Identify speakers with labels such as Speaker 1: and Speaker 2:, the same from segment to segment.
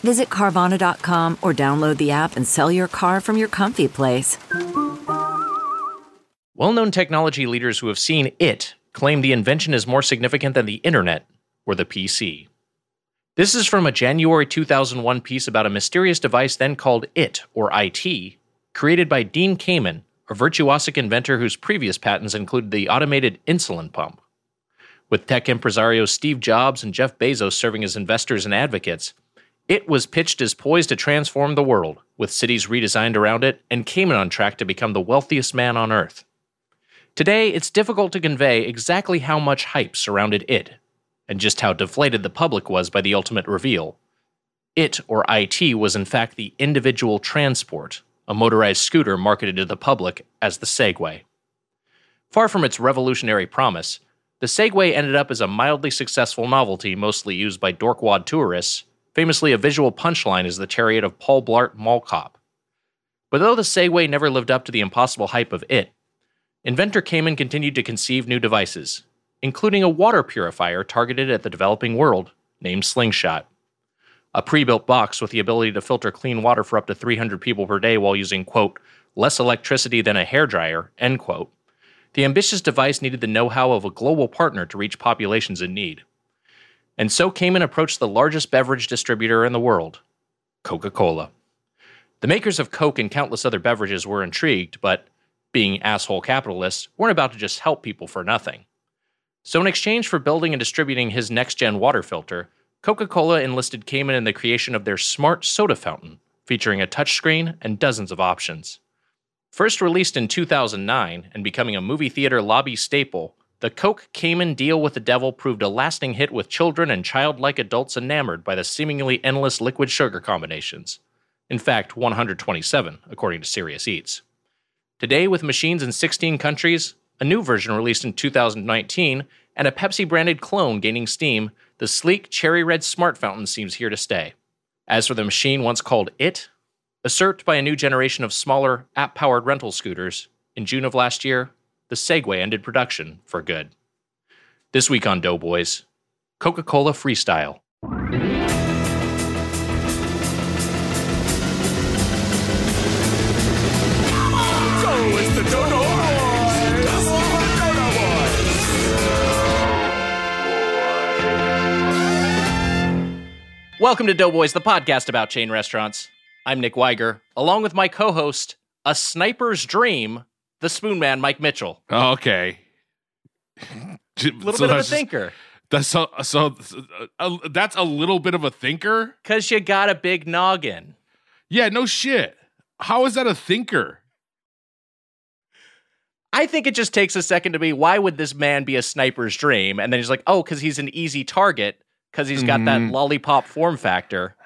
Speaker 1: Visit Carvana.com or download the app and sell your car from your comfy place.
Speaker 2: Well known technology leaders who have seen it claim the invention is more significant than the internet or the PC. This is from a January 2001 piece about a mysterious device then called IT, or IT, created by Dean Kamen, a virtuosic inventor whose previous patents included the automated insulin pump. With tech impresarios Steve Jobs and Jeff Bezos serving as investors and advocates, it was pitched as poised to transform the world, with cities redesigned around it and Kamen on track to become the wealthiest man on earth. Today, it's difficult to convey exactly how much hype surrounded it, and just how deflated the public was by the ultimate reveal. It, or IT, was in fact the individual transport, a motorized scooter marketed to the public as the Segway. Far from its revolutionary promise, the Segway ended up as a mildly successful novelty mostly used by dorkwad tourists. Famously, a visual punchline is the chariot of Paul Blart Mall Cop. But though the Segway never lived up to the impossible hype of it, inventor Kamen continued to conceive new devices, including a water purifier targeted at the developing world named Slingshot. A pre built box with the ability to filter clean water for up to 300 people per day while using, quote, less electricity than a hairdryer, end quote. The ambitious device needed the know how of a global partner to reach populations in need. And so Kamen approached the largest beverage distributor in the world Coca Cola. The makers of Coke and countless other beverages were intrigued, but being asshole capitalists, weren't about to just help people for nothing. So, in exchange for building and distributing his next gen water filter, Coca Cola enlisted Kamen in the creation of their smart soda fountain, featuring a touchscreen and dozens of options. First released in 2009 and becoming a movie theater lobby staple, the Coke Kamen Deal with the Devil proved a lasting hit with children and childlike adults enamored by the seemingly endless liquid sugar combinations. In fact, 127, according to Serious Eats. Today, with machines in 16 countries, a new version released in 2019, and a Pepsi branded clone gaining steam, the sleek cherry red smart fountain seems here to stay. As for the machine once called It, usurped by a new generation of smaller, app powered rental scooters, in June of last year, the Segway ended production for good. This week on Doughboys, Coca Cola Freestyle. Welcome to Doughboys, the podcast about chain restaurants. I'm Nick Weiger, along with my co host, a sniper's dream, the spoon man, Mike Mitchell.
Speaker 3: Okay.
Speaker 2: A little bit of a thinker.
Speaker 3: That's so, so uh, that's a little bit of a thinker.
Speaker 2: Because you got a big noggin.
Speaker 3: Yeah, no shit. How is that a thinker?
Speaker 2: I think it just takes a second to be why would this man be a sniper's dream? And then he's like, oh, because he's an easy target because he's got that
Speaker 3: Mhm.
Speaker 2: lollipop form factor.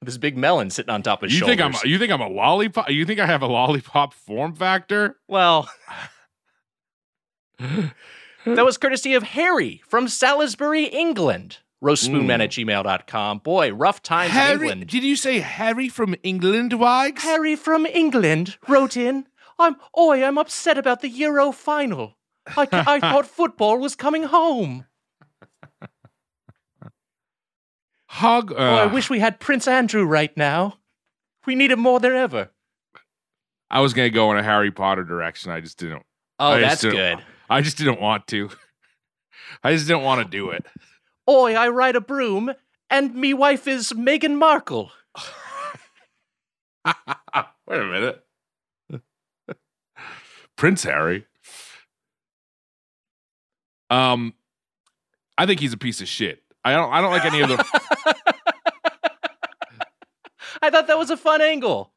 Speaker 2: This big melon sitting on top of his
Speaker 3: You think
Speaker 2: shoulders.
Speaker 3: I'm you think I'm a lollipop? You think I have a lollipop form factor?
Speaker 2: well, that was courtesy of Harry from Salisbury, England. Roastspoonman at gmail.com. Boy, rough times in
Speaker 3: Harry,
Speaker 2: England.
Speaker 3: did you say Harry from England, Wags?
Speaker 2: Harry from England wrote in, I'm, oh, oi, I'm upset about the Euro final. I, I thought football was coming home.
Speaker 3: Hug.
Speaker 2: Oh, I
Speaker 3: uh,
Speaker 2: wish we had Prince Andrew right now. We need him more than ever.
Speaker 3: I was gonna go in a Harry Potter direction. I just didn't.
Speaker 2: Oh,
Speaker 3: I
Speaker 2: that's
Speaker 3: didn't-
Speaker 2: good.
Speaker 3: I just didn't want to. I just didn't want to do it.
Speaker 2: Oi, I ride a broom, and me wife is Meghan Markle.
Speaker 3: Wait a minute. Prince Harry. Um, I think he's a piece of shit. I don't. I don't like any of them.
Speaker 2: I thought that was a fun angle.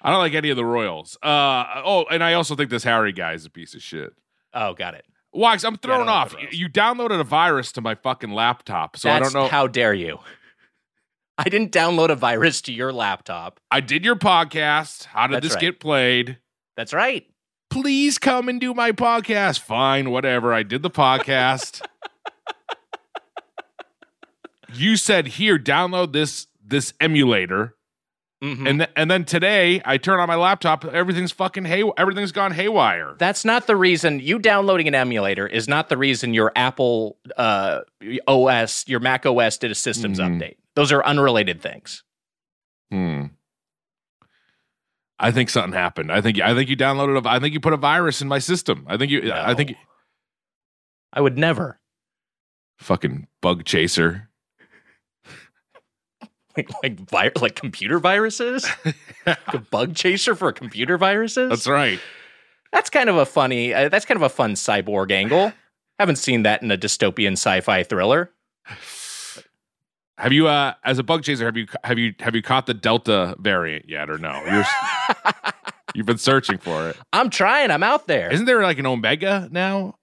Speaker 3: I don't like any of the royals. Uh oh, and I also think this Harry guy is a piece of shit.
Speaker 2: Oh, got it.
Speaker 3: Wags, I'm thrown
Speaker 2: like
Speaker 3: off. You downloaded a virus to my fucking laptop, so
Speaker 2: That's
Speaker 3: I don't know.
Speaker 2: How dare you? I didn't download a virus to your laptop.
Speaker 3: I did your podcast. How did
Speaker 2: That's
Speaker 3: this
Speaker 2: right.
Speaker 3: get played?
Speaker 2: That's right.
Speaker 3: Please come and do my podcast. Fine, whatever. I did the podcast. you said here, download this this emulator,
Speaker 2: Mhm.
Speaker 3: and th- and then today I turn on my laptop. Everything's fucking hay. Everything's gone haywire.
Speaker 2: That's not the reason you downloading an emulator is not the reason your Apple uh, OS, your Mac OS did a systems
Speaker 3: Mhm.
Speaker 2: update. Those are unrelated things.
Speaker 3: Hmm. I think something happened. I think I think you downloaded a. I think you put a virus in my system. I think you. I think
Speaker 2: No. I would never.
Speaker 3: fucking bug chaser.
Speaker 2: Like like, vi- like computer viruses? a bug chaser for computer viruses?
Speaker 3: That's right.
Speaker 2: That's kind of a funny. Uh, that's kind of a fun cyborg angle. Haven't seen that in a dystopian sci-fi thriller.
Speaker 3: Have you, uh, as a bug chaser, have you have you have you caught the Delta variant yet, or no? You're, you've been searching for it.
Speaker 2: I'm trying. I'm out there.
Speaker 3: Isn't there like an Omega now?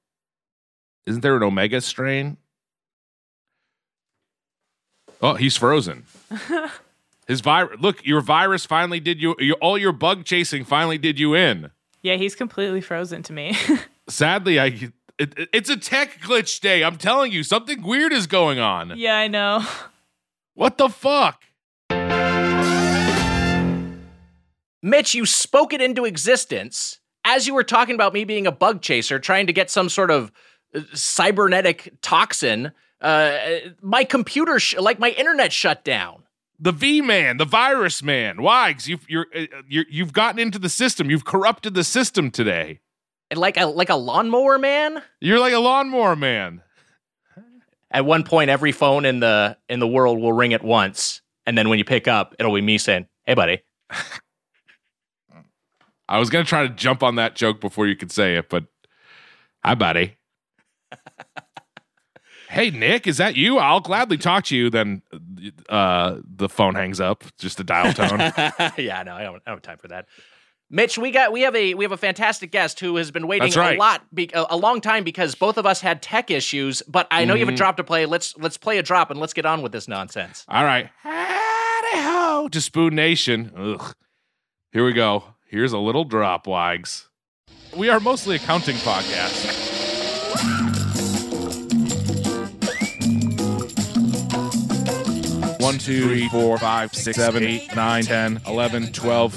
Speaker 3: Isn't there an Omega strain? Oh, he's frozen. His virus. Look, your virus finally did you. Your, all your bug chasing finally did you in.
Speaker 4: Yeah, he's completely frozen to me.
Speaker 3: Sadly, I. It, it- it's a tech glitch day. I'm telling you, something weird is going on.
Speaker 4: yeah, I know.
Speaker 3: What the fuck?
Speaker 2: Mitch, you spoke it into existence as you were talking about me being a bug chaser, trying to get some sort of uh, cybernetic toxin. Uh, my computer, sh- like my internet, shut down.
Speaker 3: the V man, the virus man. Why? Because you've you're, uh, you're you've gotten into the system. You've corrupted the system today.
Speaker 2: And like a like a lawnmower man.
Speaker 3: You're like a lawnmower man.
Speaker 2: At one point, every phone in the in the world will ring at once, and then when you pick up, it'll be me saying, "Hey, buddy."
Speaker 3: I was gonna try to jump on that joke before you could say it, but hi, buddy. hey, Nick, is that you? I'll gladly talk to you. Then uh, the phone hangs up. Just a dial tone.
Speaker 2: yeah, no, I don't, I don't have time for that. Mitch, we got we have a we have a fantastic guest who has been waiting
Speaker 3: right.
Speaker 2: a lot, be, a, a long time because both of us had tech issues. But I know you have a drop to play. Let's let's play a drop and let's get on with this nonsense.
Speaker 3: All right. Howdy ho to Spoon Nation. Ugh. Here we go. Here's a little drop, Wags. We are mostly a counting podcast. Two, three, four, five, six, seven, eight, nine, ten, eleven, twelve.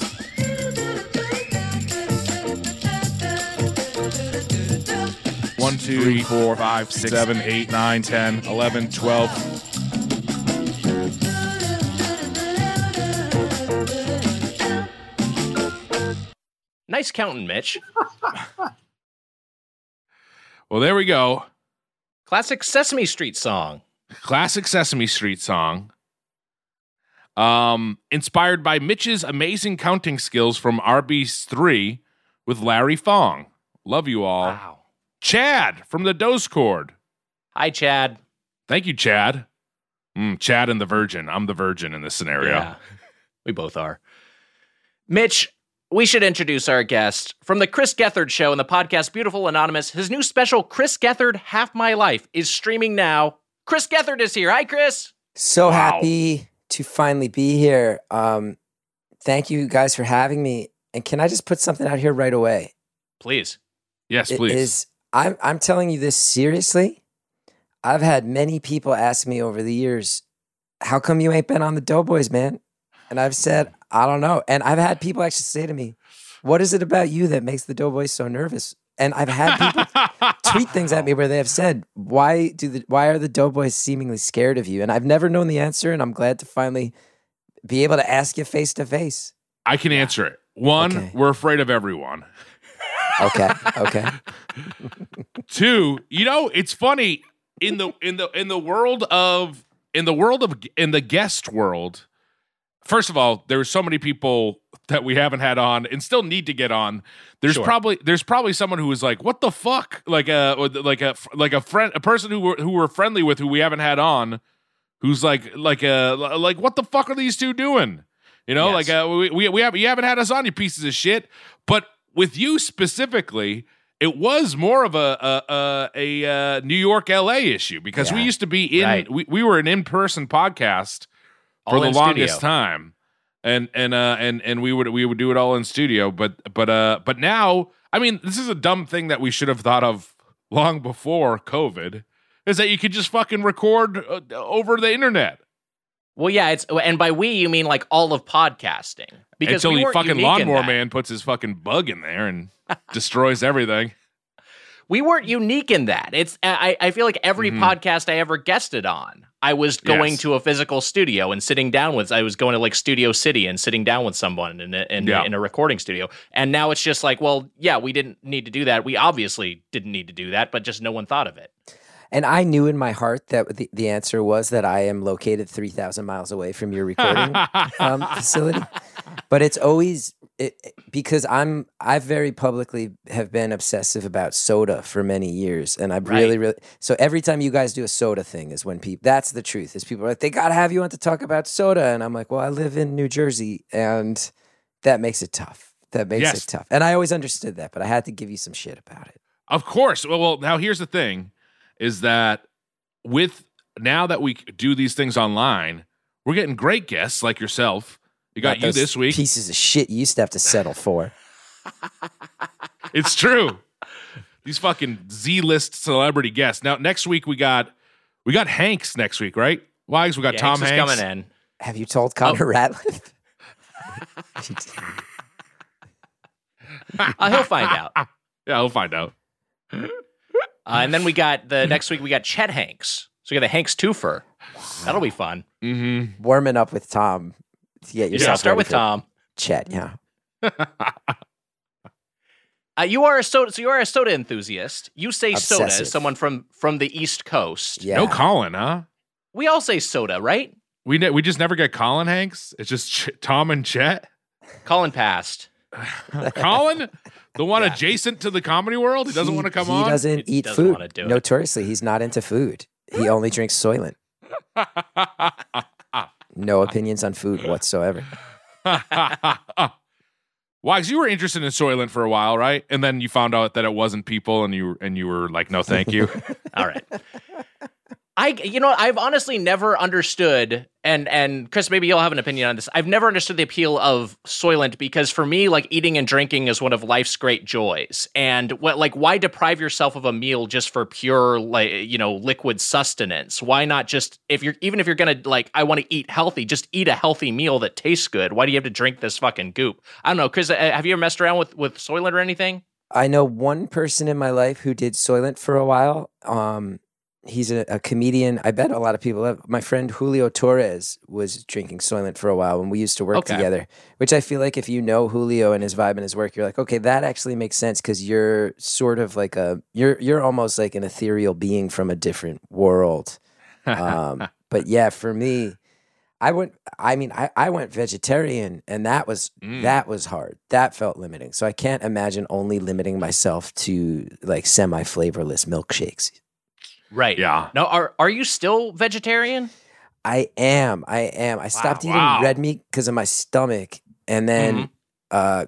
Speaker 3: One, two, three, four, five, six, seven, eight, nine, ten, eleven, twelve.
Speaker 2: Nice counting, Mitch.
Speaker 3: Well, there we go.
Speaker 2: Classic Sesame Street song.
Speaker 3: classic Sesame Street song. Um, inspired by Mitch's amazing counting skills from Arby's 3 with Larry Fong. Love you all.
Speaker 2: Wow.
Speaker 3: Chad from the Dose Chord.
Speaker 2: Hi, Chad.
Speaker 3: Thank you, Chad. Mm, Chad and the Virgin. I'm the Virgin in this scenario.
Speaker 2: Yeah, we both are. Mitch, we should introduce our guest from the Chris Gethard Show and the podcast Beautiful Anonymous. His new special, Chris Gethard Half My Life, is streaming now. Chris Gethard is here. Hi, Chris.
Speaker 5: So
Speaker 3: Wow.
Speaker 5: happy to finally be here. Um, thank you guys for having me. And can I just put something out here right away?
Speaker 2: Please.
Speaker 3: Yes,
Speaker 5: It
Speaker 3: please.
Speaker 5: is- I'm I'm telling you this seriously. I've had many people ask me over the years, "How come you ain't been on the Doughboys, man?" And I've said, "I don't know." And I've had people actually say to me, "What is it about you that makes the Doughboys so nervous?" And I've had people tweet things at me where they have said, "Why do the why are the Doughboys seemingly scared of you?" And I've never known the answer, and I'm glad to finally be able to ask you face to face.
Speaker 3: I can answer it. One,
Speaker 5: Okay.
Speaker 3: we're afraid of everyone.
Speaker 5: Okay, okay.
Speaker 3: Two, you know, it's funny in the in the in the world of in the world of in the guest world. First of all, there's so many people that we haven't had on and still need to get on. There's
Speaker 2: Sure.
Speaker 3: probably there's probably someone who is like, "What the fuck?" Like a like a like a friend, a person who we're, who we're friendly with who we haven't had on, who's like like a like, "What the fuck are these two doing?" You know,
Speaker 2: Yes.
Speaker 3: like uh, we we we have you haven't had us on, you pieces of shit. But with you specifically, it was more of a a, a, a uh, New York LA issue because we used to be in
Speaker 2: Right.
Speaker 3: we, we were an in person podcast
Speaker 2: All
Speaker 3: for the longest
Speaker 2: studio.
Speaker 3: time, and and uh and and we would we would do it all in studio. But but uh but now, I mean, this is a dumb thing that we should have thought of long before COVID. Is that you could just fucking record uh, over the internet
Speaker 2: Well, yeah, it's and by we you mean like all of podcasting because
Speaker 3: until
Speaker 2: we
Speaker 3: fucking lawnmower man puts his fucking bug in there and destroys everything.
Speaker 2: We weren't unique in that. It's I I feel like every
Speaker 3: Mhm.
Speaker 2: podcast I ever guested on, I was going
Speaker 3: Yes.
Speaker 2: to a physical studio and sitting down with. I was going to like Studio City and sitting down with someone in a, in,
Speaker 3: Yeah.
Speaker 2: in a recording studio. And now it's just like, well, yeah, we didn't need to do that. We obviously didn't need to do that, but just no one thought of it.
Speaker 5: And I knew in my heart that the, the answer was that I am located 3,000 miles away from your recording um, facility. But it's always it, it- because I'm I very publicly have been obsessive about soda for many years, and I really really so every time you guys do a soda thing is when people that's the truth is people are like they gotta have you on to talk about soda, and I'm like, well, I live in New Jersey, and that makes it tough. That makes
Speaker 3: Yes.
Speaker 5: it tough, and I always understood that, but I had to give you some shit about it.
Speaker 3: Of course. Well, well, now here's the thing: is that with now that we do these things online, we're getting great guests like yourself. You got
Speaker 5: Not
Speaker 3: you this week.
Speaker 5: Pieces of shit you used to have to settle for.
Speaker 3: It's true. These fucking Z-list celebrity guests. Now next week we got we got Hanks next week, right? Wags, we got
Speaker 2: Yeah,
Speaker 3: Tom
Speaker 2: Hanks
Speaker 3: Hanks.
Speaker 2: coming in.
Speaker 5: Have you told Connor Ratliff?
Speaker 2: Uh, he'll find out. Uh,
Speaker 3: Yeah, we'll find out.
Speaker 2: and then we got the next week we got Chet Hanks. So we got the Hanks twofer. That'll be fun.
Speaker 3: Mm-hmm.
Speaker 5: Warming up with Tom. To get
Speaker 2: Yeah,
Speaker 5: yourself
Speaker 2: start
Speaker 5: ready
Speaker 2: with
Speaker 5: for
Speaker 2: Tom.
Speaker 5: Chet, yeah.
Speaker 2: Uh, you are a soda, so you are a soda enthusiast. You say soda
Speaker 5: Obsessive.
Speaker 2: as someone from from the East Coast.
Speaker 5: Yeah.
Speaker 3: No Colin, huh?
Speaker 2: We all say soda, right?
Speaker 3: We ne- we just never get Colin Hanks. It's just Ch- Tom and Chet.
Speaker 2: Colin passed.
Speaker 3: Colin, the one
Speaker 2: Yeah.
Speaker 3: adjacent to the comedy world, he doesn't
Speaker 5: He-
Speaker 3: want to come
Speaker 5: he
Speaker 3: on.
Speaker 5: doesn't
Speaker 2: He
Speaker 5: eat
Speaker 2: doesn't eat
Speaker 5: food.
Speaker 2: wanna do it.
Speaker 5: Notoriously, he's not into food. He only drinks Soylent. No opinions on food whatsoever.
Speaker 3: Why? Because you were interested in Soylent for a while, right? And then you found out that it wasn't people, and you and you were like, "No, thank you."
Speaker 2: All right. I you know I've honestly never understood and and Chris maybe you'll have an opinion on this. I've never understood the appeal of Soylent because for me like eating and drinking is one of life's great joys. And what like why deprive yourself of a meal just for pure like you know liquid sustenance? Why not just if you're even if you're going to like I want to eat healthy, just eat a healthy meal that tastes good. Why do you have to drink this fucking goop? I don't know Chris uh, have you ever messed around with with Soylent or anything?
Speaker 5: I know one person in my life who did Soylent for a while. Um, he's a, a comedian. I bet a lot of people have. My friend Julio Torres was drinking Soylent for a while when we used to work
Speaker 2: Okay.
Speaker 5: together. Which I feel like if you know Julio and his vibe and his work, you're like, okay, that actually makes sense because you're sort of like a you're you're almost like an ethereal being from a different world. Um, but yeah, for me, I went. I mean, I, I went vegetarian, and that was
Speaker 3: Mm.
Speaker 5: that was hard. That felt limiting. So I can't imagine only limiting myself to like semi flavorless milkshakes.
Speaker 2: Right.
Speaker 3: yeah.
Speaker 2: Now are are you still vegetarian?
Speaker 5: I am. I am. I stopped eating
Speaker 3: wow.
Speaker 5: red meat because of my stomach, and then
Speaker 3: Mhm.
Speaker 5: uh,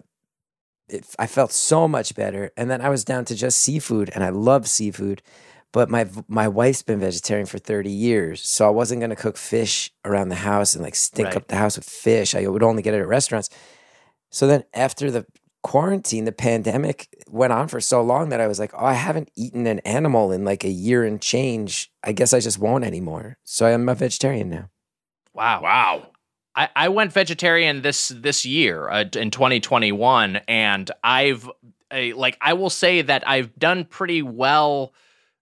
Speaker 5: it, I felt so much better. And then I was down to just seafood, and I love seafood. But my my wife's been vegetarian for thirty years, so I wasn't gonna cook fish around the house and like stink
Speaker 2: Right.
Speaker 5: up the house with fish. I would only get it at restaurants. So then after the quarantine, the pandemic went on for so long that I was like, oh, I haven't eaten an animal in like a year and change. I guess I just won't anymore. So I'm a vegetarian now.
Speaker 2: Wow.
Speaker 3: Wow.
Speaker 2: I, I went vegetarian this this year uh, in 2021, and I've uh, like I will say that I've done pretty well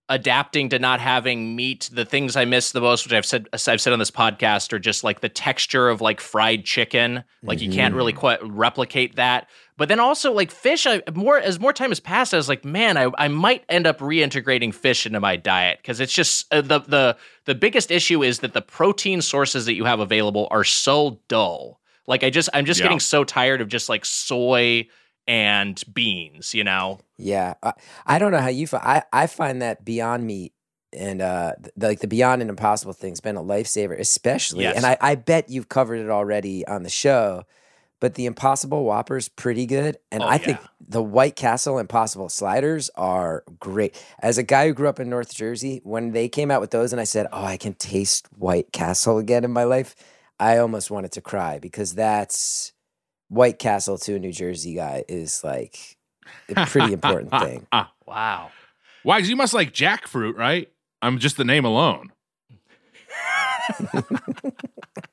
Speaker 2: adapting to not having meat. The things I miss the most, which I've said I've said on this podcast, are just like the texture of like fried chicken. Like you can't really quite replicate that. But then also like fish, I more as more time has passed, I was like, man, I, I might end up reintegrating fish into my diet because it's just uh, the the the biggest issue is that the protein sources that you have available are so dull. Like I just I'm just
Speaker 3: Yeah.
Speaker 2: getting so tired of just like soy and beans, you know.
Speaker 5: Yeah, I, I don't know how you find. I I find that Beyond Meat and uh th- like the Beyond and Impossible thing's been a lifesaver, especially.
Speaker 2: Yes.
Speaker 5: And I I bet you've covered it already on the show. But the Impossible Whopper's pretty good, and
Speaker 2: Oh,
Speaker 5: I think the White Castle Impossible Sliders are great. As a guy who grew up in North Jersey, when they came out with those, and I said, "Oh, I can taste White Castle again in my life," I almost wanted to cry because that's White Castle to a New Jersey guy is like a pretty important thing.
Speaker 2: Wow.
Speaker 3: Why? 'Cause you must like jackfruit, right? I'm just the name alone.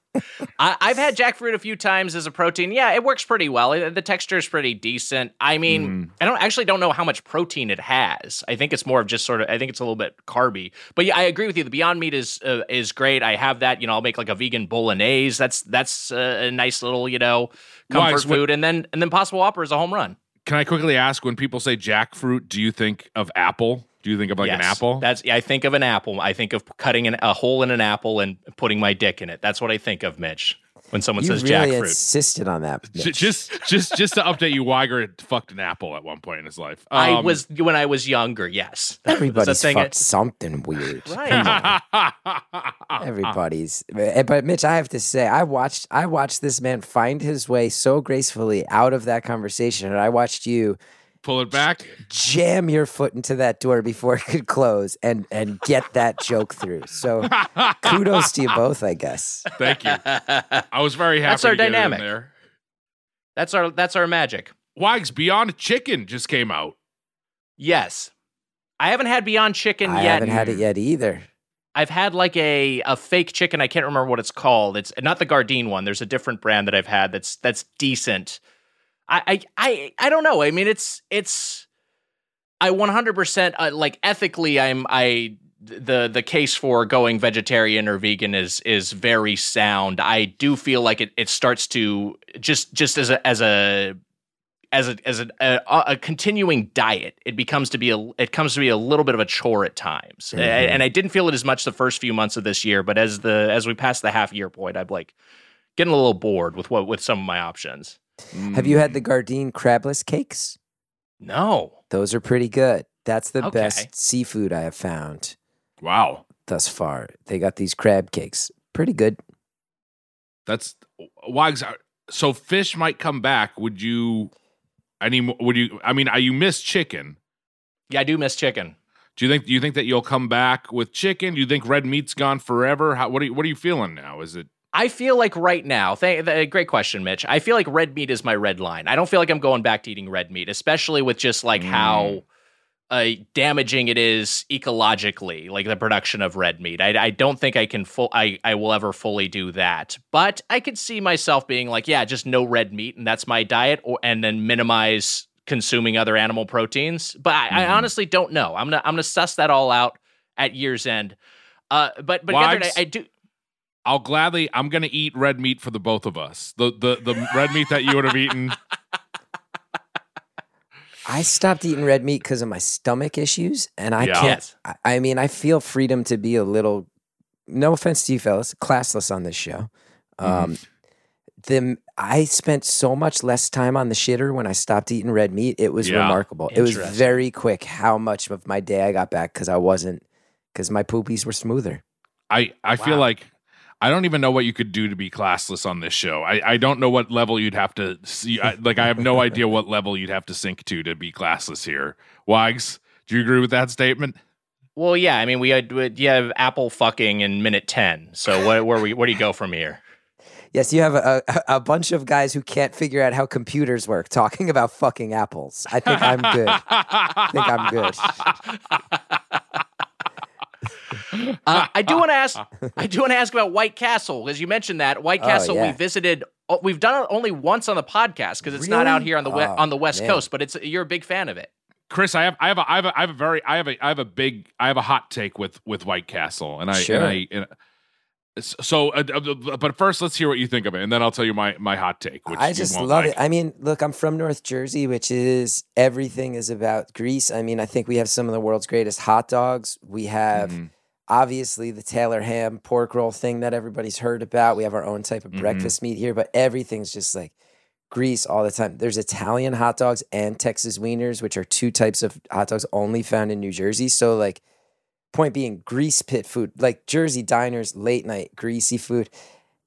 Speaker 2: I, I've had jackfruit a few times as a protein. Yeah, it works pretty well. It- the texture is pretty decent. I mean,
Speaker 3: Mm.
Speaker 2: I don't actually don't know how much protein it has. I think it's more of just sort of. I think it's a little bit carby. But yeah, I agree with you. The Beyond Meat is uh, is great. I have that. You know, I'll make like a vegan bolognese. That's that's uh, a nice little you know comfort
Speaker 3: Wise, what-
Speaker 2: food. And then and then Possible Whopper is a home run.
Speaker 3: Can I quickly ask when people say jackfruit, do you think of apple? Do you think of like an apple?
Speaker 2: That's I think of an apple. I think of cutting an, a hole in an apple and putting my dick in it. That's what I think of, Mitch. When someone
Speaker 5: You
Speaker 2: says
Speaker 5: really
Speaker 2: jackfruit.
Speaker 5: insisted on that. Mitch.
Speaker 3: just just just to update you, Weiger had fucked an apple at one point in his life.
Speaker 2: I
Speaker 3: Um,
Speaker 2: was when I was younger. Yes, That a
Speaker 5: everybody's
Speaker 2: thing
Speaker 5: fucked
Speaker 2: it-
Speaker 5: something weird.
Speaker 2: Right.
Speaker 5: Everybody's, eh, but Mitch, I have to say, I watched, I watched this man find his way so gracefully out of that conversation, and I watched you
Speaker 3: Pull it back.
Speaker 5: jam your foot into that door before it could close and and get that joke through. So kudos to you both, I guess.
Speaker 3: Thank you. I was very happy.
Speaker 2: That's our
Speaker 3: to get it in
Speaker 2: dynamic.
Speaker 3: there.
Speaker 2: That's our that's our magic.
Speaker 3: Wags Beyond Chicken just came out.
Speaker 2: Yes, I haven't had Beyond Chicken
Speaker 5: I
Speaker 2: yet.
Speaker 5: I haven't had it yet either.
Speaker 2: I've had like a a fake chicken. I can't remember what it's called. It's not the Gardein one. There's a different brand that I've had that's that's decent. I I I, I don't know. I mean, it's it's. I 100% uh, like ethically. I'm I the the case for going vegetarian or vegan is is very sound. I do feel like it it starts to just just as a as a as a as a, a, a continuing diet, it becomes to be a it comes to be a little bit of a chore at times. A- And I didn't feel it as much the first few months of this year, but as the as we pass the half year point, I'm like getting a little bored with what with some of my options.
Speaker 5: Have you had the Gardein crabless cakes?
Speaker 2: No.
Speaker 5: Those are pretty good. That's the
Speaker 2: Okay.
Speaker 5: best seafood I have found
Speaker 3: Wow.
Speaker 5: thus far. They got these crab cakes. Pretty good.
Speaker 3: That's Wags. uh, So fish might come back. Would you? Any? Would you? I mean, I you miss chicken.
Speaker 2: Yeah, I do miss chicken.
Speaker 3: Do you think? Do you think that you'll come back with chicken? Do you think red meat's gone forever? How, what are you? What are you feeling now? Is it?
Speaker 2: I feel like right now, th- th- great question, Mitch. I feel like red meat is my red line. I don't feel like I'm going back to eating red meat, especially with just like how uh, damaging it is ecologically, like the production of red meat. I, I don't think I can full. I I will ever fully do that, but I could see myself being like, yeah, just no red meat, and that's my diet, or and then minimize consuming other animal proteins. But I, I honestly don't know. I'm gonna I'm gonna suss that all out at year's end. Uh, but but
Speaker 3: Wags?
Speaker 2: I, I do.
Speaker 3: I'll gladly. I'm gonna eat red meat for the both of us. The the the red meat that you would have eaten.
Speaker 5: I stopped eating red meat because of my stomach issues, and I
Speaker 3: Yeah.
Speaker 5: can't. I, I mean, I feel freedom to be a little. No offense to you, fellas, classless on this show. Um, the I spent so much less time on the shitter when I stopped eating red meat. It was
Speaker 3: Yeah.
Speaker 5: remarkable. It was very quick how much of my day I got back because I wasn't because my poopies were smoother.
Speaker 3: I I feel like I don't even know what you could do to be classless on this show. I, I don't know what level you'd have to see. I, like I have no idea what level you'd have to sink to to be classless here. Wags, do you agree with that statement?
Speaker 2: Well, yeah. I mean, we had we- you have Apple fucking in minute ten. So where where we where do you go from here?
Speaker 5: Yes, you have a, a, a bunch of guys who can't figure out how computers work talking about fucking apples. I think I'm good. I think I'm good.
Speaker 2: Uh, I do want to ask. I do want to ask about White Castle because you mentioned that White
Speaker 5: Oh,
Speaker 2: Castle. We visited. oh, We've done it only once on the podcast because it's not out here on the we-
Speaker 5: Oh,
Speaker 2: on the West
Speaker 5: man.
Speaker 2: Coast. But it's you're a big fan of it.
Speaker 3: Chris, I have I have a I have a I have a very I have a I have a big I have a hot take with with White Castle, and I
Speaker 5: Sure.
Speaker 3: and I. And, so, uh, uh, but first, let's hear what you think of it, and then I'll tell you my my hot take. Which
Speaker 5: I just love
Speaker 3: like.
Speaker 5: it. I mean, look, I'm from North Jersey, which is everything is about grease. I mean, I think we have some of the world's greatest hot dogs. We have
Speaker 3: Mhm.
Speaker 5: obviously the Taylor ham pork roll thing that everybody's heard about. We have our own type of
Speaker 3: Mhm.
Speaker 5: breakfast meat here, but everything's just like grease all the time. There's Italian hot dogs and Texas wieners, which are two types of hot dogs only found in New Jersey. So like point being grease pit food, like Jersey diners, late night greasy food.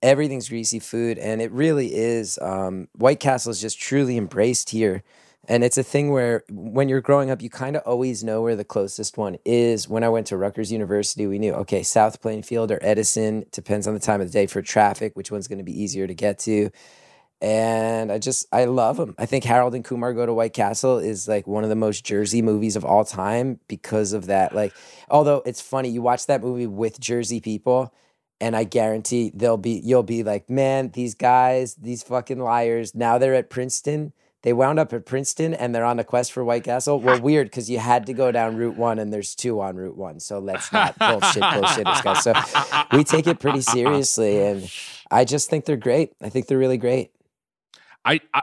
Speaker 5: Everything's greasy food, and it really is. Um, White Castle is just truly embraced here. And it's a thing where when you're growing up, you kind of always know where the closest one is. When I went to Rutgers University, we knew, okay, South Plainfield or Edison, depends on the time of the day for traffic, which one's going to be easier to get to. And I just, I love them. I think Harold and Kumar Go to White Castle is like one of the most Jersey movies of all time because of that. Like, although it's funny, you watch that movie with Jersey people, and I guarantee they'll be, you'll be like, man, these guys, these fucking liars, now they're at Princeton they wound up at Princeton and they're on a quest for White Castle. Well, weird because you had to go down Route One and there's two on Route One. So let's not bullshit, bullshit this guy. So we take it pretty seriously, and I just think they're great. I think they're really great.
Speaker 3: I, I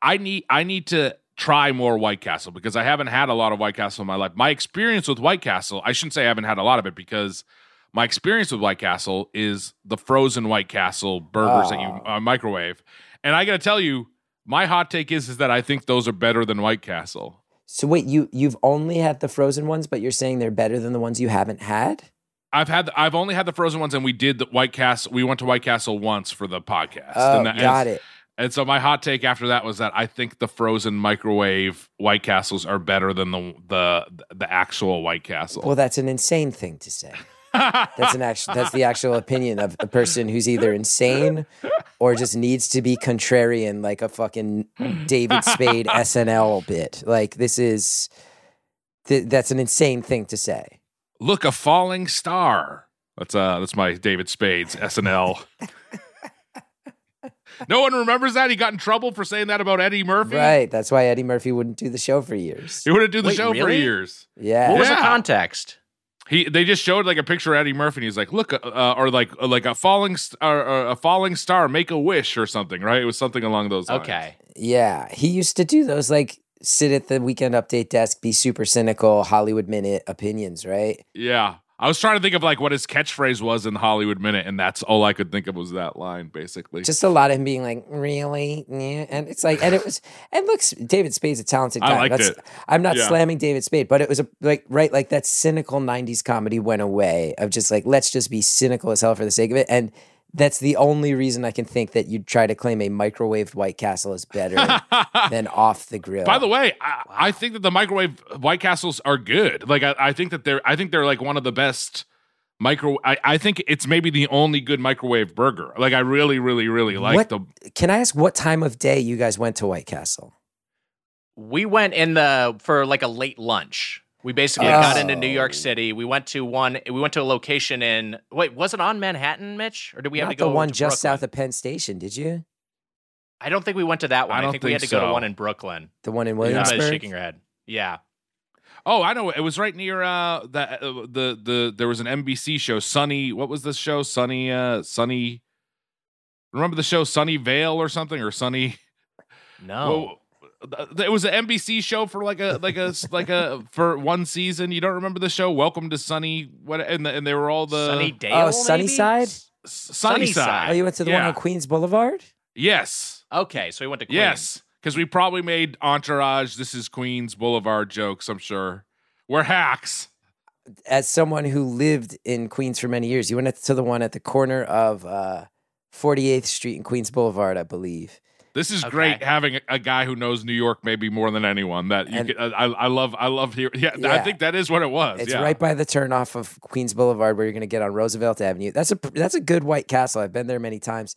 Speaker 3: I need I need to try more White Castle because I haven't had a lot of White Castle in my life. My experience with White Castle, I shouldn't say I haven't had a lot of it because my experience with White Castle is the frozen White Castle burgers that you uh, microwave. And I got to tell you, my hot take is is that I think those are better than White Castle.
Speaker 5: So wait, you you've only had the frozen ones, but you're saying they're better than the ones you haven't had?
Speaker 3: I've had I've only had the frozen ones, and we did the White Castle. We went to White Castle once for the podcast.
Speaker 5: Oh,
Speaker 3: and that,
Speaker 5: got
Speaker 3: and,
Speaker 5: it.
Speaker 3: And so my hot take after that was that I think the frozen microwave White Castles are better than the the the actual White Castle.
Speaker 5: Well, that's an insane thing to say. that's an actual that's the actual opinion of a person who's either insane or just needs to be contrarian like a fucking David Spade SNL bit. Like this is th- that's an insane thing to say.
Speaker 3: Look, a falling star. That's uh that's my David Spades SNL. No one remembers that. He got in trouble for saying that about Eddie Murphy.
Speaker 5: Right. That's why Eddie Murphy wouldn't do the show for years.
Speaker 3: He wouldn't do the
Speaker 2: Wait,
Speaker 3: show for years.
Speaker 5: Yeah.
Speaker 2: What was the context?
Speaker 3: He they just showed like a picture of Eddie Murphy and he's like, look, uh, or like uh, like a falling st- or, or a falling star, make a wish or something, right? It was something along those lines.
Speaker 2: Okay.
Speaker 5: Yeah. He used to do those like sit at the weekend update desk, be super cynical, Hollywood minute opinions, right?
Speaker 3: Yeah. I was trying to think of like what his catchphrase was in Hollywood Minute, and that's all I could think of was that line, basically.
Speaker 5: Just a lot of him being like, really? Yeah. And it's like, and it was, and looks, David Spade's a talented
Speaker 3: I
Speaker 5: guy.
Speaker 3: liked
Speaker 5: That's,
Speaker 3: it.
Speaker 5: I'm not
Speaker 3: Yeah.
Speaker 5: slamming David Spade, but it was a, like, right, like that cynical 90s comedy went away of just like, let's just be cynical as hell for the sake of it. And that's the only reason I can think that you'd try to claim a microwaved White Castle is better than off the grill.
Speaker 3: By the way, I, I think that the microwave White Castles are good. Like I, I think that they're I think they're like one of the best micro I, I think it's maybe the only good microwave burger. Like I really, really, really like
Speaker 5: What-
Speaker 3: the
Speaker 5: can I ask what time of day you guys went to White Castle?
Speaker 2: We went in the for like a late lunch. We basically got into New York. City. We went to one. We went to a location in. Wait, was it on Manhattan, Mitch, or did we have to go
Speaker 5: the one
Speaker 2: to
Speaker 5: just
Speaker 2: Brooklyn?
Speaker 5: south of Penn Station, did you?
Speaker 2: I don't think we went to that one.
Speaker 3: I
Speaker 2: I,
Speaker 3: don't
Speaker 2: think, we had to
Speaker 3: think
Speaker 2: go to one in Brooklyn.
Speaker 5: The one in
Speaker 2: Emma's
Speaker 5: Williamsburg?
Speaker 2: shaking her head. Yeah.
Speaker 3: Oh, I know. It was right near uh the uh, the the there was an NBC show, Sunny. What was this show? Sunny uh Sunny Remember the show Sunny Vale or something or Sunny
Speaker 2: No.
Speaker 3: Well, th- it was an NBC show for like a like a like a for one season. You don't remember the show? Welcome to Sunny. What and the, and they were all the
Speaker 2: Sunny Dale.
Speaker 5: Oh,
Speaker 2: maybe?
Speaker 5: Sunnyside?
Speaker 3: S- Sunnyside.
Speaker 2: Sunnyside.
Speaker 5: Oh, you went to the one on Queens Boulevard?
Speaker 3: Yes,
Speaker 2: Okay, so we went to Queens.
Speaker 3: yes. Because we probably made Entourage. This is Queens Boulevard jokes. I'm sure we're hacks.
Speaker 5: As someone who lived in Queens for many years, you went to the one at the corner of uh, 48th Street and Queens Boulevard, I believe.
Speaker 3: This is
Speaker 2: Okay.
Speaker 3: great having a, a guy who knows New York maybe more than anyone. That you
Speaker 5: And-
Speaker 3: can, I, I love. I love here. Yeah, I think that is what it was.
Speaker 5: It's
Speaker 3: yeah.
Speaker 5: right by the turnoff of Queens Boulevard where you're going to get on Roosevelt Avenue. That's a that's a good White Castle. I've been there many times.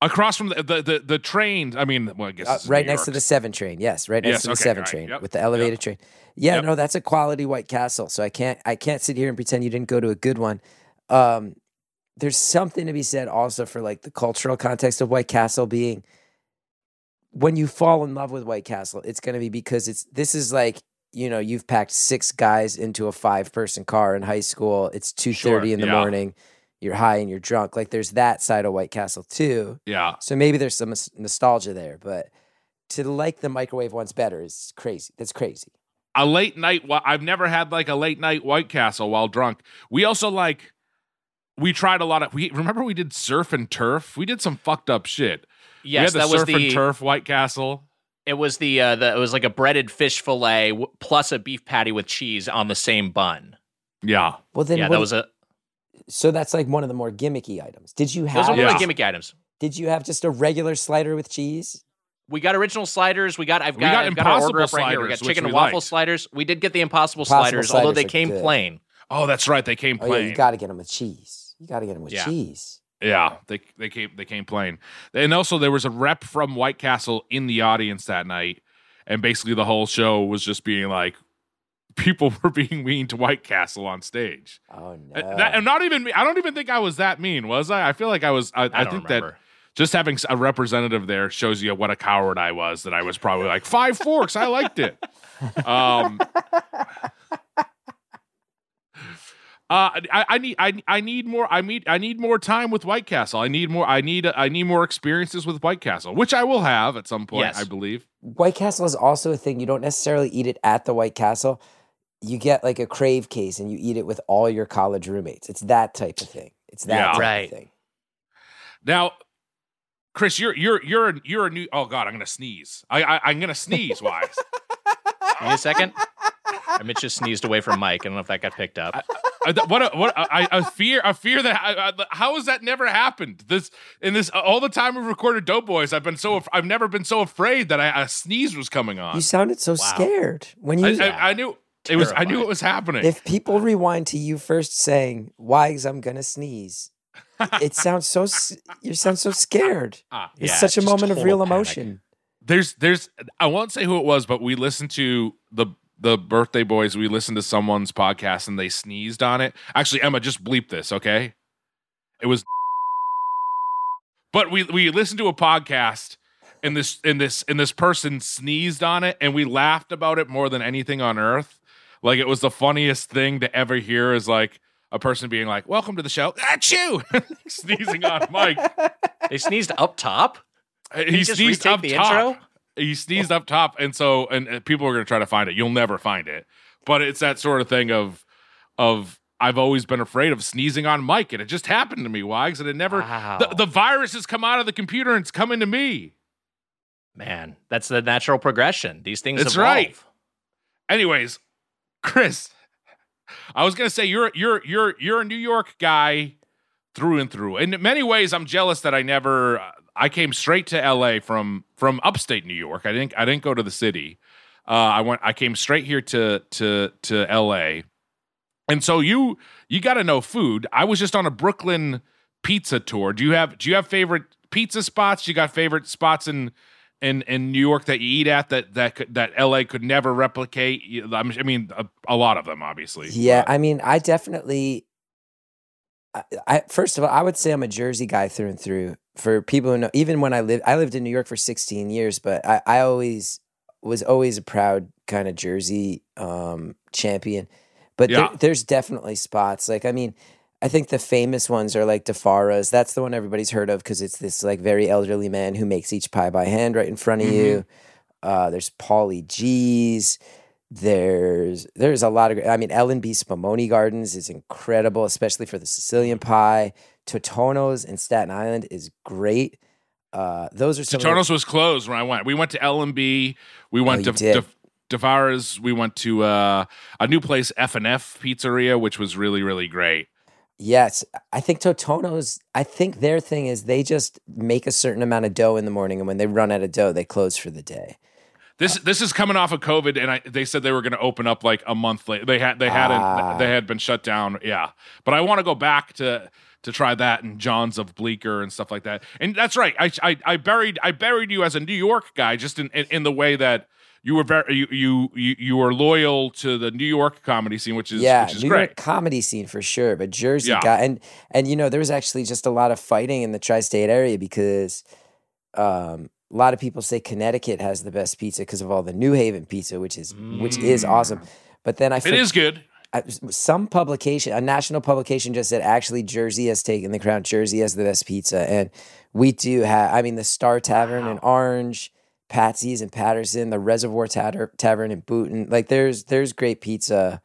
Speaker 3: across from the the the, the train. I mean, well, I guess
Speaker 5: Uh, right
Speaker 3: New
Speaker 5: next to the seven train. Yes, right next
Speaker 3: Yes,
Speaker 5: to the
Speaker 3: okay,
Speaker 5: seven
Speaker 3: right,
Speaker 5: train
Speaker 3: yep,
Speaker 5: with the elevated train. Yeah,
Speaker 3: Yep.
Speaker 5: no, that's a quality White Castle. So I can't I can't sit here and pretend you didn't go to a good one. Um, there's something to be said also for like the cultural context of White Castle being when you fall in love with White Castle, it's going to be because it's this is like you know you've packed six guys into a five person car in high school. It's two thirty
Speaker 3: Sure,
Speaker 5: in the
Speaker 3: yeah.
Speaker 5: morning. You're high and you're drunk. Like there's that side of White Castle too.
Speaker 3: Yeah,
Speaker 5: So maybe there's some nostalgia there, but to like the microwave ones better is crazy. That's crazy.
Speaker 3: a late night. I've never had like a late night White Castle while drunk. We also like. We tried a lot of. We remember we did surf and turf. We did some fucked up shit.
Speaker 2: Yes,
Speaker 3: we had
Speaker 2: that
Speaker 3: the
Speaker 2: was
Speaker 3: surf and
Speaker 2: the.
Speaker 3: turf White Castle.
Speaker 2: It was the. Uh, the. It was like a breaded fish fillet w- plus a beef patty with cheese on the same bun.
Speaker 3: Yeah,
Speaker 5: Well, then
Speaker 2: yeah, that was a.
Speaker 5: so that's like one of the more gimmicky items. Did you have
Speaker 2: Those
Speaker 5: have
Speaker 2: are one
Speaker 3: Yeah.
Speaker 2: of the gimmick items.
Speaker 5: Did you have just a regular slider with cheese?
Speaker 2: We got original sliders. We got. I've
Speaker 3: We
Speaker 2: got.
Speaker 3: got
Speaker 2: I've got our order
Speaker 3: Impossible
Speaker 2: up right here. We got
Speaker 3: sliders, which
Speaker 2: chicken
Speaker 3: we
Speaker 2: and waffle
Speaker 3: liked.
Speaker 2: sliders. We did get the impossible,
Speaker 5: Impossible
Speaker 2: sliders, although they came
Speaker 5: good.
Speaker 2: plain.
Speaker 3: Oh, that's right. They came plain.
Speaker 5: Oh yeah, you got to get them with cheese. You got to get them with
Speaker 2: Yeah.
Speaker 5: cheese.
Speaker 3: Yeah, they they came they came playing, and also there was a rep from White Castle in the audience that night, and basically the whole show was just being like, people were being mean to White Castle on stage.
Speaker 5: Oh no.
Speaker 3: And That, and not even. I don't even think I was that mean, was I? I feel like I was. I, I,
Speaker 2: I,
Speaker 3: think
Speaker 2: remember.
Speaker 3: that just having a representative there shows you what a coward I was. That I was probably like five forks. I liked it. Um, Uh, I, I need I, I need more I need I need more time with White Castle. I need more I need I need more experiences with White Castle, which I will have at some point,
Speaker 2: Yes.
Speaker 3: I believe.
Speaker 5: White Castle is also a thing. You don't necessarily eat it at the White Castle. You get like a crave case and you eat it with all your college roommates. It's that type of thing. It's that
Speaker 3: Yeah.
Speaker 5: type
Speaker 2: Right.
Speaker 5: of thing.
Speaker 3: Now, Chris, you're you're you're a, you're a new. Oh God, I'm gonna sneeze. I, I I'm gonna sneeze. Why?
Speaker 2: Give me a second. I Mitch just sneezed away from mic. I don't know if that got picked up.
Speaker 3: I, th- what a, what a, I, I fear I fear that I, I, how has that never happened? This in this all the time we've recorded Doughboys, I've been so I've never been so afraid that I, a sneeze was coming on.
Speaker 5: You sounded so scared when you.
Speaker 3: I, I, I knew it was I knew it was happening.
Speaker 5: if people rewind to you first saying, "Wags, I'm gonna sneeze," it sounds so. You sound so scared.
Speaker 3: Ah,
Speaker 5: It's
Speaker 2: Yeah,
Speaker 5: such a moment of real
Speaker 2: panic.
Speaker 5: emotion.
Speaker 3: there's there's I won't say who it was, but we listened to the the birthday boys. We listened to someone's podcast and they sneezed on it. Actually, Emma, just bleep this, okay? It was, but we we listened to a podcast and this and this and this person sneezed on it and we laughed about it more than anything on earth. Like it was the funniest thing to ever hear. Is like a person being like, "Welcome to the show," ah, achoo, sneezing on mic.
Speaker 2: They sneezed up top.
Speaker 3: He,
Speaker 2: just
Speaker 3: sneezed up
Speaker 2: the
Speaker 3: top.
Speaker 2: intro?
Speaker 3: He sneezed up top, and so and, and people are going to try to find it. You'll never find it, but it's that sort of thing of of I've always been afraid of sneezing on mic, and it just happened to me, Wags, and it never.
Speaker 2: Wow.
Speaker 3: The, the virus has come out of the computer and it's coming to me.
Speaker 2: Man, that's the natural progression. These things
Speaker 3: That's
Speaker 2: evolve.
Speaker 3: right. Anyways, Chris, I was going to say you're you're you're you're a New York guy through and through. In many ways, I'm jealous that I never. I came straight to L.A. from from upstate New York. I didn't I didn't go to the city. Uh, I went. I came straight here to to to L.A. And so you you got to know food. I was just on a Brooklyn pizza tour. Do you have do you have favorite pizza spots? You got favorite spots in in in New York that you eat at that that could, that LA could never replicate? I mean- a, a lot of them, obviously.
Speaker 5: Yeah, I mean, I definitely. I, I first of all, I would say I'm a Jersey guy through and through. For people who know, even when I lived, I lived in New York for 16 years, but I, I always was always a proud kind of Jersey um, champion. But there- there's definitely spots like I mean, I think the famous ones are like DiFara's. That's the one everybody's heard of because it's this like very elderly man who makes each pie by hand right in front of you. Uh, there's Paulie Gee's. There's there's a lot of. I mean, L&B Spumoni Gardens is incredible, especially for the Sicilian pie. Totonno's in Staten Island is great. Uh, those are some. of the-
Speaker 3: Totonno's was closed when I went. We went to L&B. We went
Speaker 5: Oh,
Speaker 3: to DiFara's. We went to uh, a new place, F and F Pizzeria, which was really really great.
Speaker 5: Yes, I think Totonno's. I think their thing is they just make a certain amount of dough in the morning, and when they run out of dough, they close for the day.
Speaker 3: This this is coming off of COVID, and I, they said they were going to open up like a month later. They had they
Speaker 5: Ah.
Speaker 3: hadn't they had been shut down. Yeah, but I want to go back to to try that and John's of Bleecker and stuff like that. And that's right. I I, I buried I buried you as a New York guy, just in in, in the way that you were very you, you you you were loyal to the New York comedy scene, which is
Speaker 5: yeah,
Speaker 3: which is
Speaker 5: New
Speaker 3: great.
Speaker 5: York comedy scene for sure, but Jersey
Speaker 3: Yeah.
Speaker 5: guy and and you know there was actually just a lot of fighting in the tri-state area because um, a lot of people say Connecticut has the best pizza because of all the New Haven pizza, which is which is awesome. But then I
Speaker 3: Mm. It is good.
Speaker 5: Some publication, a national publication, just said actually Jersey has taken the crown. Jersey has the best pizza, and we do have. I mean, the Star Tavern in Orange, Patsy's in Paterson, the Reservoir Tatter- Tavern in Boonton. Like, there's there's great pizza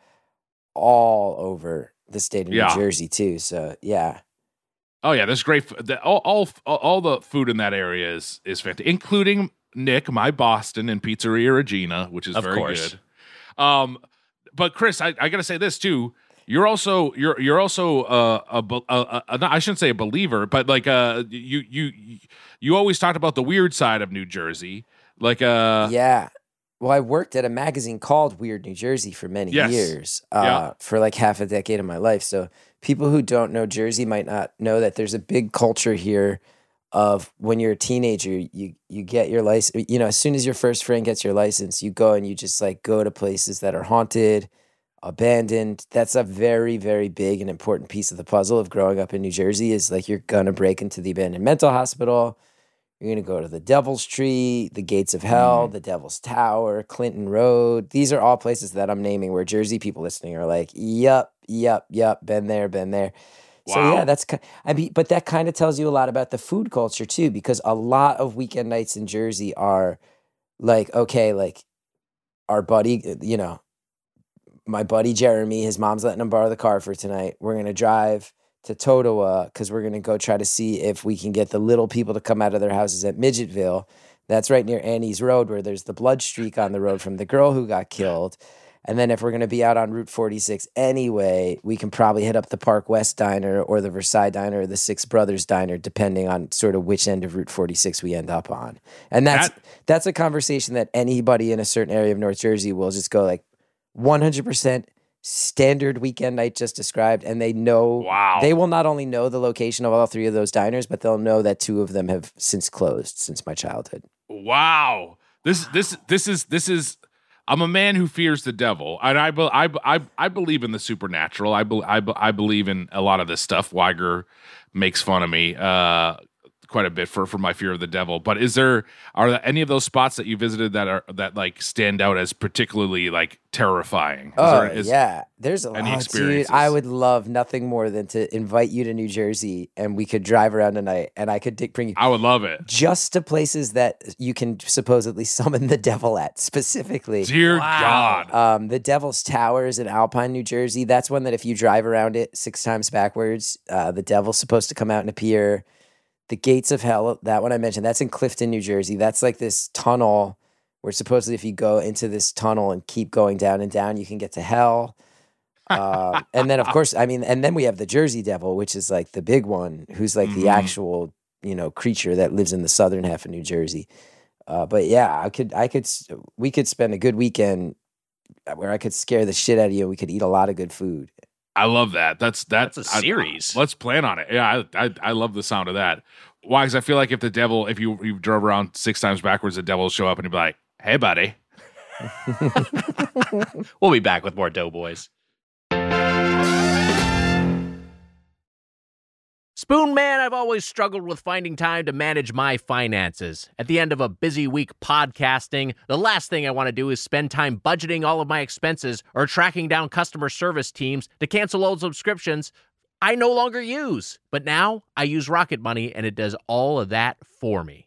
Speaker 5: all over the state of
Speaker 3: Yeah.
Speaker 5: New Jersey too. So yeah,
Speaker 3: Oh yeah, there's great. The, all, all all all the food in that area is is fantastic, including Nick, my Boston, and Pizzeria Regina, which is
Speaker 2: Of
Speaker 3: very
Speaker 2: course.
Speaker 3: good. Um, but Chris, I, I got to say this too. You're also you're you're also uh, a, a, a I shouldn't say a believer, but like uh you you you always talked about the weird side of New Jersey, like uh
Speaker 5: yeah. Well, I worked at a magazine called Weird New Jersey for many
Speaker 3: Yes.
Speaker 5: years, uh,
Speaker 3: Yeah.
Speaker 5: for like half a decade of my life. So people who don't know Jersey might not know that there's a big culture here of when you're a teenager, you you get your license. You know, as soon as your first friend gets your license, you go and you just like go to places that are haunted, abandoned. That's a very very big and important piece of the puzzle of growing up in New Jersey. Is like you're gonna break into the abandoned mental hospital. You're going to go to the Devil's Tree, the Gates of Hell, mm. the Devil's Tower, Clinton Road. These are all places that I'm naming where Jersey people listening are like, "Yup, yup, yup, been there, been there." So yeah, that's I mean, but that kind of tells you a lot about the food culture too, because a lot of weekend nights in Jersey are like, okay, like our buddy, uh, you know, my buddy Jeremy, his mom's letting him borrow the car for tonight. We're gonna drive to Totowa because we're gonna go try to see if we can get the little people to come out of their houses at Midgetville. That's right near Annie's Road, where there's the blood streak on the road from the girl who got killed. And then if we're gonna be out on Route 46 anyway, we can probably hit up the Park West Diner or the Versailles Diner or the Six Brothers Diner, depending on sort of which end of Route 46 we end up on. And that's
Speaker 3: That-
Speaker 5: that's a conversation that anybody in a certain area of North Jersey will just go like 100% standard weekend night just described and they know
Speaker 3: Wow.
Speaker 5: they will not only know the location of all three of those diners but they'll know that two of them have since closed since my childhood
Speaker 3: Wow. This this this is this is I'm a man who fears the devil, and I I, I I believe in the supernatural. I be, I, I believe in a lot of this stuff. Wiger makes fun of me uh, quite a bit for for my fear of the devil. But is there are there any of those spots that you visited that are that like stand out as particularly like terrifying? Is
Speaker 5: oh
Speaker 3: there- is-
Speaker 5: yeah there's a
Speaker 3: any
Speaker 5: lot dude i would love nothing more than to invite you to new jersey and we could drive around tonight and i could di- bring you
Speaker 3: I would love it.
Speaker 5: just to places that you can supposedly summon the devil at specifically
Speaker 3: Dear God.
Speaker 5: Um, the Devil's Towers in Alpine, New Jersey. That's one that if you drive around it six times backwards, uh, the devil's supposed to come out and appear. The Gates of Hell, that one I mentioned, that's in Clifton, New Jersey. That's like this tunnel where supposedly if you go into this tunnel and keep going down and down, you can get to hell. Um, and then, of course, I mean, and then we have the Jersey Devil, which is like the big one, who's like the
Speaker 3: Mhm.
Speaker 5: actual, you know, creature that lives in the southern half of New Jersey. Uh, but yeah, I could, I could, we could spend a good weekend uh, where I could scare the shit out of you. We could eat a lot of good food.
Speaker 3: I love that. That's that's,
Speaker 2: That's a
Speaker 3: I-
Speaker 2: series.
Speaker 3: let's plan on it. Yeah, I, I I love the sound of that. Why? Because I feel like if the devil, if you you drove around six times backwards, the devil will show up and he'll be like, "Hey, buddy."
Speaker 2: We'll be back with more Doughboys. Spoon Man, I've always struggled with finding time to manage my finances. At the end of a busy week podcasting, the last thing I want to do is spend time budgeting all of my expenses or tracking down customer service teams to cancel old subscriptions I no longer use. But now I use Rocket Money and it does all of that for me.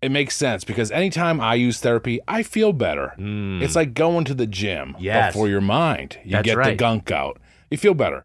Speaker 6: It makes sense because anytime I use therapy, I feel better.
Speaker 2: Mm.
Speaker 6: It's like going to the gym
Speaker 2: Yes.
Speaker 6: for your mind. You
Speaker 2: That's
Speaker 6: get the gunk out. You feel better.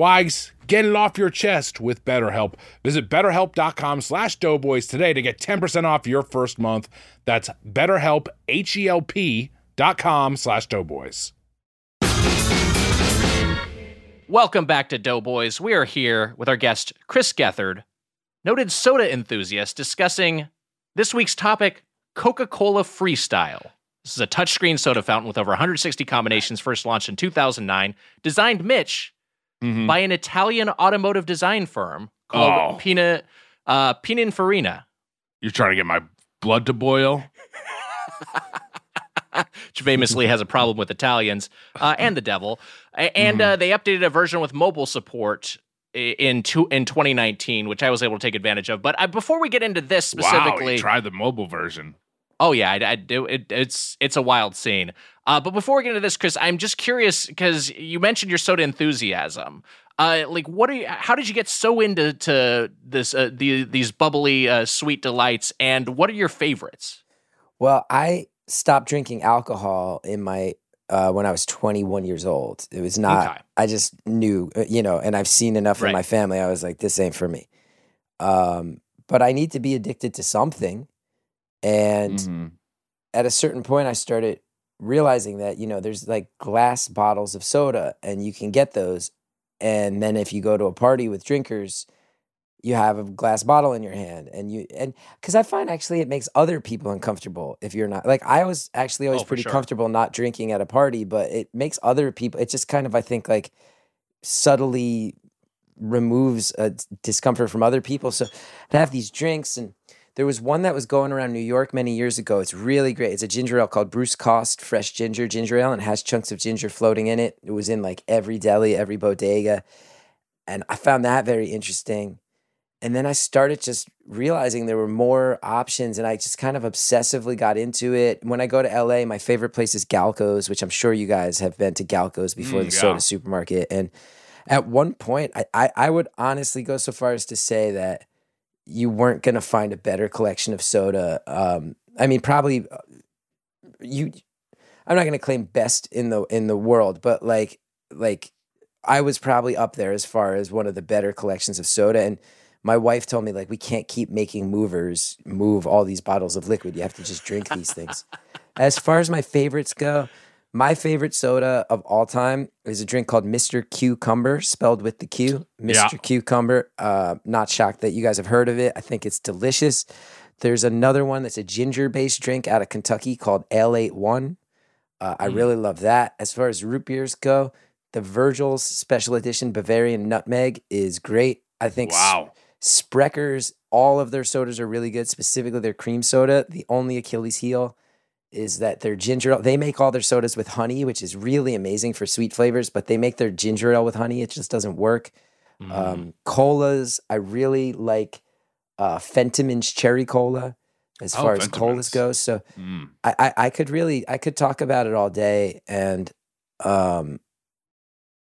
Speaker 6: Wags, get it off your chest with BetterHelp. Visit betterhelp.com slash doughboys today to get 10% off your first month. That's betterhelp, H-E-L-P dot com slash doughboys.
Speaker 2: Welcome back to Doughboys. We are here with our guest, Chris Gethard, noted soda enthusiast, discussing this week's topic Coca Cola Freestyle. This is a touchscreen soda fountain with over 160 combinations, first launched in 2009, designed Mitch
Speaker 3: Mhm.
Speaker 2: by an Italian automotive design firm called
Speaker 3: Oh.
Speaker 2: Pina, uh, Pininfarina,
Speaker 3: You're trying to get my blood to boil?
Speaker 2: which famously has a problem with Italians uh, and the devil. And
Speaker 3: Mm-hmm.
Speaker 2: uh, they updated a version with mobile support in two, in 2019, which I was able to take advantage of. But uh, before we get into this specifically,
Speaker 3: you tried the mobile version.
Speaker 2: Oh yeah, I, I do. It, it's it's a wild scene. Uh, but before we get into this, Chris, I'm just curious because you mentioned your soda enthusiasm. Uh, like, what are you? How did you get so into to this? Uh, the, these bubbly, uh, sweet delights, and what are your favorites?
Speaker 5: Well, I stopped drinking alcohol in my uh, when I was 21 years old. It was not.
Speaker 2: Okay.
Speaker 5: I just knew, uh, you know, and I've seen enough
Speaker 2: Right.
Speaker 5: in my family. I was like, this ain't for me. Um, but I need to be addicted to something, and
Speaker 3: Mhm.
Speaker 5: at a certain point, I started realizing that you know there's like glass bottles of soda, and you can get those, and then if you go to a party with drinkers. You have a glass bottle in your hand, and you and because I find actually it makes other people uncomfortable if you're not like I was actually always
Speaker 2: Oh,
Speaker 5: pretty
Speaker 2: sure.
Speaker 5: comfortable not drinking at a party, but it makes other people. It just kind of I think like subtly removes a discomfort from other people. So to have these drinks and there was one that was going around New York many years ago. It's really great. It's a ginger ale called Bruce Cost Fresh Ginger Ginger Ale and it has chunks of ginger floating in it. It was in like every deli, every bodega. And I found that very interesting. And then I started just realizing there were more options and I just kind of obsessively got into it. When I go to LA, my favorite place is Galco's, which I'm sure you guys have been to Galco's before
Speaker 3: Mm,
Speaker 5: the
Speaker 3: yeah.
Speaker 5: soda supermarket. And at one point, I, I, I would honestly go so far as to say that you weren't going to find a better collection of soda. Um, I mean, probably uh, you. I'm not going to claim best in the in the world, but like like I was probably up there as far as one of the better collections of soda. And my wife told me like we can't keep making movers move all these bottles of liquid. You have to just drink these things. As far as my favorites go, my favorite soda of all time is a drink called Mr. Cucumber, spelled with the Q. Mr.
Speaker 3: Yeah.
Speaker 5: Cucumber. Uh, not shocked that you guys have heard of it. I think it's delicious. There's another one that's a ginger based drink out of Kentucky called Ale-8-One. Uh, I really love that. As far as root beers go, the Virgil's Special Edition Bavarian Nutmeg is great. I think
Speaker 3: Wow.
Speaker 5: Sprecher's, all of their sodas are really good, specifically their cream soda. The only Achilles heel is that their ginger ale, they make all their sodas with honey, which is really amazing for sweet flavors, but they make their ginger ale with honey. It just doesn't work.
Speaker 3: Mm-hmm.
Speaker 5: Um, colas, I really like uh, Fentiman's cherry cola as
Speaker 3: Oh,
Speaker 5: far as colas
Speaker 3: Fentiman's.
Speaker 5: goes. So
Speaker 3: Mm.
Speaker 5: I, I, I could really, I could talk about it all day. And um,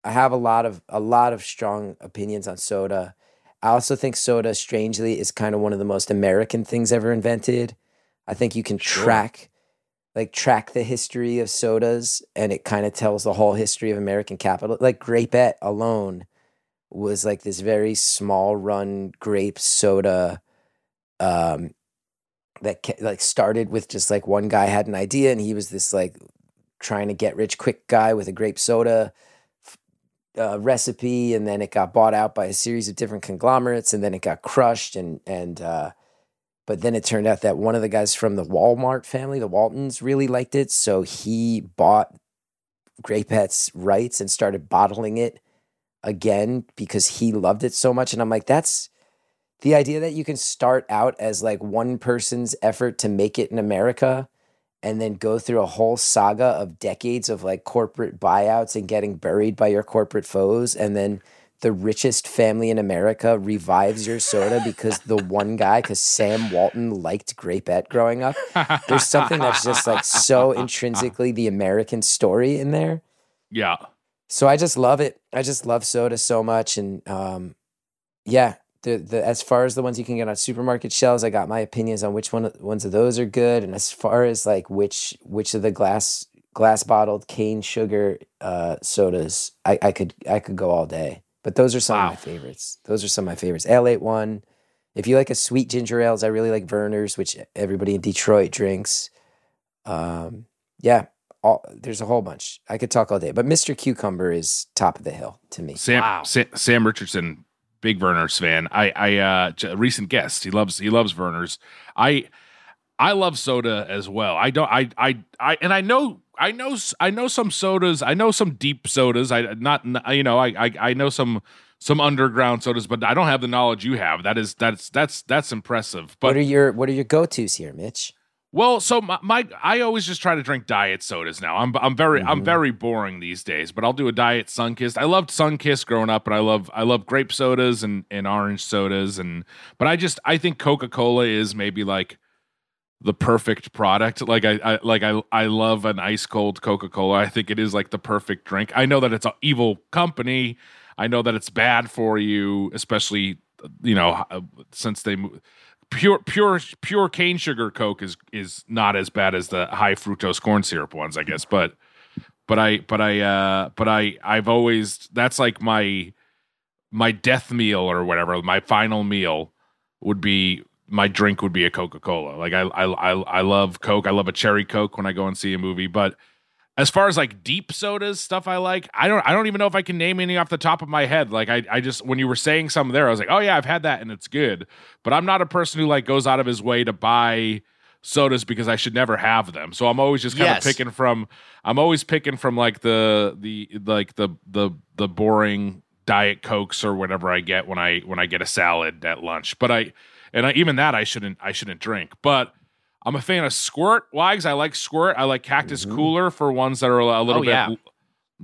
Speaker 5: I have a lot of, a lot of strong opinions on soda. I also think soda, strangely, is kind of one of the most American things ever invented. I think you can
Speaker 3: Sure.
Speaker 5: track, like track the history of sodas, and it kind of tells the whole history of American capital. Like Grapette alone was like this very small run grape soda, um, that like started with just like one guy had an idea, and he was this like trying to get rich quick guy with a grape soda uh, recipe, and then it got bought out by a series of different conglomerates, and then it got crushed, and and uh, but then it turned out that one of the guys from the Walmart family, the Waltons, really liked it, so he bought Grapette's rights and started bottling it again because he loved it so much, and I'm like, that's the idea that you can start out as like one person's effort to make it in America and then go through a whole saga of decades of like corporate buyouts and getting buried by your corporate foes and then the richest family in America revives your soda because the one guy, because Sam Walton liked Grapette growing up. There's something that's just like so intrinsically the American story in there.
Speaker 3: Yeah.
Speaker 5: So I just love it. I just love soda so much, and um, yeah, the the as far as the ones you can get on supermarket shelves, I got my opinions on which one ones of those are good, and as far as like which which of the glass glass bottled cane sugar uh, sodas, I, I could I could go all day. But those are some
Speaker 3: Wow.
Speaker 5: of my favorites. Those are some of my favorites. Ale-8-One. If you like a sweet ginger ales, I really like Vernors, which everybody in Detroit drinks. Um, yeah, all, there's a whole bunch. I could talk all day, but Mr. Cucumber is top of the hill to me.
Speaker 3: Sam
Speaker 2: Wow.
Speaker 3: Sa- Sam Richardson, big Vernors fan. I I uh j- a recent guest. He loves he loves Vernors. I I love soda as well. I don't I I I and I know I know I know some sodas. I know some deep sodas. I not you know I I, I know some some underground sodas, but I don't have the knowledge you have. That is that's that's that's impressive. But
Speaker 5: what are your what are your go tos here, Mitch?
Speaker 3: Well, so my, my I always just try to drink diet sodas now. I'm I'm very I'm
Speaker 5: Mhm.
Speaker 3: very boring these days, but I'll do a diet Sunkist. I loved Sunkist growing up, and I love I love grape sodas and and orange sodas, and but I just I think Coca Cola is maybe like the perfect product. Like I, I like I I love an ice cold Coca Cola. I think it is like the perfect drink. I know that it's an evil company. I know that it's bad for you, especially you know uh, since they pure pure pure cane sugar Coke is is not as bad as the high fructose corn syrup ones, I guess. But but I but I uh but I I've always that's like my my death meal or whatever. My final meal would be my drink would be a Coca Cola. Like I, I I I love Coke. I love a cherry Coke when I go and see a movie. But as far as like deep sodas stuff, I like. I don't I don't even know if I can name any off the top of my head. Like I I just when you were saying some there, I was like, oh yeah, I've had that and it's good. But I'm not a person who like goes out of his way to buy sodas because I should never have them. So I'm always just kind
Speaker 2: Yes.
Speaker 3: of picking from. I'm always picking from like the the like the the the boring diet cokes or whatever I get when I when I get a salad at lunch. But I and I, even that I shouldn't I shouldn't drink. But I'm a fan of Squirt Wags. I like Squirt. I like Cactus Cooler for ones that are a little
Speaker 2: Oh,
Speaker 3: bit
Speaker 2: yeah.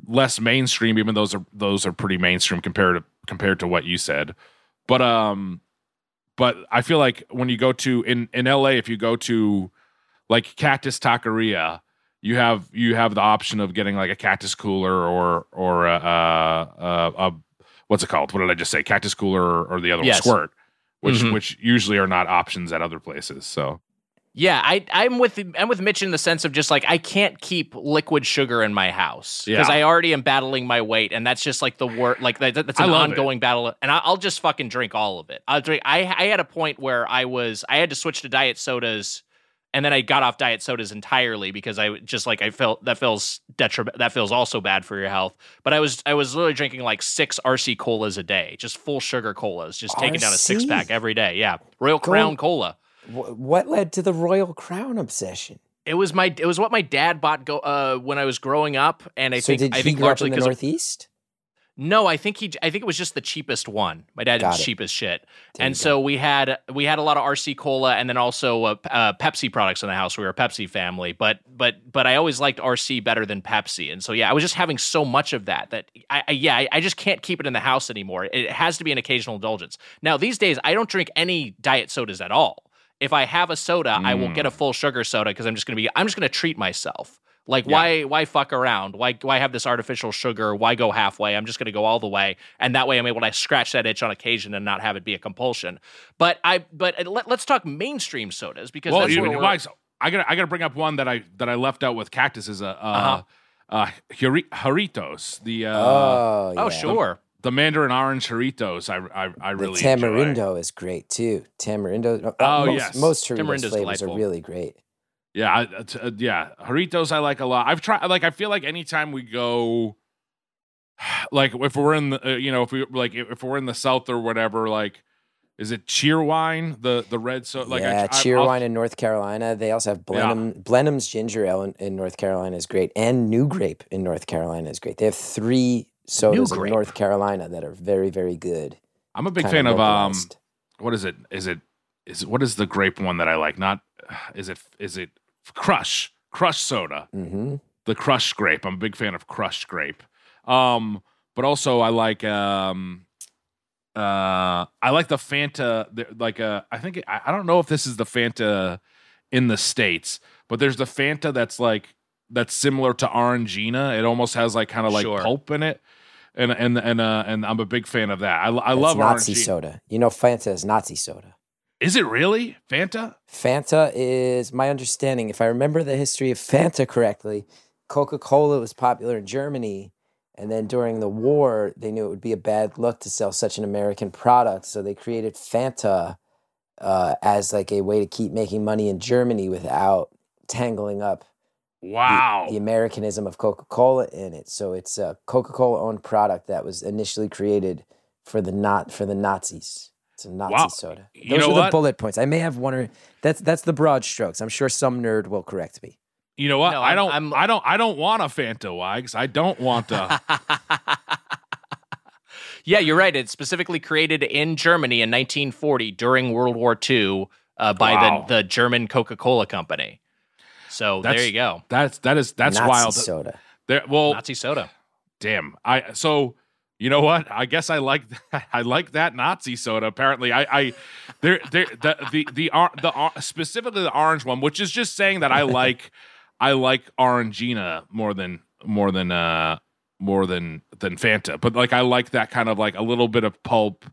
Speaker 3: less mainstream. Even those are those are pretty mainstream compared to compared to what you said. But um, but I feel like when you go to in in LA, if you go to like Cactus Taqueria, you have you have the option of getting like a cactus cooler or or a, a, a, a what's it called? What did I just say? Cactus cooler or, or the other
Speaker 2: Yes.
Speaker 3: one, squirt, which
Speaker 2: Mhm.
Speaker 3: which usually are not options at other places. So
Speaker 2: Yeah, I I'm with I'm with Mitch in the sense of just like I can't keep liquid sugar in my house because
Speaker 3: Yeah.
Speaker 2: I already am battling my weight, and that's just like the work. Like that, that's an
Speaker 3: love it.
Speaker 2: ongoing battle, and I, I'll just fucking drink all of it. I'll drink. I I had a point where I was I had to switch to diet sodas, and then I got off diet sodas entirely because I just like I felt that feels detriment. That feels also bad for your health. But I was I was literally drinking like six RC colas a day, just full sugar colas, just taking down a six pack every day. Yeah, Royal
Speaker 5: Go-
Speaker 2: Crown Cola.
Speaker 5: Wh- what led to the Royal Crown obsession?
Speaker 2: It was my it was what my dad bought go uh when I was growing up, and I
Speaker 5: so
Speaker 2: think
Speaker 5: did
Speaker 2: I think largely
Speaker 5: in the
Speaker 2: because
Speaker 5: Northeast?
Speaker 2: No, I think he I think it was just the cheapest one. My dad
Speaker 5: Got
Speaker 2: did
Speaker 5: it.
Speaker 2: cheapest shit,
Speaker 5: There
Speaker 2: and so we had we had a lot of RC cola and then also uh, uh, Pepsi products in the house. We were a Pepsi family, but but but I always liked RC better than Pepsi, and so yeah, I was just having so much of that that I, I yeah I, I just can't keep it in the house anymore. It has to be an occasional indulgence. Now these days I don't drink any diet sodas at all. If I have a soda, I will
Speaker 3: Mm.
Speaker 2: get a full sugar soda because I'm just gonna be I'm just gonna treat myself. Like
Speaker 3: Yeah.
Speaker 2: why why fuck around? Why why have this artificial sugar? Why go halfway? I'm just going to go all the way, and that way I'm able to scratch that itch on occasion and not have it be a compulsion. But I but uh, let, us talk mainstream sodas because
Speaker 3: well,
Speaker 2: that's
Speaker 3: you,
Speaker 2: where we're-
Speaker 3: I gotta I gotta bring up one that I that I left out with Cactus is a uh,
Speaker 2: Uh-huh.
Speaker 3: uh Jari- Jarritos the uh
Speaker 5: oh,
Speaker 2: oh sure
Speaker 3: the Mandarin orange Jarritos. I I, I
Speaker 5: The
Speaker 3: really enjoy.
Speaker 5: tamarindo is great too. Tamarindo. uh,
Speaker 3: Oh,
Speaker 5: most,
Speaker 3: yes.
Speaker 5: most Doritos flavors
Speaker 2: delightful.
Speaker 5: are really great.
Speaker 3: Yeah, I, uh, uh, yeah, Jarritos I like a lot. I've tried like I feel like anytime we go, like if we're in the uh, you know if we like if we're in the south or whatever, like is it Cheerwine the the red so like
Speaker 5: yeah,
Speaker 3: I, I,
Speaker 5: Cheerwine in North Carolina. They also have Blenheim. Blenheim's ginger ale in, in North Carolina is great, and Nu-Grape in North Carolina is great. They have three sodas in North Carolina that are very, very good.
Speaker 3: I'm a big
Speaker 5: kinda
Speaker 3: fan of um what is it? Is it is it what is the grape one that I like? Not is it is it Crush Crush soda?
Speaker 5: hmm
Speaker 3: The Crush grape. I'm a big fan of Crush grape. Um, but also I like um uh I like the Fanta the- like uh I think I, I don't know if this is the Fanta in the states, but there's the Fanta that's like that's similar to Orangina. It almost has like kind of like
Speaker 2: Sure.
Speaker 3: pulp in it. And and and uh and I'm a big fan of that. I, I
Speaker 5: That's
Speaker 3: love
Speaker 5: Nazi
Speaker 3: Orangina.
Speaker 5: soda. You know, Fanta is Nazi soda.
Speaker 3: Is it really Fanta?
Speaker 5: Fanta is my understanding. If I remember the history of Fanta correctly, Coca Cola was popular in Germany. And then during the war, they knew it would be a bad look to sell such an American product. So they created Fanta uh, as like a way to keep making money in Germany without tangling up the-
Speaker 3: Wow.
Speaker 5: the, Americanism of Coca Cola in it. So it's a Coca Cola owned product that was initially created for the not for the Nazis. It's a Nazi
Speaker 3: Wow.
Speaker 5: soda.
Speaker 3: You
Speaker 5: Those
Speaker 3: know
Speaker 5: are the
Speaker 3: what?
Speaker 5: bullet points. I may have one or that's that's the broad strokes. I'm sure some nerd will correct me.
Speaker 3: You know what?
Speaker 2: No,
Speaker 3: I
Speaker 2: I'm-
Speaker 3: don't.
Speaker 2: I'm-
Speaker 3: I don't. I don't want a Fanta Wags. I don't want a.
Speaker 2: yeah, you're right. It's specifically created in Germany in 1940 during World War II uh, by
Speaker 3: Wow.
Speaker 2: the, the German Coca Cola Company. So
Speaker 3: That's-
Speaker 2: there you go.
Speaker 3: That's that is that's
Speaker 5: Nazi
Speaker 3: wild.
Speaker 5: soda.
Speaker 3: There. Well,
Speaker 2: Nazi soda.
Speaker 3: damn. I so. You know what? I guess I like I like that Nazi soda. Apparently, I I there there the the the, the or- specifically the orange one, which is just saying that I like I like Orangina more than more than uh more than than Fanta. But like I like that kind of like a little bit of pulp,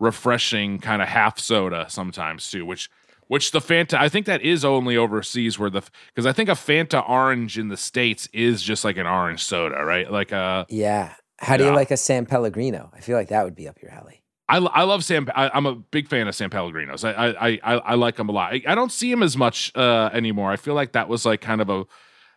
Speaker 3: refreshing kind of half soda sometimes too. Which which the Fanta I think that is only overseas where the because I think a Fanta orange in the states is just like an orange soda, right? Like uh
Speaker 5: Yeah. How do you like a San Pellegrino? I feel like that would be up your alley.
Speaker 3: I, I love Sam. I, I'm a big fan of San Pellegrinos. I I I, I like them a lot. I, I don't see them as much uh, anymore. I feel like that was like kind of a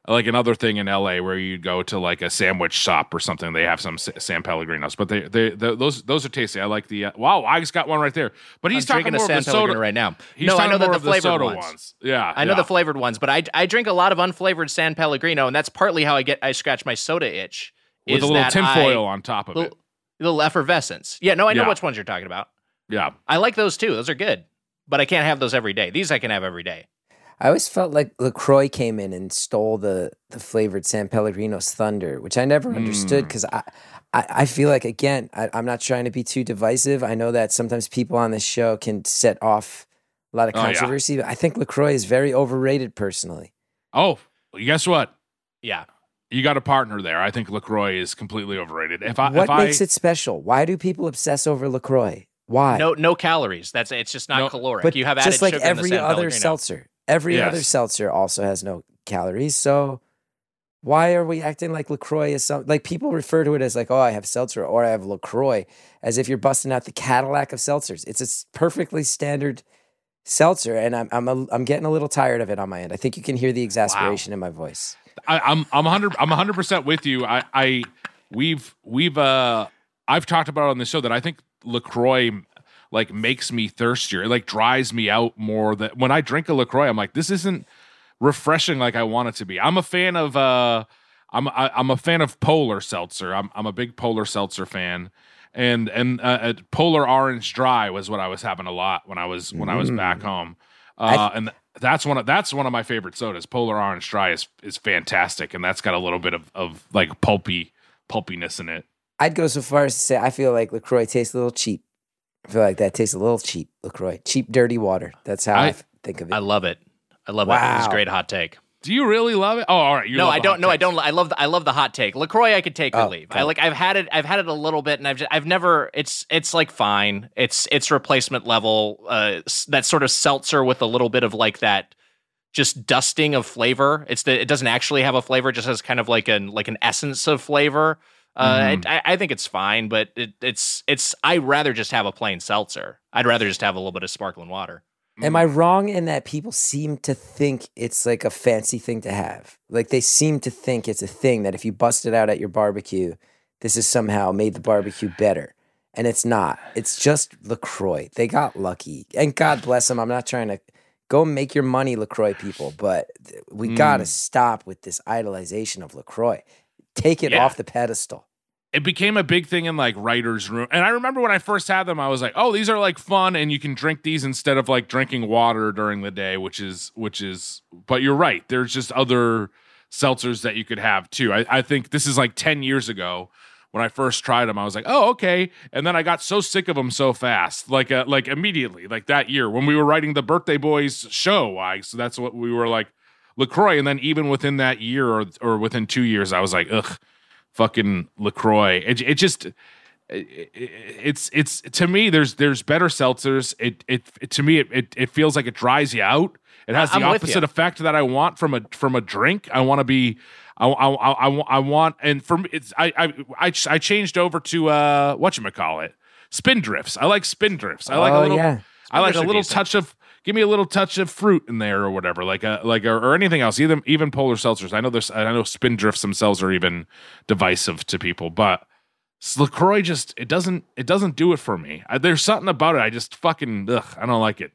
Speaker 3: like another thing in LA where you go to like a sandwich shop or something. They have some San Pellegrinos, but they they, they those those are tasty. I like the uh, wow. I just got one right there. But he's
Speaker 2: I'm
Speaker 3: talking
Speaker 2: drinking a San
Speaker 3: of the soda
Speaker 2: Pellegrino right now.
Speaker 3: He's
Speaker 2: no, I know that the
Speaker 3: of the
Speaker 2: flavored ones.
Speaker 3: Yeah,
Speaker 2: I know
Speaker 3: yeah.
Speaker 2: the flavored ones, but I I drink a lot of unflavored San Pellegrino, and that's partly how I get I scratch my soda itch.
Speaker 3: With
Speaker 2: is
Speaker 3: a little
Speaker 2: that
Speaker 3: tinfoil on top of it.
Speaker 2: little, little effervescence. Yeah, no, I know
Speaker 3: Yeah.
Speaker 2: which ones you're talking about.
Speaker 3: Yeah,
Speaker 2: I like those too. Those are good, but I can't have those every day. These I can have every day.
Speaker 5: I always felt like LaCroix came in and stole the the flavored San Pellegrino's thunder, which I never understood
Speaker 3: Mm.
Speaker 5: because I, I I feel like again I, I'm not trying to be too divisive. I know that sometimes people on this show can set off a lot of
Speaker 3: Oh, yeah.
Speaker 5: controversy, but I think LaCroix is very overrated personally.
Speaker 3: Oh, well, guess what?
Speaker 2: Yeah.
Speaker 3: You got a partner there. I think Lacroix is completely overrated. If I
Speaker 5: what
Speaker 3: if
Speaker 5: makes
Speaker 3: I,
Speaker 5: it special? Why do people obsess over LaCroix? Why?
Speaker 2: No, no calories. That's it's just not
Speaker 3: No,
Speaker 2: caloric.
Speaker 5: but
Speaker 2: you have added
Speaker 5: just like
Speaker 2: sugar in the
Speaker 5: every other
Speaker 2: Pellegrino.
Speaker 5: seltzer. Every other seltzer also has no calories. So why are we acting like LaCroix is some like people refer to it as like, oh, I have seltzer or I have LaCroix, as if you're busting out the Cadillac of seltzers. It's a perfectly standard seltzer, and I'm I'm a, I'm getting a little tired of it on my end. I think you can hear the exasperation in my voice.
Speaker 3: I, I'm I'm hundred I'm hundred percent with you. I I we've we've uh I've talked about on the show that I think Lacroix like makes me thirstier. It like dries me out more. That when I drink a Lacroix, I'm like, this isn't refreshing like I want it to be. I'm a fan of uh I'm I, I'm a fan of Polar Seltzer. I'm I'm a big Polar Seltzer fan. And and uh, uh, Polar Orange Dry was what I was having a lot when I was when I was back home. Uh, and that's one of that's one of my favorite sodas. Polar Orange Dry is is fantastic, and that's got a little bit of, of like pulpy pulpiness in it.
Speaker 5: I'd go so far as to say I feel like LaCroix tastes a little cheap. I feel like that tastes a little cheap, LaCroix. Cheap, dirty water. That's how I think of it.
Speaker 2: I love it. I love it. This is a
Speaker 5: Wow.
Speaker 2: great hot take.
Speaker 3: Do you really love it? Oh, all right. You
Speaker 2: no,
Speaker 3: love
Speaker 2: I don't.
Speaker 3: hot
Speaker 2: No, I don't. I love. The, I love the hot take. Lacroix, I could take or
Speaker 5: Oh,
Speaker 2: leave.
Speaker 5: got
Speaker 2: I like. I've had it. I've had it a little bit, and I've. Just, I've never. It's. It's like fine. It's. It's replacement level. Uh, that sort of seltzer with a little bit of like that, just dusting of flavor. It's the. It doesn't actually have a flavor. It just has kind of like an like an essence of flavor. Uh, it- I, I think it's fine, but it, it's. It's. I rather just have a plain seltzer. I'd rather just have a little bit of sparkling water.
Speaker 5: Am I wrong in that people seem to think it's like a fancy thing to have? Like they seem to think it's a thing that if you bust it out at your barbecue, this has somehow made the barbecue better. And it's not. It's just LaCroix. They got lucky. And God bless them. I'm not trying to go make your money, LaCroix people, but we got to
Speaker 3: Mm.
Speaker 5: stop with this idolization of LaCroix. Take it
Speaker 3: Yeah.
Speaker 5: off the pedestal.
Speaker 3: It became a big thing in like writers' room. And I remember when I first had them, I was like, "Oh, these are like fun, and you can drink these instead of like drinking water during the day," which is which is. But you're right. There's just other seltzers that you could have too. I, I think this is like ten years ago when I first tried them. I was like, "Oh, okay," and then I got so sick of them so fast, like uh, like immediately, like that year when we were writing the Birthday Boys show. I so that's what we were like. Lacroix, and then even within that year or or within two years, I was like, ugh, fucking Lacroix. It, it just it, it's it's to me there's there's better seltzers. It it, to me it, it, feels like it dries you out. It has the
Speaker 2: I'm
Speaker 3: opposite effect that I want from a from a drink. I want to be. I, I, I, I, want and for me it's I I I, I changed over to uh what you call it Spindrifts. I like Spindrifts. I like
Speaker 5: oh
Speaker 3: a little
Speaker 5: yeah.
Speaker 3: I like a little
Speaker 2: decent.
Speaker 3: touch of give me a little touch of fruit in there or whatever, like a like a, or anything else. Even even polar seltzers. I know there's I know Spindrifts themselves are even divisive to people, but Lacroix just it doesn't it doesn't do it for me. I, there's something about it. I just fucking ugh, I don't like it.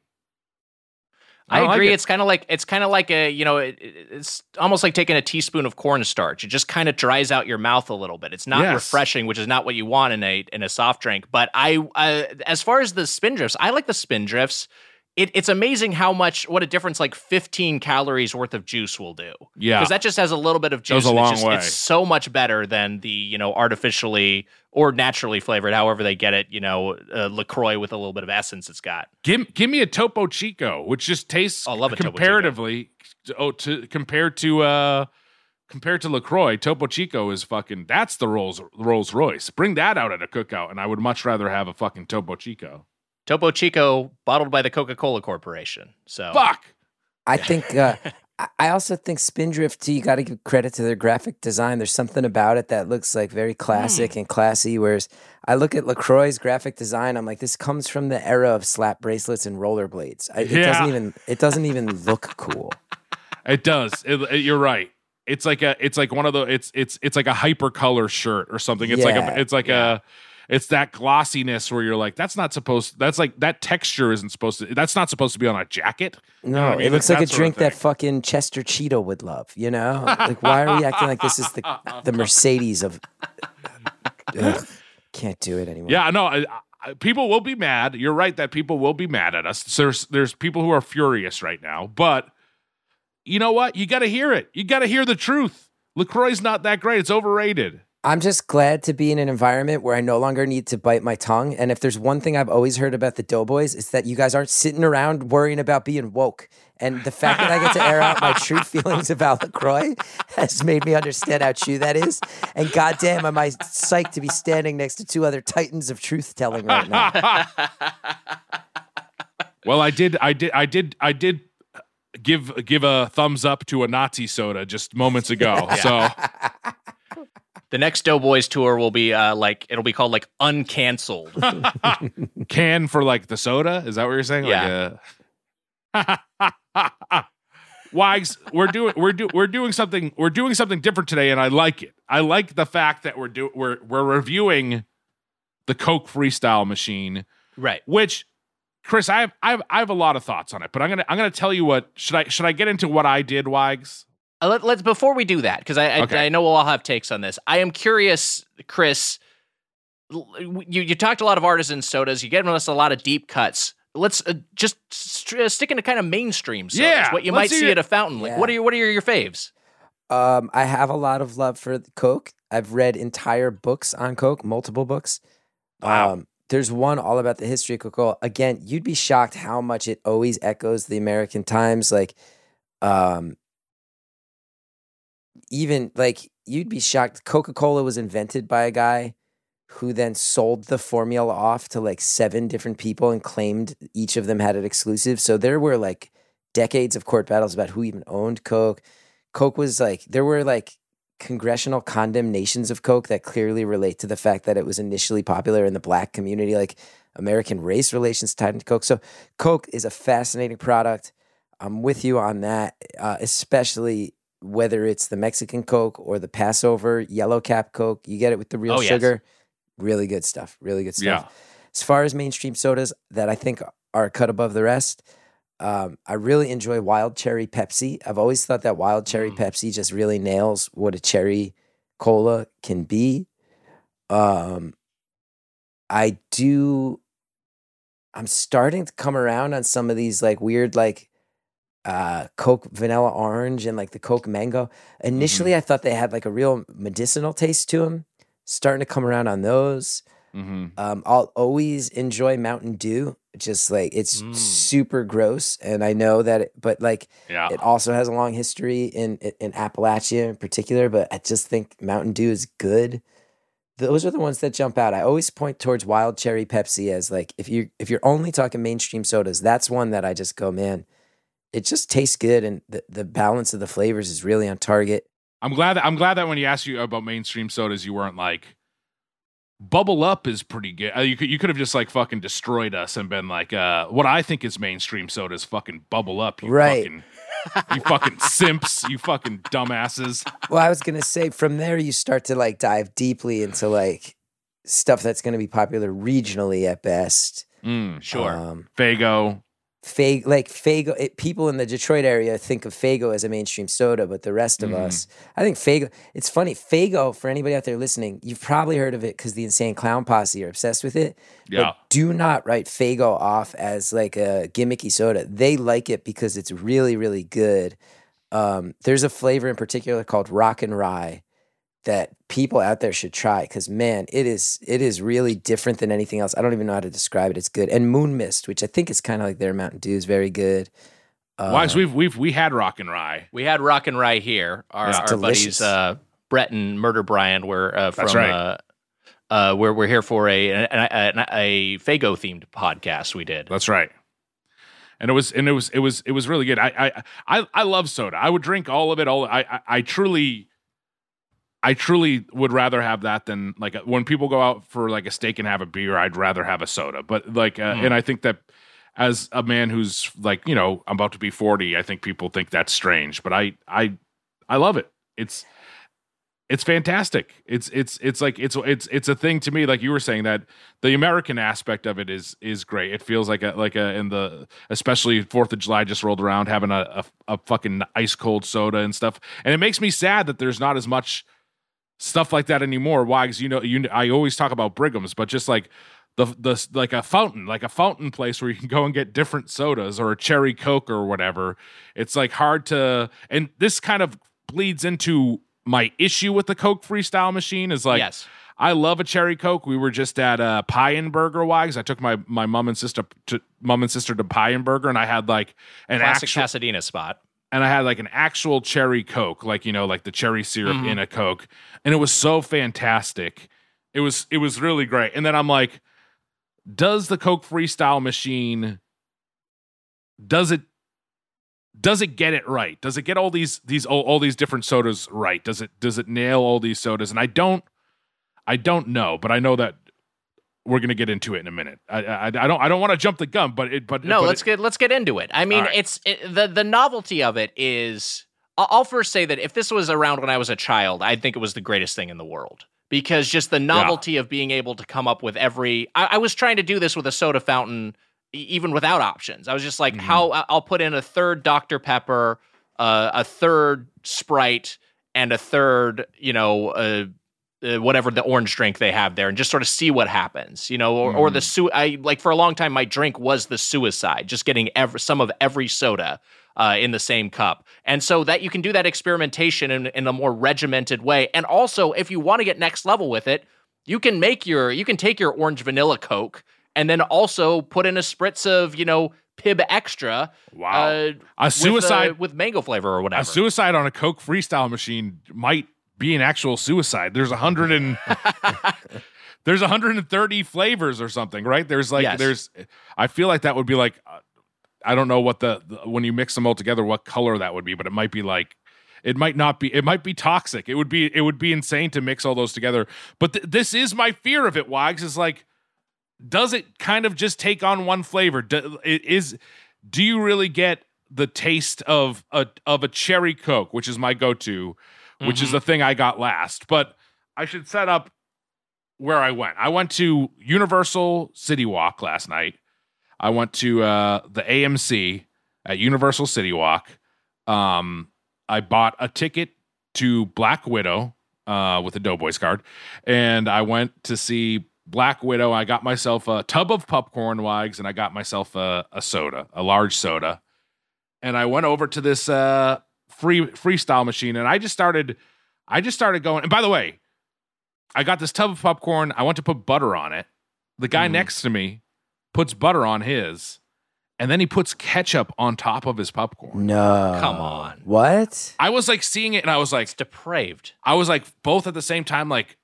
Speaker 2: I,
Speaker 3: like
Speaker 2: agree.
Speaker 3: it.
Speaker 2: it's kind of like it's kind of like a you know it, it- it's almost like taking a teaspoon of cornstarch. It just kind of dries out your mouth a little bit. It's not
Speaker 3: Yes.
Speaker 2: refreshing, which is not what you want in a in a soft drink. But I, uh, as far as the Spindrifts, I like the Spindrifts. It, it's amazing how much what a difference like 15 calories worth of juice will do.
Speaker 3: Yeah.
Speaker 2: because that just has a little bit of juice.
Speaker 3: Goes a
Speaker 2: and it's just-
Speaker 3: way.
Speaker 2: It's so much better than the you know artificially or naturally flavored, however they get it. You know, uh, Lacroix with a little bit of essence it's got.
Speaker 3: Give give me a Topo Chico, which just tastes
Speaker 2: I love Chico.
Speaker 3: comparatively oh to compared to uh compared to Lacroix, Topo Chico is fucking that's the Rolls Rolls Royce. Bring that out at a cookout, and I would much rather have a fucking Topo Chico.
Speaker 2: Topo Chico, bottled by the Coca Cola Corporation. So
Speaker 3: Fuck.
Speaker 5: I think. Uh, I- I also think Spindrift too. You got to give credit to their graphic design. There's something about it that looks like very classic and classy. Whereas I look at Lacroix's graphic design, I'm like, this comes from the era of slap bracelets and rollerblades. I, it
Speaker 3: Yeah.
Speaker 5: doesn't even. It doesn't even look cool.
Speaker 3: It does. It- it- you're right. It's like a. It's like one of the. It's it's it's like a hyper color shirt or something. It's like a. It's like a. It's that glossiness where you're like, that's not supposed. That's like that texture isn't supposed to. That's not supposed to be on a jacket.
Speaker 5: No,
Speaker 3: what I mean?
Speaker 5: it looks
Speaker 3: It's
Speaker 5: like a
Speaker 3: that sort of
Speaker 5: drink that fucking Chester Cheetah would love. You know, like why are we acting like this is the the Mercedes of? Ugh, can't do it anymore.
Speaker 3: Yeah, no. I, I, people will be mad. You're right that people will be mad at us. There's there's people who are furious right now, but you know what? You got to hear it. You got to hear the truth. Lacroix's not that great. It's overrated.
Speaker 5: I'm just glad to be in an environment where I no longer need to bite my tongue. And if there's one thing I've always heard about the Doughboys, it's that you guys aren't sitting around worrying about being woke. And the fact that I get to air out my true feelings about LaCroix has made me understand how true that is. And goddamn, am I psyched to be standing next to two other titans of truth telling right now.
Speaker 3: Well, I did. I did. I did. I did give give a thumbs up to a Nazi soda just moments ago. So
Speaker 2: the next Doughboys tour will be uh, like it'll be called like uncanceled.
Speaker 3: can for like the soda. Is that what you're saying?
Speaker 2: Yeah.
Speaker 3: Like a... Wags, we're doing we're do we're doing something we're doing something different today, and I like it. I like the fact that we're do we're we're reviewing the Coke Freestyle Machine,
Speaker 2: right.
Speaker 3: which Chris, I have I have I have a lot of thoughts on it, but I'm gonna I'm gonna tell you what should I should I get into what I did, Wags?
Speaker 2: Uh, let, let's before we do that because I I,
Speaker 3: Okay.
Speaker 2: I know we'll all have takes on this. I am curious, Chris. You you talked a lot of artisan sodas. You get us a lot of deep cuts. Let's uh, just st- uh, stick into kind of mainstream sodas.
Speaker 3: Yeah,
Speaker 2: what you might
Speaker 3: see
Speaker 2: see
Speaker 3: it.
Speaker 2: at a fountain. Like, what are
Speaker 5: Yeah.
Speaker 2: your what are your, your faves?
Speaker 5: Um, I have a lot of love for Coke. I've read entire books on Coke, multiple books.
Speaker 3: Wow.
Speaker 5: Um, there's one all about the history of Coca-Cola. Again, you'd be shocked how much it always echoes the American Times. Like, um, even like you'd be shocked. Coca-Cola was invented by a guy who then sold the formula off to like seven different people and claimed each of them had it exclusive. So there were like decades of court battles about who even owned Coke. Coke was like there were like congressional condemnations of Coke that clearly relate to the fact that it was initially popular in the black community, like American race relations tied into Coke. So Coke is a fascinating product. I'm with you on that, uh, especially whether it's the Mexican Coke or the Passover yellow cap Coke. You get it with the real
Speaker 2: Oh, yes.
Speaker 5: sugar. Really good stuff. Really good stuff.
Speaker 3: Yeah.
Speaker 5: As far as mainstream sodas that I think are cut above the rest, um, I really enjoy wild cherry Pepsi. I've always thought that wild cherry
Speaker 3: Mm.
Speaker 5: Pepsi just really nails what a cherry cola can be. Um, I do. I'm starting to come around on some of these like weird like uh Coke vanilla orange and like the Coke mango. Initially, I thought they had like a real medicinal taste to them. Starting to come around on those.
Speaker 3: Mm-hmm.
Speaker 5: Um, I'll always enjoy Mountain Dew. Just like it's
Speaker 2: Mm.
Speaker 5: super gross, and I know that, it, but like
Speaker 3: Yeah.
Speaker 5: it also has a long history in in Appalachia in particular. But I just think Mountain Dew is good. Those are the ones that jump out. I always point towards Wild Cherry Pepsi as like if you if you're only talking mainstream sodas, that's one that I just go, man, it just tastes good, and the the balance of the flavors is really on target.
Speaker 3: I'm glad that I'm glad that when you asked you about mainstream sodas, you weren't like Bubble Up is pretty good. Uh, you could you could have just like fucking destroyed us and been like, uh, what I think is mainstream soda is fucking Bubble Up. You
Speaker 5: Right.
Speaker 3: Fucking, you fucking simps. You fucking dumbasses.
Speaker 5: Well, I was gonna say from there you start to like dive deeply into like stuff that's gonna be popular regionally at best.
Speaker 3: Mm,
Speaker 2: Sure.
Speaker 5: Um,
Speaker 3: Faygo.
Speaker 5: Fag like Faygo. It, people in the Detroit area think of Faygo as a mainstream soda, but the rest of
Speaker 3: Mhm.
Speaker 5: us, I think Faygo. It's funny. Faygo for anybody out there listening, you've probably heard of it because the Insane Clown Posse are obsessed with it.
Speaker 3: Yeah.
Speaker 5: But do not write Faygo off as like a gimmicky soda. They like it because it's really, really good. Um, there's a flavor in particular called Rock and Rye that people out there should try because man, it is it is really different than anything else. I don't even know how to describe it. It's good. And Moon Mist, which I think is kind of like their Mountain Dew, is very good. Uh,
Speaker 3: Wise, we've we've we had Rock and Rye.
Speaker 2: We had Rock and Rye here. Our, our buddies uh, Brett and Murder Brian were uh, from.
Speaker 3: That's right.
Speaker 2: Uh, uh, we're we're here for a a, a, a Faygo themed podcast. We did.
Speaker 3: That's right. And it was and it was it was it was really good. I I I, I love soda. I would drink all of it. All I, I I truly I truly would rather have that than like when people go out for like a steak and have a beer. I'd rather have a soda. But like, uh,
Speaker 2: Mm.
Speaker 3: and I think that as a man who's like you know I'm about to be forty, I think people think that's strange. But I I I love it. It's it's fantastic. It's it's it's like it's it's it's a thing to me. Like you were saying that the American aspect of it is is great. It feels like a like a in the especially Fourth of July just rolled around having a, a a fucking ice cold soda and stuff. And it makes me sad that there's not as much stuff like that anymore. Why? Because you know you I always talk about Brigham's, but just like the the like a fountain, like a fountain place where you can go and get different sodas or a cherry coke or whatever. It's like hard to and this kind of bleeds into my issue with the Coke freestyle machine is like
Speaker 2: yes.
Speaker 3: I love a cherry coke. We were just at uh, Pie and Burger Wags. I took my my mom and sister to mom and sister to Pie and Burger, and I had like an
Speaker 2: Classic
Speaker 3: actual
Speaker 2: Pasadena spot.
Speaker 3: And I had like an actual cherry coke, like you know, like the cherry syrup
Speaker 2: Mhm.
Speaker 3: in a coke, and it was so fantastic. It was it was really great. And then I'm like, does the Coke Freestyle machine does it does it get it right? Does it get all these these all, all these different sodas right? Does it does it nail all these sodas? And I don't I don't know, but I know that we're gonna get into it in a minute. I I, I don't I don't want to jump the gun, but it but
Speaker 2: No,
Speaker 3: but
Speaker 2: let's
Speaker 3: it-
Speaker 2: get let's get into it. I mean,
Speaker 3: right.
Speaker 2: it's it, the the novelty of it is. I'll, first say that if this was around when I was a child, I'd think it was the greatest thing in the world because just the novelty of being able to come up with every. I, I was trying to do this with a soda fountain, even without options. I was just like,
Speaker 3: Mhm.
Speaker 2: how I- I'll put in a third Dr Pepper, uh, a third Sprite, and a third, you know. Uh, uh, whatever the orange drink they have there and just sort of see what happens you know or, or the su- I like for a long time my drink was the suicide just getting every, some of every soda uh, in the same cup. And so that you can do that experimentation in, in a more regimented way. And also if you want to get next level with it you can make your you can take your orange vanilla coke and then also put in a spritz of you know Pibb Xtra
Speaker 3: wow.
Speaker 2: uh,
Speaker 3: a
Speaker 2: with,
Speaker 3: suicide
Speaker 2: uh, with mango flavor or whatever.
Speaker 3: A suicide on a Coke freestyle machine might be an actual suicide. There's a hundred and there's 130 flavors or something, right? There's like
Speaker 2: Yes.
Speaker 3: there's I feel like that would be like uh, I don't know what the, the when you mix them all together what color that would be, but it might be like it might not be it might be toxic. It would be it would be insane to mix all those together. But th- this is my fear of it, Wags, is like does it kind of just take on one flavor? Do, it is do you really get the taste of a of a cherry coke, which is my go-to, which is the thing I got last. But I should set up where I went. I went to Universal City Walk last night. I went to uh, the AMC at Universal City Walk. Um, I bought a ticket to Black Widow uh, with a Doughboys card, and I went to see Black Widow. I got myself a tub of popcorn wags, and I got myself a, a soda, a large soda, and I went over to this uh, free freestyle machine, and I just started, I just started going. And by the way, I got this tub of popcorn. I want to put butter on it. The guy
Speaker 5: Mm.
Speaker 3: next to me puts butter on his, and then he puts ketchup on top of his popcorn.
Speaker 5: No.
Speaker 2: Come on.
Speaker 5: What?
Speaker 3: I was like seeing it, and I was like,
Speaker 2: It's depraved.
Speaker 3: I was like both at the same time, like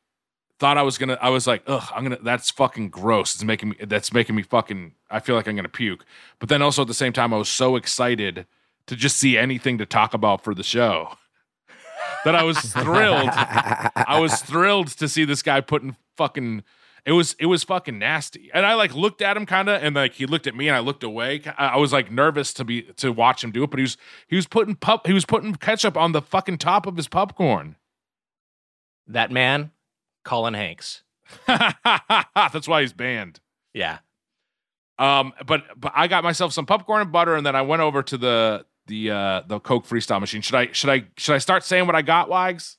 Speaker 3: thought I was gonna. I was like, ugh, I'm gonna. That's fucking gross. It's making me. That's making me fucking. I feel like I'm gonna puke. But then also at the same time, I was so excited to just see anything to talk about for the show that I was thrilled. I was thrilled to see this guy putting fucking. It was it was fucking nasty, and I like looked at him kind of, and like he looked at me, and I looked away. I, was like nervous to be to watch him do it, but he was he was putting pup he was putting ketchup on the fucking top of his popcorn.
Speaker 2: That man, Colin Hanks.
Speaker 3: That's why he's banned.
Speaker 2: Yeah.
Speaker 3: Um, but but I got myself some popcorn and butter, and then I went over to the the uh the Coke freestyle machine. Should I should I should I start saying what I got, Wags?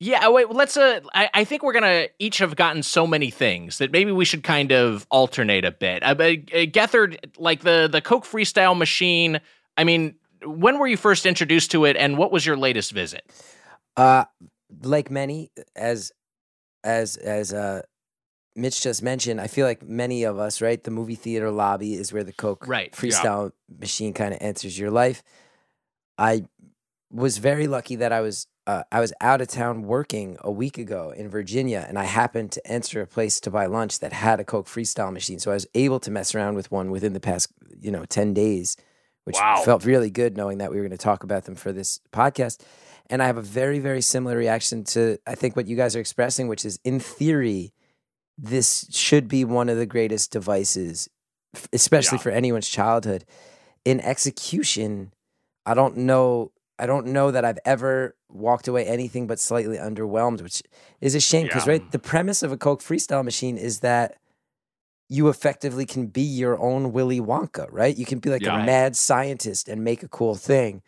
Speaker 2: Yeah, wait, let's uh I, I think we're gonna each have gotten so many things that maybe we should kind of alternate a bit. Uh, but, uh, Gethard, like the the Coke freestyle machine, I mean, when were you first introduced to it and what was your latest visit?
Speaker 5: Uh, like many, as as as uh, Mitch just mentioned, I feel like many of us, right? The movie theater lobby is where the Coke
Speaker 2: Right, yeah.
Speaker 5: freestyle machine kind of enters your life. I was very lucky that I was uh, I was out of town working a week ago in Virginia, and I happened to enter a place to buy lunch that had a Coke freestyle machine. So I was able to mess around with one within the past, you know, ten days, which
Speaker 3: Wow.
Speaker 5: felt really good knowing that we were going to talk about them for this podcast. And I have a very, very similar reaction to I think what you guys are expressing, which is in theory, this should be one of the greatest devices, especially
Speaker 3: Yeah.
Speaker 5: for anyone's childhood. In execution, I don't know. I don't know that I've ever walked away anything but slightly underwhelmed, which is a shame because
Speaker 3: Yeah.
Speaker 5: right, the premise of a Coke freestyle machine is that you effectively can be your own Willy Wonka, right? You can be like
Speaker 3: Yeah.
Speaker 5: a
Speaker 3: Right.
Speaker 5: mad scientist and make a cool thing.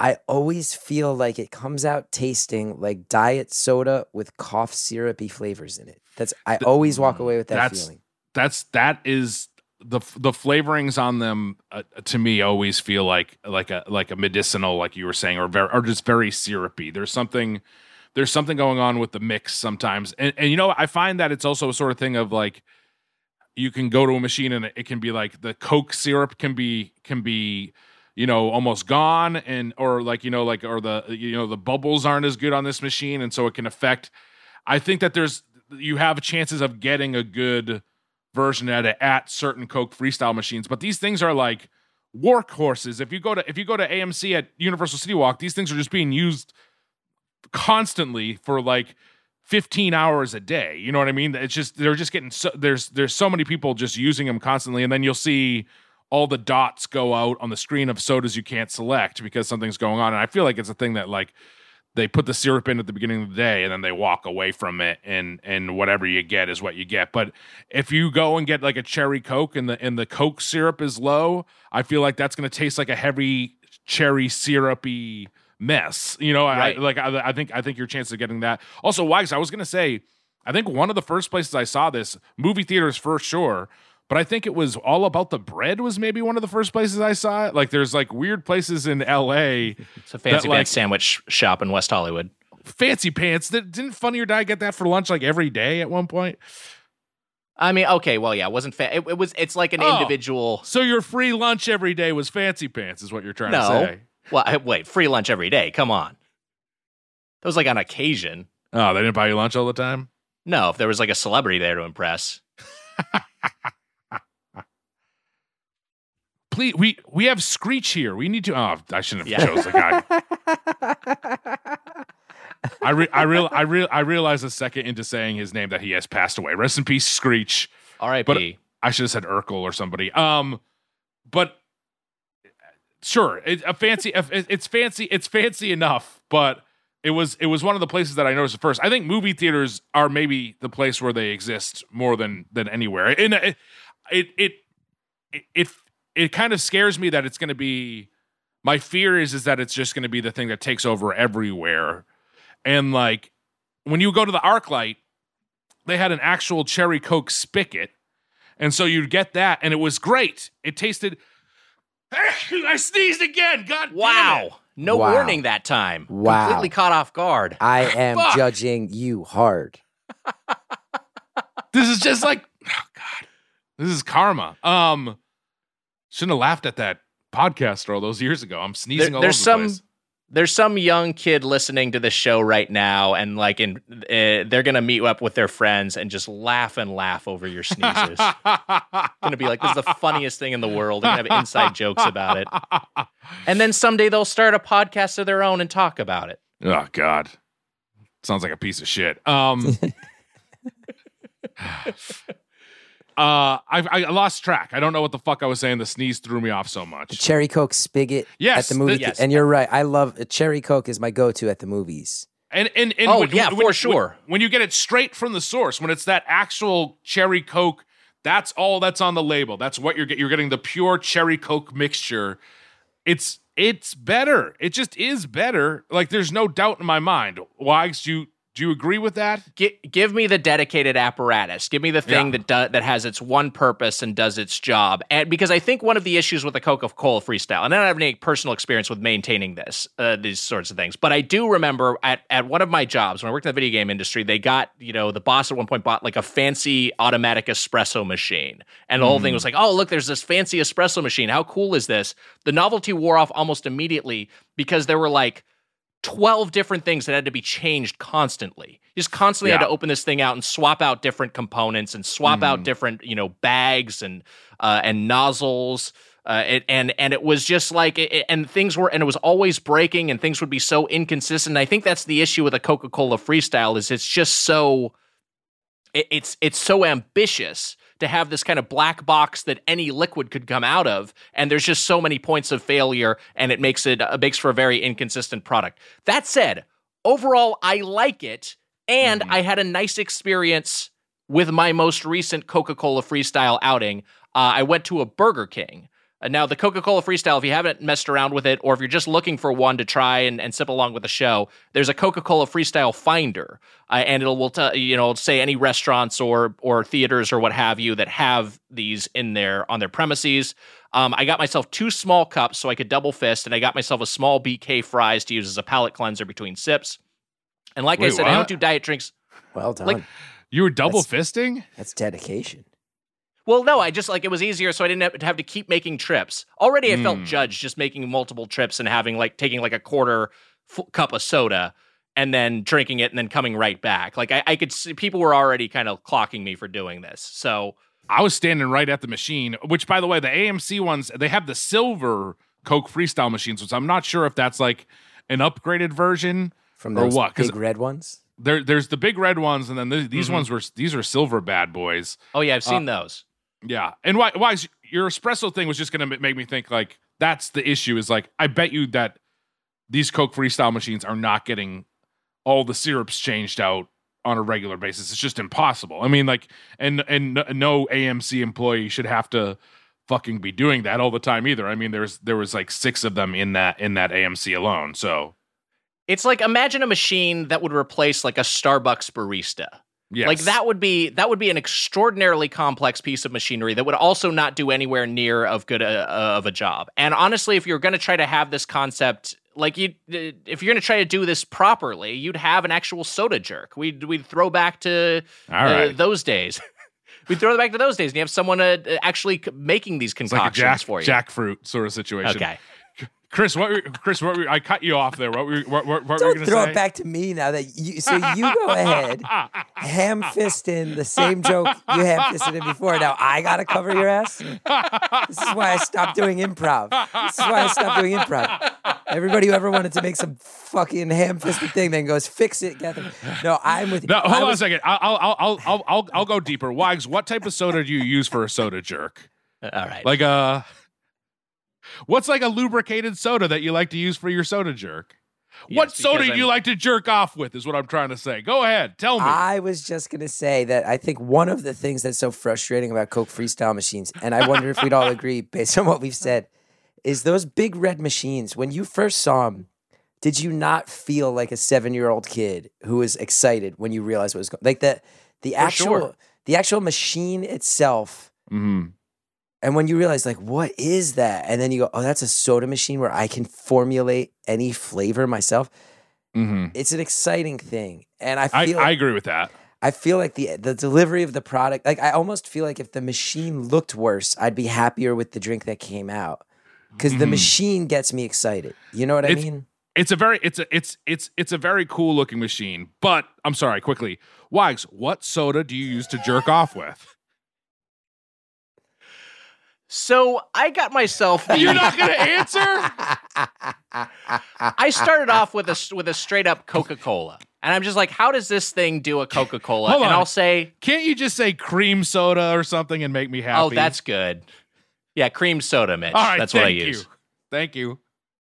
Speaker 5: I always feel like it comes out tasting like diet soda with cough syrupy flavors in it. That's I always walk away with that
Speaker 3: That's-
Speaker 5: feeling.
Speaker 3: That's that is the the flavorings on them uh, to me always feel like like a like a medicinal, like you were saying, or very or just very syrupy. There's something there's something going on with the mix sometimes, and and you know I find that it's also a sort of thing of like you can go to a machine and it can be like the Coke syrup can be can be you know almost gone and or like you know like or the you know the bubbles aren't as good on this machine and so it can affect i think that there's you have chances of getting a good version at it at certain coke freestyle machines but these things are like workhorses. If you go to if you go to amc at universal city walk these things are just being used constantly for like 15 hours a day. You know what i mean? It's just they're just getting so there's there's so many people just using them constantly and then you'll see all the dots go out on the screen of sodas you can't select because something's going on and i feel like it's a thing that like they put the syrup in at the beginning of the day and then they walk away from it and and whatever you get is what you get. But if you go and get like a cherry coke and the and the coke syrup is low i feel like that's going to taste like a heavy cherry syrupy mess you know?
Speaker 2: Right.
Speaker 3: I, like I, I think i think your chance of getting that. Also wags i was going to say i think one of the first places i saw this movie theaters for sure but I think it was all about the bread was maybe one of the first places I saw it. Like there's like weird places in LA,
Speaker 2: It's a fancy
Speaker 3: like-
Speaker 2: pants sandwich shop in West Hollywood.
Speaker 3: fancy pants. Did- Didn't Funny or Die get that for lunch like every day at one point?
Speaker 2: I mean, okay, well, yeah, it wasn't fa- it, it was it's like an
Speaker 3: Oh.
Speaker 2: individual
Speaker 3: So your free lunch every day was fancy pants, is what you're trying to
Speaker 2: No.
Speaker 3: say.
Speaker 2: Well, I- wait, free lunch every day. Come on. That was like on occasion.
Speaker 3: Oh, they didn't buy you lunch all the time?
Speaker 2: No, if there was like a celebrity there to impress.
Speaker 3: Please, we we have Screech here. We need to. Oh, I shouldn't have
Speaker 2: Yeah.
Speaker 3: chose the guy. I re, I real I real I realized a second into saying his name that he has passed away. Rest in peace, Screech.
Speaker 2: R.I.P.
Speaker 3: I should have said Urkel or somebody. Um, but sure, it, a fancy. it- It's fancy. It's fancy enough, but it was it was one of the places that I noticed at first. I think movie theaters are maybe the place where they exist more than than anywhere. And it it it it it, it kind of scares me that it's going to be. My fear is is that it's just going to be the thing that takes over everywhere, and like when you go to the ArcLight, they had an actual cherry Coke spigot, and so you'd get that, and it was great. It tasted. I sneezed again. God damn it.
Speaker 2: Wow. No
Speaker 5: Wow.
Speaker 2: warning that time.
Speaker 5: Wow.
Speaker 2: Completely caught off guard.
Speaker 5: I am
Speaker 3: Fuck.
Speaker 5: judging you hard.
Speaker 3: This is just like, oh God, this is karma. Um, shouldn't have laughed at that podcast all those years ago. I'm sneezing
Speaker 2: There-
Speaker 3: all
Speaker 2: there's
Speaker 3: over
Speaker 2: some
Speaker 3: the place.
Speaker 2: there's some young kid listening to the show right now, and like, in uh, they're gonna meet up with their friends and just laugh and laugh over your sneezes. gonna be like, this is the funniest thing in the world. They're gonna have inside jokes about it, and then someday they'll start a podcast of their own and talk about it.
Speaker 3: Oh God, sounds like a piece of shit. Um, uh, I, I lost track. I don't know what the fuck I was saying. The sneeze threw me off so
Speaker 5: The
Speaker 3: much.
Speaker 5: cherry Coke spigot
Speaker 3: Yes,
Speaker 5: at the movie.
Speaker 3: the-
Speaker 2: yes.
Speaker 5: And you're right. I love a cherry Coke is my go-to at the movies.
Speaker 3: And and, and
Speaker 2: Oh,
Speaker 3: when-
Speaker 2: yeah,
Speaker 3: when-
Speaker 2: for
Speaker 3: when-
Speaker 2: sure.
Speaker 3: When you get it straight from the source, when it's that actual cherry Coke, that's all that's on the label. That's what you're getting. You're getting the pure cherry Coke mixture. It's it's better. It just is better. Like there's no doubt in my mind. Wags, do you do you agree with that?
Speaker 2: Gi- give me the dedicated apparatus. Give me the thing
Speaker 3: Yeah.
Speaker 2: that do- that has its one purpose and does its job. And because I think one of the issues with the Coca Cola Freestyle, and I don't have any personal experience with maintaining this, uh, these sorts of things, but I do remember at at one of my jobs when I worked in the video game industry, they got you know the boss at one point bought like a fancy automatic espresso machine, and the whole thing was like, oh look, there's this fancy espresso machine. How cool is this? The novelty wore off almost immediately because there were like 12 different things that had to be changed constantly. You just constantly had to open this thing out and swap out different components and swap out different, you know, bags and uh, and nozzles. Uh, it, and and it was just like it, and things were and it was always breaking and things would be so inconsistent. I think that's the issue with a Coca Cola Freestyle is it's just so it, it's it's so ambitious to have this kind of black box that any liquid could come out of and there's just so many points of failure and it makes it uh, makes for a very inconsistent product. That said overall i like it and i had a nice experience with my most recent coca-cola freestyle outing. Uh, i went to a burger king uh, now, the Coca Cola Freestyle, if you haven't messed around with it, or if you're just looking for one to try and, and sip along with the show, there's a Coca Cola Freestyle Finder, uh, and it'll will tell you know say any restaurants or or theaters or what have you that have these in their on their premises. Um, I got myself two small cups so I could double fist, and I got myself a small BK fries to use as a palate cleanser between sips. And like I
Speaker 3: Wait,
Speaker 2: said, I don't do diet drinks.
Speaker 5: Well done.
Speaker 2: Like-
Speaker 3: You were double
Speaker 5: That's-
Speaker 3: fisting?
Speaker 5: That's dedication.
Speaker 2: Well, no, I just like it was easier, so I didn't have to, have to keep making trips. Already, I felt
Speaker 3: Mm.
Speaker 2: judged just making multiple trips and having like taking like a quarter f- cup of soda and then drinking it and then coming right back. Like I, I could see people were already kind of clocking me for doing this. So
Speaker 3: I was standing right at the machine, which by the way, the AMC ones, they have the silver Coke freestyle machines, which I'm not sure if that's like an upgraded version
Speaker 5: From
Speaker 3: or
Speaker 5: what,
Speaker 3: what. 'Cause
Speaker 5: big red ones.
Speaker 3: there, there's the big red ones, and then th- these
Speaker 2: Mhm.
Speaker 3: ones were these are silver bad boys.
Speaker 2: oh yeah, I've
Speaker 3: Uh,
Speaker 2: seen those.
Speaker 3: Yeah, and why? Why is your espresso thing was just gonna make me think like that's the issue. Is like I bet you that these Coke freestyle machines are not getting all the syrups changed out on a regular basis. It's just impossible. I mean, like, and and no- no AMC employee should have to fucking be doing that all the time either. I mean, there's there was like six of them in that in that AMC alone. So
Speaker 2: It's like imagine a machine that would replace like a Starbucks barista.
Speaker 3: Yes,
Speaker 2: Like that would be that would be an extraordinarily complex piece of machinery that would also not do anywhere near of good uh, of a job. And honestly, if you're going to try to have this concept like you if you're going to try to do this properly, you'd have an actual soda jerk. We'd we'd throw back to
Speaker 3: All
Speaker 2: uh, those days. we'd throw it back to those days and you have someone uh, actually making these
Speaker 3: It's like a
Speaker 2: concoctions
Speaker 3: jack,
Speaker 2: for you.
Speaker 3: jackfruit sort of situation.
Speaker 2: okay.
Speaker 3: Chris, what were, Chris, what were, I cut you off there. What were, what, what, what
Speaker 5: Don't
Speaker 3: gonna
Speaker 5: throw
Speaker 3: say?
Speaker 5: it back to me now that you. So you go ahead, ham fisting the same joke you ham fisted it before. Now I gotta cover your ass. This is why I stopped doing improv. This is why I stopped doing improv. Everybody who ever wanted to make some fucking ham fisted thing then goes fix it. Get them. No, I'm with. You.
Speaker 3: No,
Speaker 5: I
Speaker 3: hold on a second. I'll, I'll, I'll, I'll, I'll, I'll go deeper. Wags, what type of soda do you use for a soda jerk?
Speaker 2: Uh, all right.
Speaker 3: Like a, what's like a lubricated soda that you like to use for your soda jerk? what
Speaker 2: Yes,
Speaker 3: soda do you like to jerk off with? Is what I'm trying to say. Go ahead, tell me.
Speaker 5: I was just gonna say that I think one of the things that's so frustrating about Coke freestyle machines, and I wonder if we'd all agree based on what we've said, is those big red machines. When you first saw them, did you not feel like a seven year old kid who was excited when you realized what was going? Like the the actual
Speaker 2: sure.
Speaker 5: the actual machine itself.
Speaker 3: hmm
Speaker 5: And when you realize, like, what is that? And then you go, oh, that's a soda machine where I can formulate any flavor myself.
Speaker 3: hmm
Speaker 5: It's an exciting thing, and I
Speaker 3: I,
Speaker 5: feel
Speaker 3: I
Speaker 5: like,
Speaker 3: agree with that.
Speaker 5: I feel like the the delivery of the product. Like I almost feel like if the machine looked worse, I'd be happier with the drink that came out because the
Speaker 3: Mhm.
Speaker 5: machine gets me excited. You know what I mean?
Speaker 3: It's a very it's a it's it's it's a very cool looking machine. But I'm sorry, quickly, Wags, what soda do you use to jerk off with?
Speaker 2: So I got myself. The,
Speaker 3: You're not gonna answer.
Speaker 2: I started off with a with a straight up Coca Cola, and I'm just like, how does this thing do a Coca Cola?
Speaker 3: Hold
Speaker 2: And. I'll say,
Speaker 3: Can't you just say cream soda or something and make me happy?
Speaker 2: oh, that's good. Yeah, cream soda, Mitch.
Speaker 3: all right.
Speaker 2: That's what I
Speaker 3: thank
Speaker 2: use.
Speaker 3: Thank you.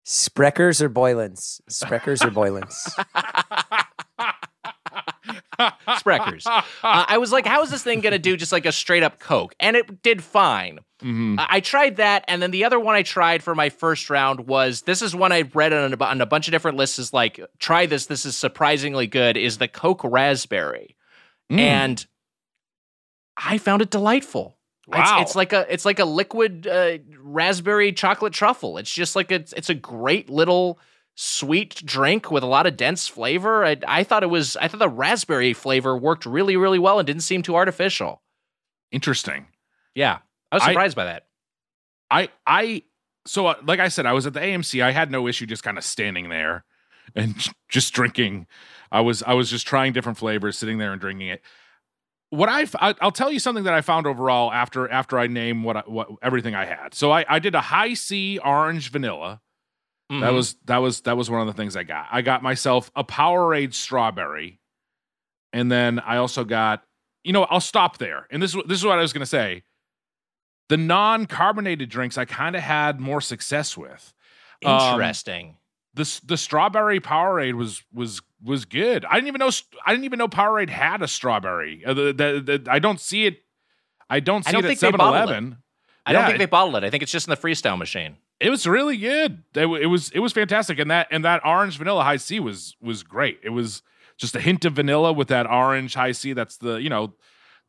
Speaker 5: Sprecher's or Boylan's? Sprecher's or Boylan's?
Speaker 2: Sprecher's. Uh, I was like, how is this thing gonna do just like a straight up Coke? And it did fine.
Speaker 3: Mhm.
Speaker 2: I I tried that, and then the other one I tried for my first round was this is one I read on a, on a bunch of different lists. Is like try this. This is surprisingly good. Is the Coke Raspberry,
Speaker 3: Mm.
Speaker 2: and I found it delightful. It's-
Speaker 3: Wow.
Speaker 2: It's, like a it's like a liquid uh, raspberry chocolate truffle. It's just like it's it's a great little sweet drink with a lot of dense flavor. I, I thought it was I thought the raspberry flavor worked really really well and didn't seem too artificial.
Speaker 3: Interesting.
Speaker 2: Yeah, I was
Speaker 3: I-
Speaker 2: surprised by that.
Speaker 3: I I so uh, like I said, I was at the AMC. I had no issue just kind of standing there and just drinking. I was I was just trying different flavors, sitting there and drinking it. What I I'll tell you something that I found overall after after I name what I, what everything I had. So I I did a Hi-C orange vanilla. That
Speaker 2: Mhm.
Speaker 3: was that was that was one of the things I got. I got myself a Powerade strawberry, and then I also got. You know, I'll stop there. And this is this is what I was going to say. The non-carbonated drinks I kind of had more success with. Um,
Speaker 2: interesting.
Speaker 3: The the strawberry Powerade was was was good. I didn't even know I didn't even know Powerade had a strawberry. Uh, the, the, the, I don't see it. I don't see
Speaker 2: I don't
Speaker 3: it
Speaker 2: think
Speaker 3: at
Speaker 2: they bottle it.
Speaker 3: 7-Eleven.
Speaker 2: I don't
Speaker 3: yeah,
Speaker 2: think they bottled it. I think it's just in the freestyle machine.
Speaker 3: It was really good. It, it was it was fantastic, and that and that orange vanilla Hi-C was was great. It was just a hint of vanilla with that orange Hi-C. That's the you know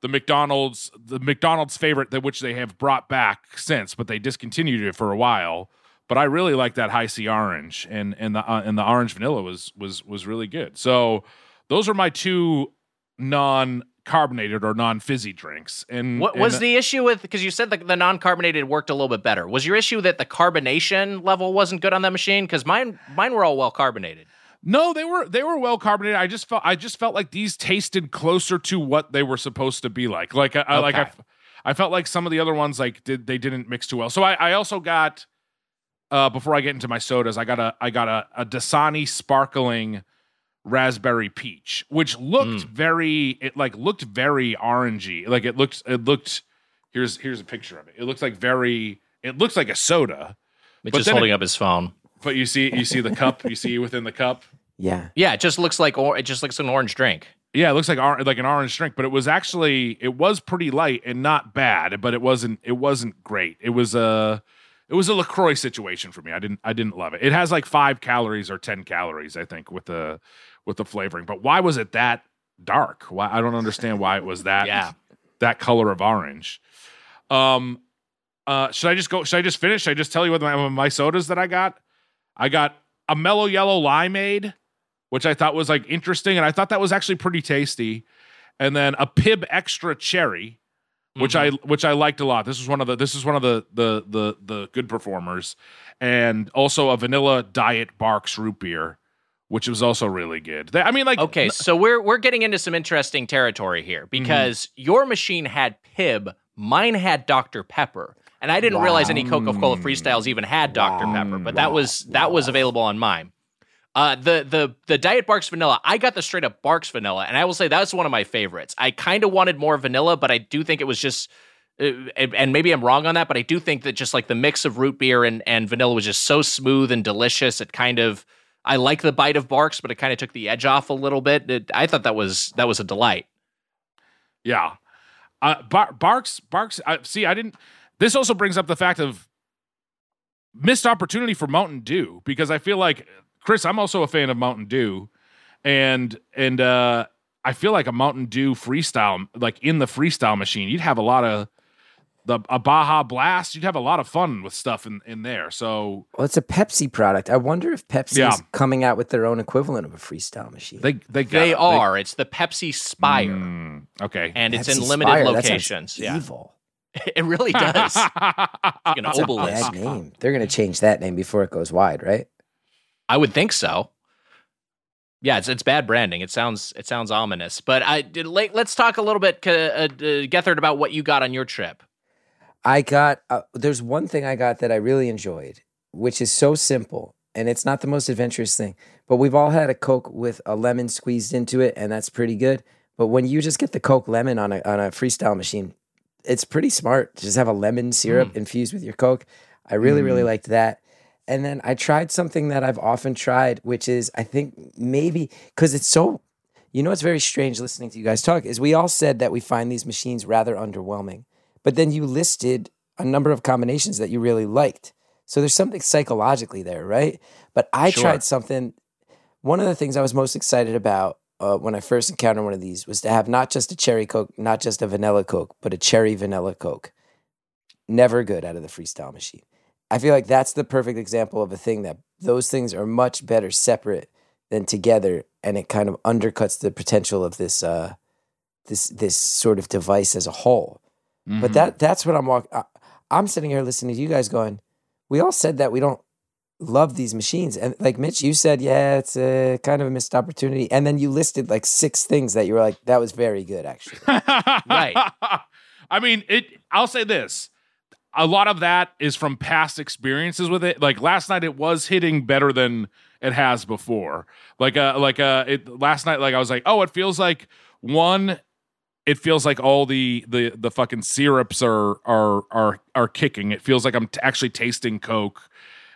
Speaker 3: the McDonald's the McDonald's favorite that which they have brought back since, but they discontinued it for a while. But I really like that Hi-C orange, and and the uh, and the orange vanilla was was was really good. So those are my two non carbonated or non fizzy drinks. And
Speaker 2: What was
Speaker 3: and-
Speaker 2: the issue with? Because you said the, the non-carbonated worked a little bit better. Was your issue that the carbonation level wasn't good on that machine? Because mine mine were all well carbonated.
Speaker 3: No, they were they were well carbonated. I just felt I just felt like these tasted closer to what they were supposed to be like. Like I, I like I, I felt like some of the other ones like did they didn't mix too well. So I, I also got uh before I get into my sodas, I got a I got a, a Dasani sparkling raspberry peach, which looked hmm. very it like looked very orangey. Like it looked it looked here's here's a picture of it. It looks like very it looks like a soda.
Speaker 2: Mitch
Speaker 3: But
Speaker 2: is holding
Speaker 3: it-
Speaker 2: up his phone.
Speaker 3: But you see you see the cup, you see within the cup.
Speaker 5: Yeah.
Speaker 2: Yeah, it just looks like or it just looks like an orange drink.
Speaker 3: Yeah, it looks like or- like an orange drink, but it was actually it was pretty light and not bad, but it wasn't it wasn't great. It was a it was a LaCroix situation for me. I didn't I didn't love it. It has like five calories or ten calories, I think, with the with the flavoring. But why was it that dark? Why I don't understand why it was that
Speaker 2: Yeah.
Speaker 3: that color of orange. Um, uh, should I just go? Should I just finish? Should I just tell you what my, my sodas that I got? I got a mellow yellow limeade, which I thought was like interesting, and I thought that was actually pretty tasty. And then a Pibb Xtra Cherry, which I which I liked a lot. This was one of the this is one of the the the the good performers, and also a vanilla diet Barq's root beer, which was also really good. They- I mean, like
Speaker 2: Okay, so we're we're getting into some interesting territory here because your machine had Pibb, mine had Dr Pepper, and I didn't realize any Coca-Cola Freestyles even had Dr Pepper, but that was that was available on mine. Uh, the the the Diet Barq's vanilla, I got the straight up Barq's vanilla, and I will say that's one of my favorites. I kind of wanted more vanilla, but I do think it was just. Uh, and and maybe I'm wrong on that, but I do think that just like the mix of root beer and, and vanilla was just so smooth and delicious. It kind of I like the bite of Barq's, but it kind of took the edge off a little bit. It, I thought that was that was a delight.
Speaker 3: Yeah. Uh, Bar- Barq's, Barq's. I see, I didn't. This also brings up the fact of missed opportunity for Mountain Dew because I feel like Chris, I'm also a fan of Mountain Dew, and and uh, I feel like a Mountain Dew freestyle, like in the freestyle machine, you'd have a lot of the a Baja Blast. You'd have a lot of fun with stuff in in there. So
Speaker 5: Well, it's a Pepsi product. I wonder if Pepsi
Speaker 3: Yeah.
Speaker 5: is coming out with their own equivalent of a freestyle machine.
Speaker 3: they they got,
Speaker 2: They are. It's the Pepsi Spire,
Speaker 3: Mm, okay.
Speaker 2: and it's in limited
Speaker 5: Spire, that
Speaker 2: locations. Yeah,
Speaker 5: Evil.
Speaker 2: it really does. Like an
Speaker 5: That's a
Speaker 2: obelisk.
Speaker 5: bad name. They're going to change that name before it goes wide, right?
Speaker 2: I would think so. Yeah, it's it's bad branding. It sounds it sounds ominous. But I did. Let, let's talk a little bit, uh, uh, Gethard, about what you got on your trip.
Speaker 5: I got uh, there's one thing I got that I really enjoyed, which is so simple and it's not the most adventurous thing, but we've all had a Coke with a lemon squeezed into it, and that's pretty good. But when you just get the Coke lemon on a on a freestyle machine, it's pretty smart. to Just have a lemon syrup infused with your Coke. I really really liked that. And then I tried something that I've often tried, which is I think maybe because it's so you know what's very strange listening to you guys talk is we all said that we find these machines rather underwhelming. But then you listed a number of combinations that you really liked. So there's something psychologically there, right? But I
Speaker 2: Sure.
Speaker 5: tried something. One of the things I was most excited about uh, when I first encountered one of these was to have not just a cherry Coke, not just a vanilla Coke, but a cherry vanilla Coke. Never good out of the freestyle machine. I feel like that's the perfect example of a thing that those things are much better separate than together, and it kind of undercuts the potential of this uh, this this sort of device as a whole.
Speaker 3: Mm-hmm.
Speaker 5: But that that's what I'm walking. I'm sitting here listening to you guys going. We all said that we don't love these machines, and like Mitch, you said, yeah, it's a kind of a missed opportunity, and then you listed like six things that you were like, that was very good, actually.
Speaker 2: Right.
Speaker 3: I mean, it. I'll say this: a lot of that is from past experiences with it. Like last night, it was hitting better than it has before. Like uh, like uh, it last night, like I was like, oh, it feels like one. It feels like all the the the fucking syrups are are are are kicking. It feels like I'm t- actually tasting Coke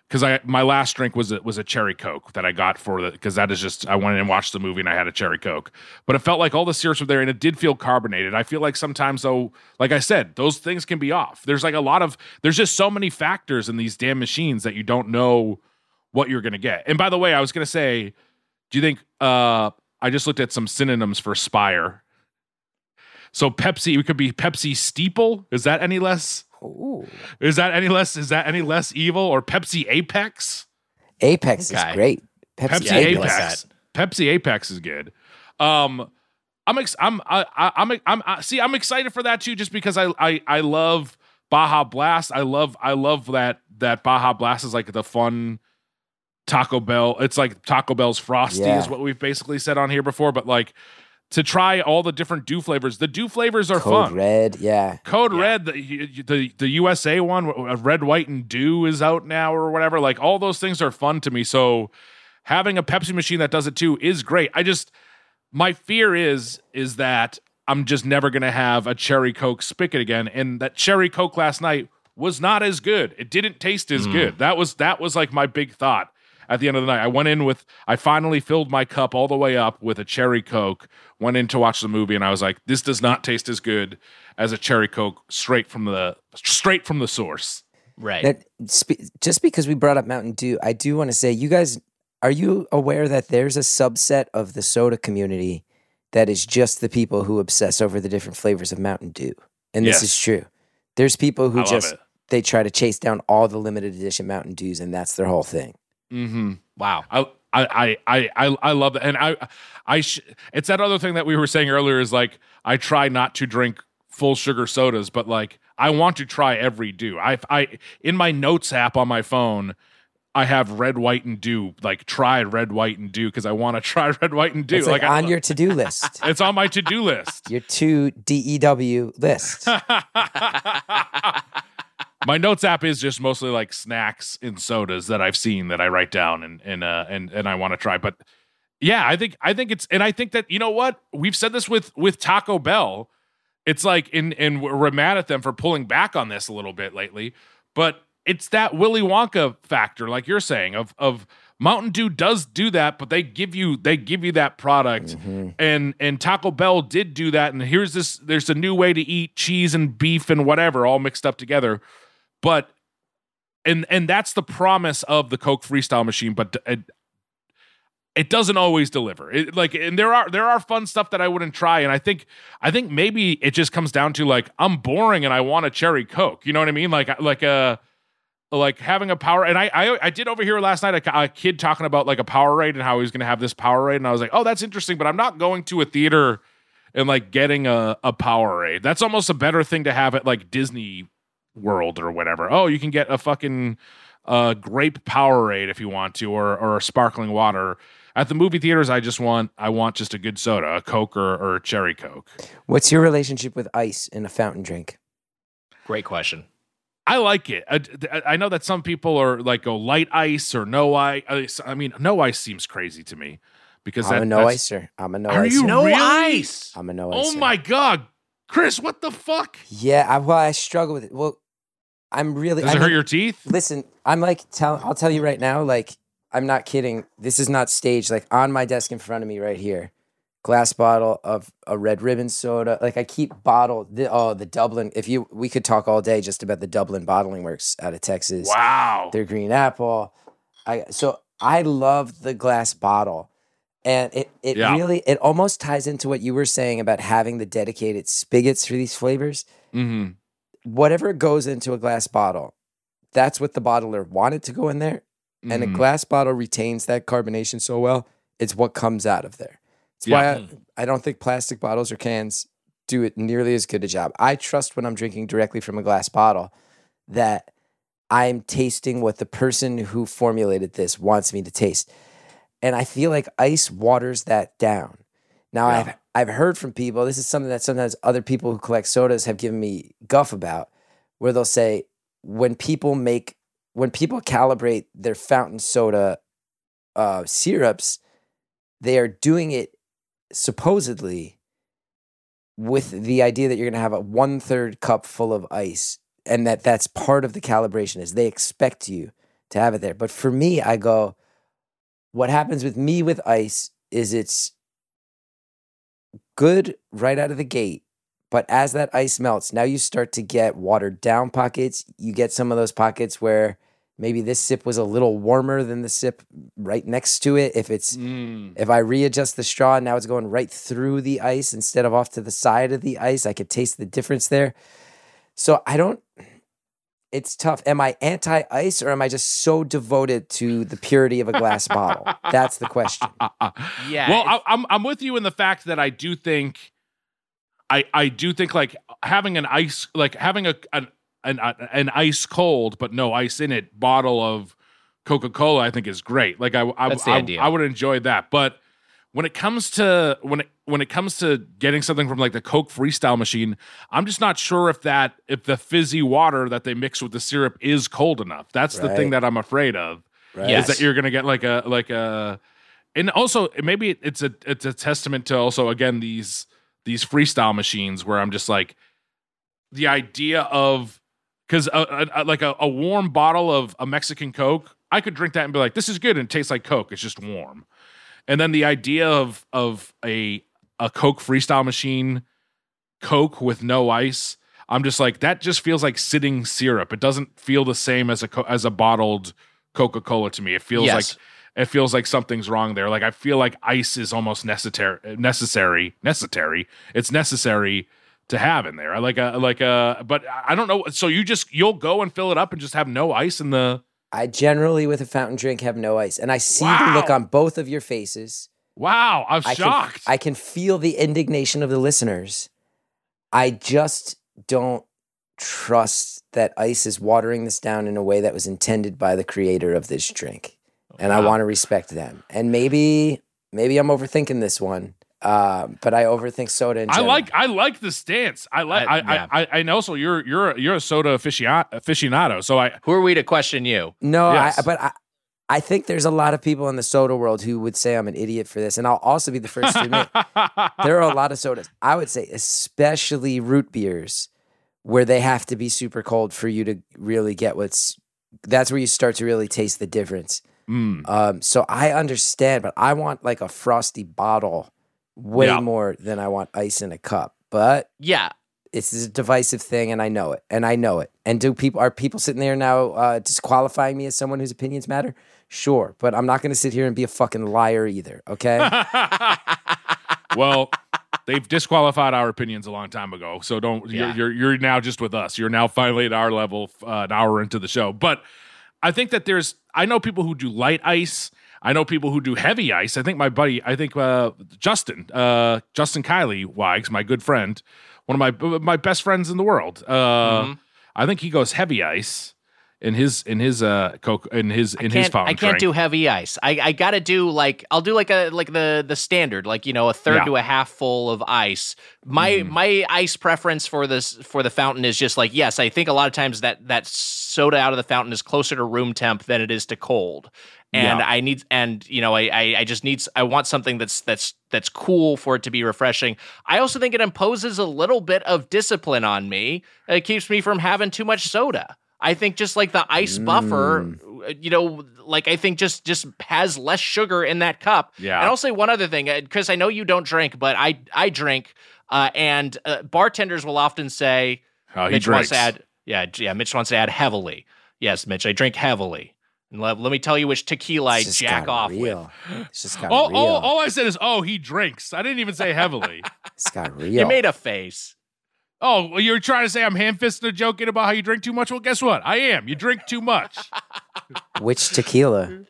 Speaker 3: because I my last drink was a, was a cherry coke that I got for the because that is just I went and watched the movie and I had a cherry coke, but it felt like all the syrups were there and it did feel carbonated. I feel like sometimes though, like I said, those things can be off. There's like a lot of there's just so many factors in these damn machines that you don't know what you're gonna get. And by the way, I was gonna say, do you think uh I just looked at some synonyms for Spire. So Pepsi, it could be Pepsi Steeple. Is that any less?
Speaker 5: Ooh.
Speaker 3: Is that any less? Is that any less evil? Or Pepsi Apex?
Speaker 5: Apex
Speaker 2: Okay.
Speaker 5: is great. Pepsi,
Speaker 3: Pepsi
Speaker 2: Yeah,
Speaker 5: Apex.
Speaker 2: like
Speaker 3: Apex. Pepsi Apex is good. Um, I'm ex- I'm I, I, I'm I'm I, see I'm excited for that too, just because I I I love Baja Blast. I love I love that that Baja Blast is like the fun Taco Bell. It's like Taco Bell's Frosty
Speaker 5: Yeah.
Speaker 3: is what we've basically said on here before, but like to try all the different dew flavors. The dew flavors are fun.
Speaker 5: Code
Speaker 3: fun.
Speaker 5: Red, yeah.
Speaker 3: Code
Speaker 2: Yeah.
Speaker 3: Red, the, the the USA one, uh, Red, White, and Dew is out now or whatever. Like all those things are fun to me. So having a Pepsi machine that does it too is great. I just my fear is is that I'm just never gonna have a cherry Coke spigot again. And that cherry Coke last night was not as good. It didn't taste as good. That was that was like my big thought at the end of the night. I went in with I finally filled my cup all the way up with a cherry Coke, went in to watch the movie, and I was like, this does not taste as good as a cherry Coke straight from the straight from the source.
Speaker 2: Right.
Speaker 5: That just because we brought up Mountain Dew, I do want to say, you guys, are you aware that there's a subset of the soda community that is just the people who obsess over the different flavors of Mountain Dew? And this
Speaker 3: Yes.
Speaker 5: is true. There's people who
Speaker 3: I love
Speaker 5: just
Speaker 3: it.
Speaker 5: they try to chase down all the limited edition Mountain Dews, and that's their whole thing.
Speaker 3: Mm-hmm.
Speaker 2: wow.
Speaker 3: I, I, I, I, I love that, and I, I, sh- it's that other thing that we were saying earlier is like I try not to drink full sugar sodas, but like I want to try every dew. I, I, in my notes app on my phone, I have red, white, and dew. Like try red, white, and dew because I want to try red, white, and dew.
Speaker 5: It's like,
Speaker 3: I-
Speaker 5: on your to do list,
Speaker 3: it's on my to do list.
Speaker 5: your two DEW list.
Speaker 3: my notes app is just mostly like snacks and sodas that I've seen that I write down and and uh, and and I want to try. But yeah, I think I think it's and I think that you know what we've said this with with Taco Bell. It's like in and we're mad at them for pulling back on this a little bit lately, but it's that Willy Wonka factor, like you're saying, of of Mountain Dew does do that, but they give you they give you that product, and and Taco Bell did do that. And here's this: there's a new way to eat cheese and beef and whatever all mixed up together, but and and that's the promise of the Coke Freestyle machine. But uh, it doesn't always deliver. It, like, and there are there are fun stuff that I wouldn't try, and I think I think maybe it just comes down to like I'm boring and I want a cherry coke. You know what I mean? Like like a like having a power. And I I, I did overhear last night a, a kid talking about like a power Powerade and how he was going to have this power Powerade, and I was like, oh, that's interesting, but I'm not going to a theater and like getting a a Powerade. That's almost a better thing to have at like Disney World or whatever. Oh, you can get a fucking uh, grape Powerade if you want to, or or sparkling water. At the movie theaters, I just want I want just a good soda, a Coke or, or a cherry Coke.
Speaker 5: What's your relationship with ice in a fountain drink?
Speaker 2: Great question.
Speaker 3: I like it. I, I know that some people are like go light ice or no ice. I mean, no ice seems crazy to me because
Speaker 5: I'm
Speaker 3: that,
Speaker 5: a no
Speaker 3: that's-
Speaker 5: icer. I'm a no
Speaker 3: Are
Speaker 5: icer.
Speaker 3: you
Speaker 2: No
Speaker 3: really?
Speaker 2: ice.
Speaker 5: I'm a no
Speaker 3: Oh
Speaker 5: icer.
Speaker 3: my god, Chris, what the fuck?
Speaker 5: Yeah, I, well, I struggle with it. Well, I'm really.
Speaker 3: Does
Speaker 5: I
Speaker 3: it hurt your teeth?
Speaker 5: Listen, I'm like, tell. I'll tell you right now. Like, I'm not kidding. This is not staged. Like on my desk in front of me, right here, glass bottle of a red ribbon soda. Like I keep bottle. The, oh, the Dublin. If you, we could talk all day just about the Dublin Bottling Works out of Texas.
Speaker 3: Wow.
Speaker 5: Their green apple. I so I love the glass bottle. And it, it
Speaker 3: Yeah.
Speaker 5: really it almost ties into what you were saying about having the dedicated spigots for these flavors
Speaker 3: hmm
Speaker 5: whatever goes into a glass bottle, that's what the bottler wanted to go in there. And a
Speaker 3: Mhm.
Speaker 5: glass bottle retains that carbonation so well, it's what comes out of there. That's
Speaker 3: Yeah.
Speaker 5: why I, I don't think plastic bottles or cans do it nearly as good a job. I trust when I'm drinking directly from a glass bottle that I'm tasting what the person who formulated this wants me to taste. And I feel like ice waters that down. Now
Speaker 3: Yeah.
Speaker 5: I've I've heard from people, this is something that sometimes other people who collect sodas have given me guff about, where they'll say when people make when people calibrate their fountain soda uh, syrups, they are doing it supposedly with the idea that you're going to have a one third cup full of ice, and that that's part of the calibration is they expect you to have it there. But for me, I go, what happens with me with ice is it's good right out of the gate. But as that ice melts, now you start to get watered down pockets. You get some of those pockets where maybe this sip was a little warmer than the sip right next to it. If it's
Speaker 3: Mm.
Speaker 5: if I readjust the straw, and now it's going right through the ice instead of off to the side of the ice. I could taste the difference there. So I don't. It's tough. Am I anti ice or am I just so devoted to the purity of a glass bottle? That's the question.
Speaker 2: Yeah.
Speaker 3: Well, I, I'm I'm with you in the fact that I do think, I I do think like having an ice like having a an an, uh, an ice cold but no ice in it bottle of Coca Cola I think is great. Like I I,
Speaker 2: That's the
Speaker 3: I,
Speaker 2: idea.
Speaker 3: I would enjoy that, but when it comes to when it when it comes to getting something from like the Coke Freestyle machine, I'm just not sure if that if the fizzy water that they mix with the syrup is cold enough. That's the thing that I'm afraid of
Speaker 5: Right?
Speaker 2: Yes.
Speaker 3: is that you're gonna get like a like a and also maybe it's a it's a testament to also again these these freestyle machines where I'm just like the idea of because like a, a warm bottle of a Mexican Coke, I could drink that and be like, this is good and it tastes like Coke. It's just warm. And then the idea of of a a Coke freestyle machine, Coke with no ice, I'm just like that. Just feels like sitting syrup. It doesn't feel the same as a as a bottled Coca Cola to me. It feels
Speaker 2: Yes.
Speaker 3: like it feels like something's wrong there. Like I feel like ice is almost necessary. Necessary. Necessary. It's necessary to have in there. I like a like a. But I don't know. So you just you'll go and fill it up and just have no ice in the.
Speaker 5: I generally, with a fountain drink, have no ice, and I see the look on both of your faces.
Speaker 3: Wow, I'm
Speaker 5: I
Speaker 3: shocked.
Speaker 5: Can, I can feel the indignation of the listeners. I just don't trust that ice is watering this down in a way that was intended by the creator of this drink, and I want to respect them. And maybe, maybe I'm overthinking this one, uh, but I overthink soda. In
Speaker 3: I like I like the stance. I like
Speaker 2: I-
Speaker 3: I,
Speaker 2: yeah.
Speaker 3: I, I I know. So you're you're you're a soda aficionado. So I
Speaker 2: Who are we to question you?
Speaker 5: No,
Speaker 3: Yes.
Speaker 5: I, but I, I think there's a lot of people in the soda world who would say I'm an idiot for this, and I'll also be the first to admit there are a lot of sodas. I would say, especially root beers, where they have to be super cold for you to really get what's. That's where you start to really taste the difference.
Speaker 3: Mm.
Speaker 5: Um, so I understand, but I want like a frosty bottle way
Speaker 3: Yeah.
Speaker 5: more than I want ice in a cup. But
Speaker 2: Yeah.
Speaker 5: it's a divisive thing, and I know it, and I know it. And do people are people sitting there now uh, disqualifying me as someone whose opinions matter? Sure, but I'm not going to sit here and be a fucking liar either. Okay.
Speaker 3: well, they've disqualified our opinions a long time ago. So don't
Speaker 2: Yeah.
Speaker 3: you're, you're you're now just with us. You're now finally at our level, uh, an hour into the show. But I think that there's I know people who do light ice. I know people who do heavy ice. I think my buddy, I think uh, Justin, uh, Justin Kiley Wags, my good friend, one of my my best friends in the world. Uh,
Speaker 2: Mhm.
Speaker 3: I think he goes heavy ice in his in his uh coke in his in his fountain
Speaker 2: I can't
Speaker 3: drink.
Speaker 2: do heavy ice. I, I gotta do like I'll do like a like the the standard, like you know, a third
Speaker 3: Yeah.
Speaker 2: to a half full of ice. My
Speaker 3: Mhm.
Speaker 2: my ice preference for this for the fountain is just like yes, I think a lot of times that that soda out of the fountain is closer to room temp than it is to cold. And
Speaker 3: Yeah.
Speaker 2: I need and you know I, I I just need I want something that's that's that's cool for it to be refreshing. I also think it imposes a little bit of discipline on me. It keeps me from having too much soda. I think just like the ice buffer, uh, you know, like I think just just has less sugar in that cup.
Speaker 3: Yeah.
Speaker 2: And I'll say one other thing, Chris. I know you don't drink, but I I drink, uh, and uh, bartenders will often say,
Speaker 3: Oh, he
Speaker 2: Mitch wants
Speaker 3: drinks.
Speaker 2: to add, yeah, yeah. Mitch wants to add heavily. Yes, Mitch, I drink heavily. And let, let me tell you which tequila I jack off with.
Speaker 5: real. It's just got
Speaker 3: all,
Speaker 5: real.
Speaker 3: all, all I said is, oh, he drinks. I didn't even say heavily.
Speaker 5: it's got real.
Speaker 2: You made a face.
Speaker 3: oh, well, you're trying to say I'm ham fisting a joking about how you drink too much? Well, guess what? I am. You drink too much.
Speaker 5: Which tequila?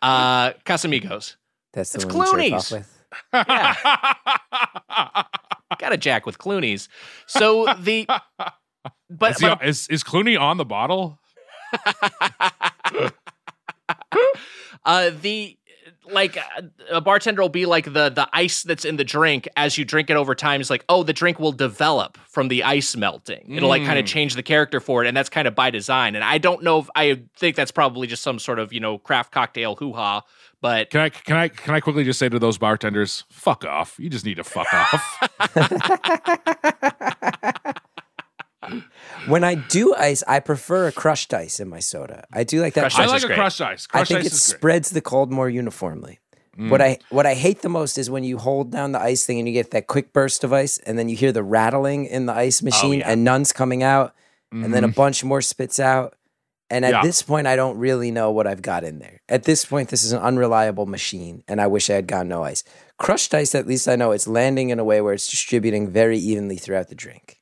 Speaker 2: Uh, Casamigos.
Speaker 5: That's the
Speaker 2: It's
Speaker 5: one you jerk off with. Yeah.
Speaker 2: Got a jack with Clooney's. So the, but,
Speaker 3: is, he-
Speaker 2: but
Speaker 3: is, is Clooney on the bottle?
Speaker 2: uh, the like a bartender will be like the the ice that's in the drink as you drink it over time is like oh the drink will develop from the ice melting it'll like kind of
Speaker 3: Mm.
Speaker 2: change the character for it and that's kind of by design and i don't know if i think that's probably just some sort of you know craft cocktail hoo-ha but
Speaker 3: Can I can I can I quickly just say to those bartenders, fuck off. You just need to fuck off.
Speaker 5: When I do ice, I prefer a crushed ice in my soda. I do like that.
Speaker 2: Crushed
Speaker 3: I
Speaker 2: ice
Speaker 3: like a
Speaker 2: great.
Speaker 3: crushed ice.
Speaker 5: I think
Speaker 3: ice
Speaker 5: it spreads the cold more uniformly.
Speaker 3: Mm.
Speaker 5: What I what I hate the most is when you hold down the ice thing and you get that quick burst of ice, and then you hear the rattling in the ice machine,
Speaker 2: Oh, yeah.
Speaker 5: and none's coming out, and then a
Speaker 3: Mhm.
Speaker 5: bunch more spits out. And at
Speaker 3: Yeah.
Speaker 5: this point, I don't really know what I've got in there. At this point, this is an unreliable machine, and I wish I had gotten no ice. Crushed ice, at least I know it's landing in a way where it's distributing very evenly throughout the drink.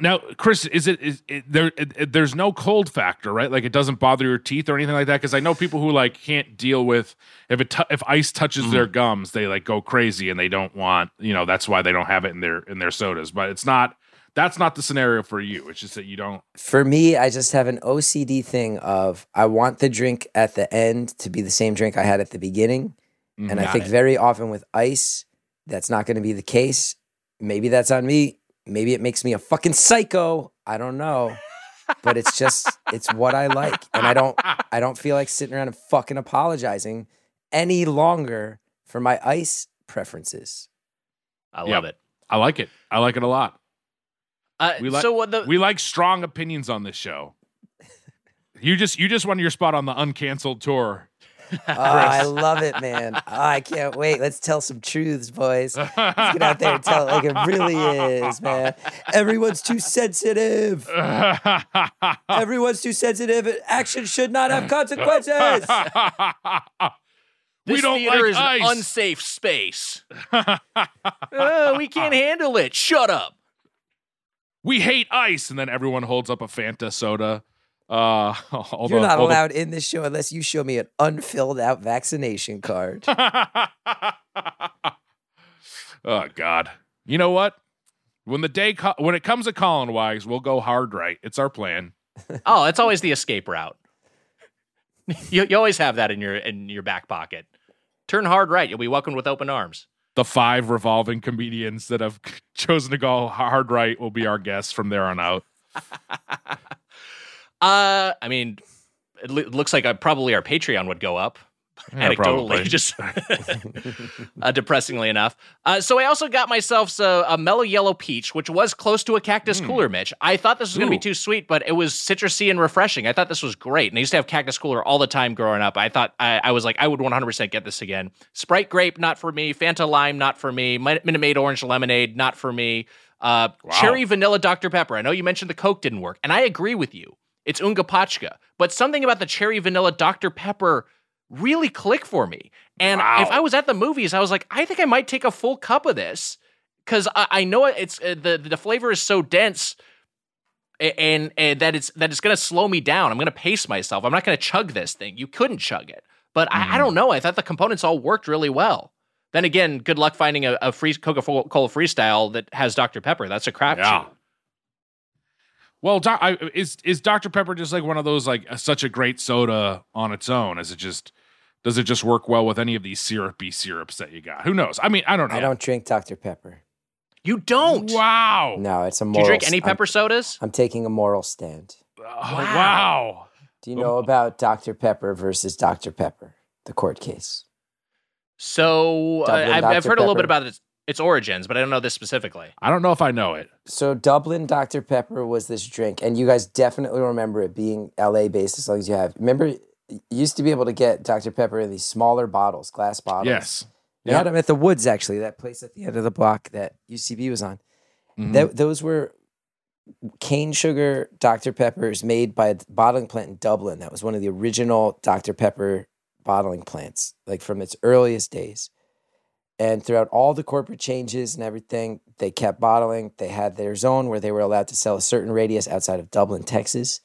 Speaker 3: Now, Chris, is it is it, there? It, there's no cold factor, right? Like it doesn't bother your teeth or anything like that. Because I know people who like can't deal with if it tou- if ice touches their
Speaker 5: Mm-hmm.
Speaker 3: gums, they like go crazy and they don't want you know that's why they don't have it in their in their sodas. But it's not that's not the scenario for you. It's just that you don't.
Speaker 5: For me, I just have an OCD thing of I want the drink at the end to be the same drink I had at the beginning. And I think
Speaker 2: it.
Speaker 5: very often with ice, that's not going to be the case. Maybe that's on me. Maybe it makes me a fucking psycho. I don't know. But it's just it's what I like. And I don't I don't feel like sitting around and fucking apologizing any longer for my ice preferences.
Speaker 2: i
Speaker 3: Yep.
Speaker 2: love it
Speaker 3: I like it. I like it a lot.
Speaker 2: uh,
Speaker 3: We like-
Speaker 2: so what the
Speaker 3: We like strong opinions on this show. You just you just won your spot on the uncanceled tour.
Speaker 5: Oh, I love it, man. Oh, I can't wait. Let's tell some truths, boys. Let's get out there and tell it like it really is, man. Everyone's too sensitive. Everyone's too sensitive. Action should not have consequences.
Speaker 2: this
Speaker 3: we don't
Speaker 2: theater
Speaker 3: like
Speaker 2: is
Speaker 3: ice.
Speaker 2: an unsafe space Uh, we can't handle it shut up
Speaker 3: we hate ice, and then everyone holds up a Fanta soda. Uh, all
Speaker 5: You're
Speaker 3: the-
Speaker 5: not
Speaker 3: all the-
Speaker 5: allowed in this show unless you show me an unfilled out vaccination card.
Speaker 3: oh God! You know what? When the day co- when it comes to Colin Wags, we'll go hard right. It's our plan.
Speaker 2: Oh, it's always the escape route. you, you always have that in your in your back pocket. Turn hard right, you'll be welcomed with open arms.
Speaker 3: The five revolving comedians that have chosen to go hard right will be our guests from there on out.
Speaker 2: Uh, I mean, it loo- looks like uh, probably our Patreon would go up.
Speaker 3: Yeah,
Speaker 2: anecdotally,
Speaker 3: probably.
Speaker 2: just uh, depressingly enough. Uh, so I also got myself a, a mellow yellow peach, which was close to a cactus cooler, Mitch. I thought this was going to be too sweet, but it was citrusy and refreshing. I thought this was great. And I used to have cactus cooler all the time growing up. I thought I, I was like, I would 100% get this again. Sprite grape, not for me. Fanta lime, not for me. Min- Minute Maid orange lemonade, not for me. Uh,
Speaker 3: Wow.
Speaker 2: Cherry vanilla Dr. Pepper. I know you mentioned the Coke didn't work, and I agree with you. It's Unga Pachka, but something about the cherry vanilla Dr. Pepper really clicked for me. And
Speaker 3: Wow.
Speaker 2: if I was at the movies, I was like, I think I might take a full cup of this because I, I know it's uh, the the flavor is so dense. a- And, and that it's that it's gonna slow me down. I'm gonna pace myself. I'm not gonna chug this thing. You couldn't chug it, but I,
Speaker 3: Mm-hmm.
Speaker 2: I don't know. I thought the components all worked really well. Then again, good luck finding a, a free Coca Cola Freestyle that has Dr Pepper. That's a crapshoot.
Speaker 3: Yeah. Well, doc, I, is is Dr Pepper just like one of those like such a great soda on its own? Is it just does it just work well with any of these syrupy syrups that you got? Who knows? I mean, I don't know.
Speaker 5: I don't drink Dr. Pepper.
Speaker 2: You don't.
Speaker 3: Wow.
Speaker 5: No, it's a moral.
Speaker 2: Do you drink any
Speaker 5: I'm-
Speaker 2: pepper sodas?
Speaker 5: I'm, taking a moral stand.
Speaker 3: Oh, wow.
Speaker 5: Do you know about Dr. Pepper versus Dr. Pepper, the court case?
Speaker 2: So uh, I've, I've
Speaker 5: Dr.
Speaker 2: heard a little bit about its, its origins, but I don't know this specifically.
Speaker 3: I don't know if I know it.
Speaker 5: So Dublin Dr. Pepper was this drink, and you guys definitely remember it being LA based as long as you have. Remember, you used to be able to get Dr. Pepper in these smaller bottles, glass bottles.
Speaker 3: Yes.
Speaker 5: They
Speaker 3: Yeah.
Speaker 5: had them at the Woods, actually, that place at the end of the block that UCB was on.
Speaker 3: Mhm.
Speaker 5: Tho- those were cane sugar Dr. Peppers made by a bottling plant in Dublin. That was one of the original Dr. Pepper bottling plants, like from its earliest days. And throughout all the corporate changes and everything, they kept bottling. They had their zone where they were allowed to sell a certain radius outside of Dublin, Texas.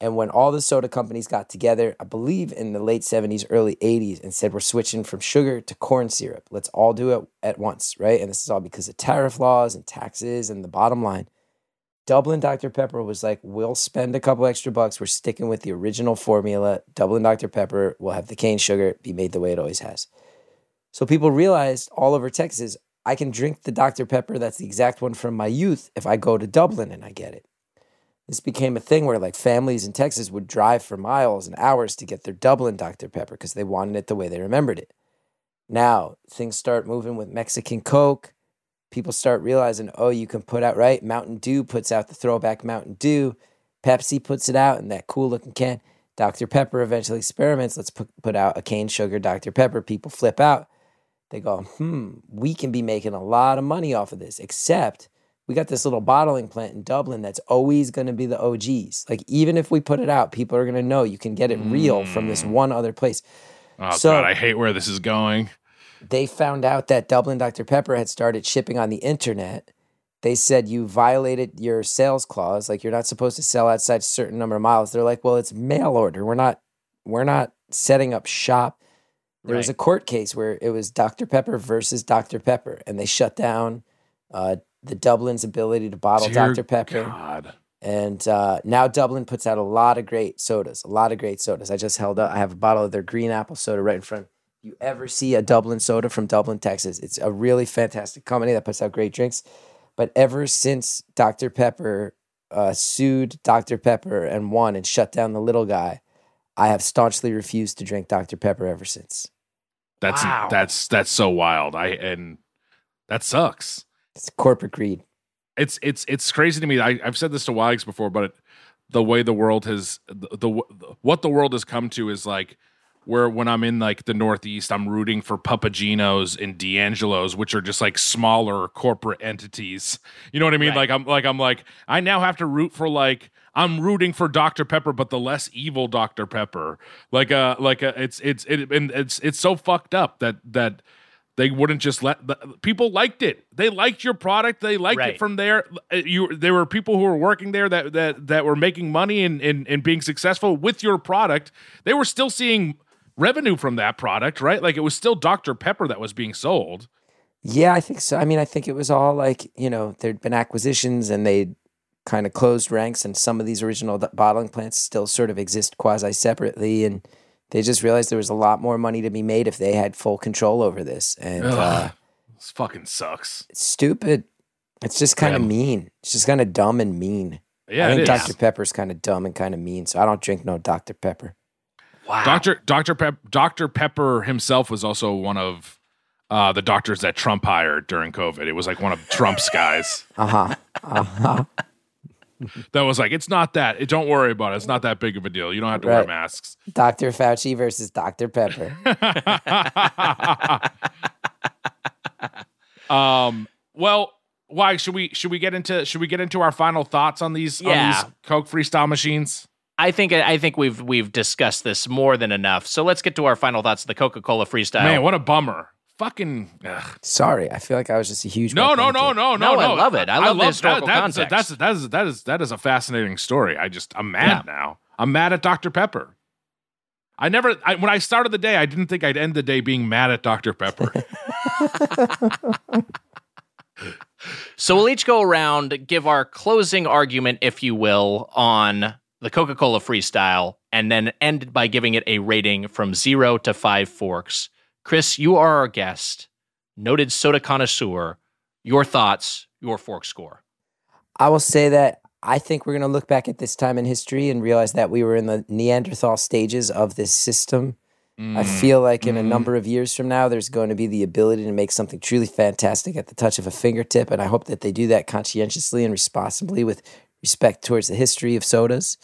Speaker 5: And when all the soda companies got together, I believe in the late 70s, early 80s, and said, We're switching from sugar to corn syrup. Let's all do it at once, right? And this is all because of tariff laws and taxes and the bottom line. Dublin Dr. Pepper was like, We'll spend a couple extra bucks. We're sticking with the original formula. Dublin Dr. Pepper will have the cane sugar be made the way it always has. So people realized all over Texas, I can drink the Dr. Pepper that's the exact one from my youth if I go to Dublin and I get it this became a thing where like families in Texas would drive for miles and hours to get their Dublin Dr. Pepper because they wanted it the way they remembered it. Now things start moving with Mexican Coke. People start realizing, oh, you can put out, right? Mountain Dew puts out the throwback Mountain Dew. Pepsi puts it out in that cool looking can. Dr. Pepper eventually experiments. Let's put, put out a cane sugar Dr. Pepper. People flip out. They go, hmm, we can be making a lot of money off of this, except we got this little bottling plant in Dublin that's always going to be the OGs. Like even if we put it out, people are going to know you can get it real from this one other place.
Speaker 3: Oh
Speaker 5: So-
Speaker 3: god, I hate where this is going.
Speaker 5: They found out that Dublin Dr Pepper had started shipping on the internet. They said you violated your sales clause, like you're not supposed to sell outside a certain number of miles. They're like, "Well, it's mail order. We're not we're not setting up shop." There was a court case where it was Dr Pepper versus Dr Pepper and they shut down uh, the Dublin's ability to bottle
Speaker 3: Dear
Speaker 5: Dr Pepper.
Speaker 3: God.
Speaker 5: And uh, now Dublin puts out a lot of great sodas, a lot of great sodas. I just held up, I have a bottle of their green apple soda right in front. You ever see a Dublin soda from Dublin, Texas? It's a really fantastic company that puts out great drinks. But ever since Dr. Pepper uh, sued Dr. Pepper and won and shut down the little guy, I have staunchly refused to drink Dr. Pepper ever since.
Speaker 3: That's
Speaker 2: Wow.
Speaker 3: that's that's so wild. I and that sucks.
Speaker 5: It's corporate greed.
Speaker 3: It's it's it's crazy to me. I, I've said this to Wags before, but it, the way the world has the, the what the world has come to is like where when I'm in like the Northeast, I'm rooting for Papa Gino's and D'Angelo's, which are just like smaller corporate entities. You know what I mean?
Speaker 2: Right.
Speaker 3: Like I'm like I'm like I now have to root for like I'm rooting for Dr Pepper, but the less evil Dr Pepper. Like uh like uh it's it's it and it's it's so fucked up that that they wouldn't just let the, people liked it. They liked your product. They liked
Speaker 2: Right.
Speaker 3: it from there. Uh, You there were people who were working there that that that were making money and and, and being successful with your product. They were still seeing revenue from that product, right? Like it was still Dr Pepper that was being sold.
Speaker 5: Yeah, I think so. I mean, I think it was all like, you know, there'd been acquisitions and they'd kind of closed ranks, and some of these original bottling plants still sort of exist quasi separately. And they just realized there was a lot more money to be made if they had full control over this. And uh,
Speaker 3: This fucking sucks.
Speaker 5: it's stupid. It's just kind of
Speaker 3: Yeah.
Speaker 5: mean. It's just kind of dumb and mean.
Speaker 3: Yeah,
Speaker 5: I think
Speaker 3: it is.
Speaker 5: Dr. Pepper's kind of dumb and kind of mean. So I don't drink no Dr. Pepper.
Speaker 2: Wow.
Speaker 3: Dr. Dr. Pep- Dr. Pepper himself was also one of uh, the doctors that Trump hired during COVID. It was like one of Trump's guys
Speaker 5: Uh huh. Uh huh.
Speaker 3: That was like, it's not that. It, don't worry about it. It's not that big of a deal. You don't have to wear masks.
Speaker 5: Dr. Fauci versus Dr. Pepper.
Speaker 3: um. Well, why should we should we get into should we get into our final thoughts on these on
Speaker 2: Yeah.
Speaker 3: these Coke freestyle machines?
Speaker 2: I think I think we've we've discussed this more than enough. So let's get to our final thoughts of the Coca Cola freestyle.
Speaker 3: Man, what a bummer. Fucking. ugh.
Speaker 5: Sorry, I feel like I was just a huge.
Speaker 3: No,
Speaker 5: Mark
Speaker 3: no, no, no, no,
Speaker 2: No, I love it. I love the historical
Speaker 3: that. That's,
Speaker 2: context.
Speaker 3: that's that is that is that is that is a fascinating story. I just I'm mad now. I'm mad at Dr Pepper. I never I, when I started the day, I didn't think I'd end the day being mad at Dr Pepper.
Speaker 2: So we'll each go around, give our closing argument, if you will, on the Coca Cola freestyle, and then end by giving it a rating from zero to five forks. Chris, you are our guest, noted soda connoisseur. Your thoughts, your fork score.
Speaker 5: I will say that I think we're going to look back at this time in history and realize that we were in the Neanderthal stages of this system. I feel like in a
Speaker 3: Mm.
Speaker 5: number of years from now, there's going to be the ability to make something truly fantastic at the touch of a fingertip. And I hope that they do that conscientiously and responsibly with respect towards the history of sodas.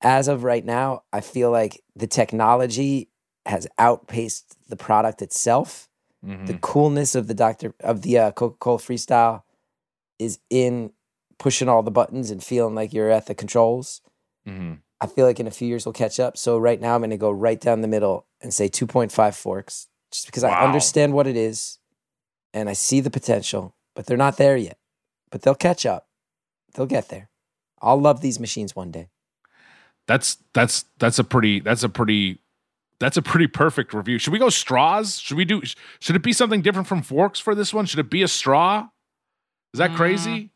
Speaker 5: As of right now, I feel like the technology has outpaced the product itself.
Speaker 3: Mhm.
Speaker 5: The coolness of the Dr. of the uh, Coca Cola freestyle is in pushing all the buttons and feeling like you're at the controls.
Speaker 3: Mhm.
Speaker 5: I feel like in a few years we'll catch up. So right now I'm going to go right down the middle and say 2.5 forks just because I understand what it is and I see the potential, but they're not there yet. But they'll catch up. They'll get there. I'll love these machines one day.
Speaker 3: That's that's that's a pretty that's a pretty that's a pretty perfect review. Should we go straws? Should we do should it be something different from forks for this one? Should it be a straw? Is that crazy?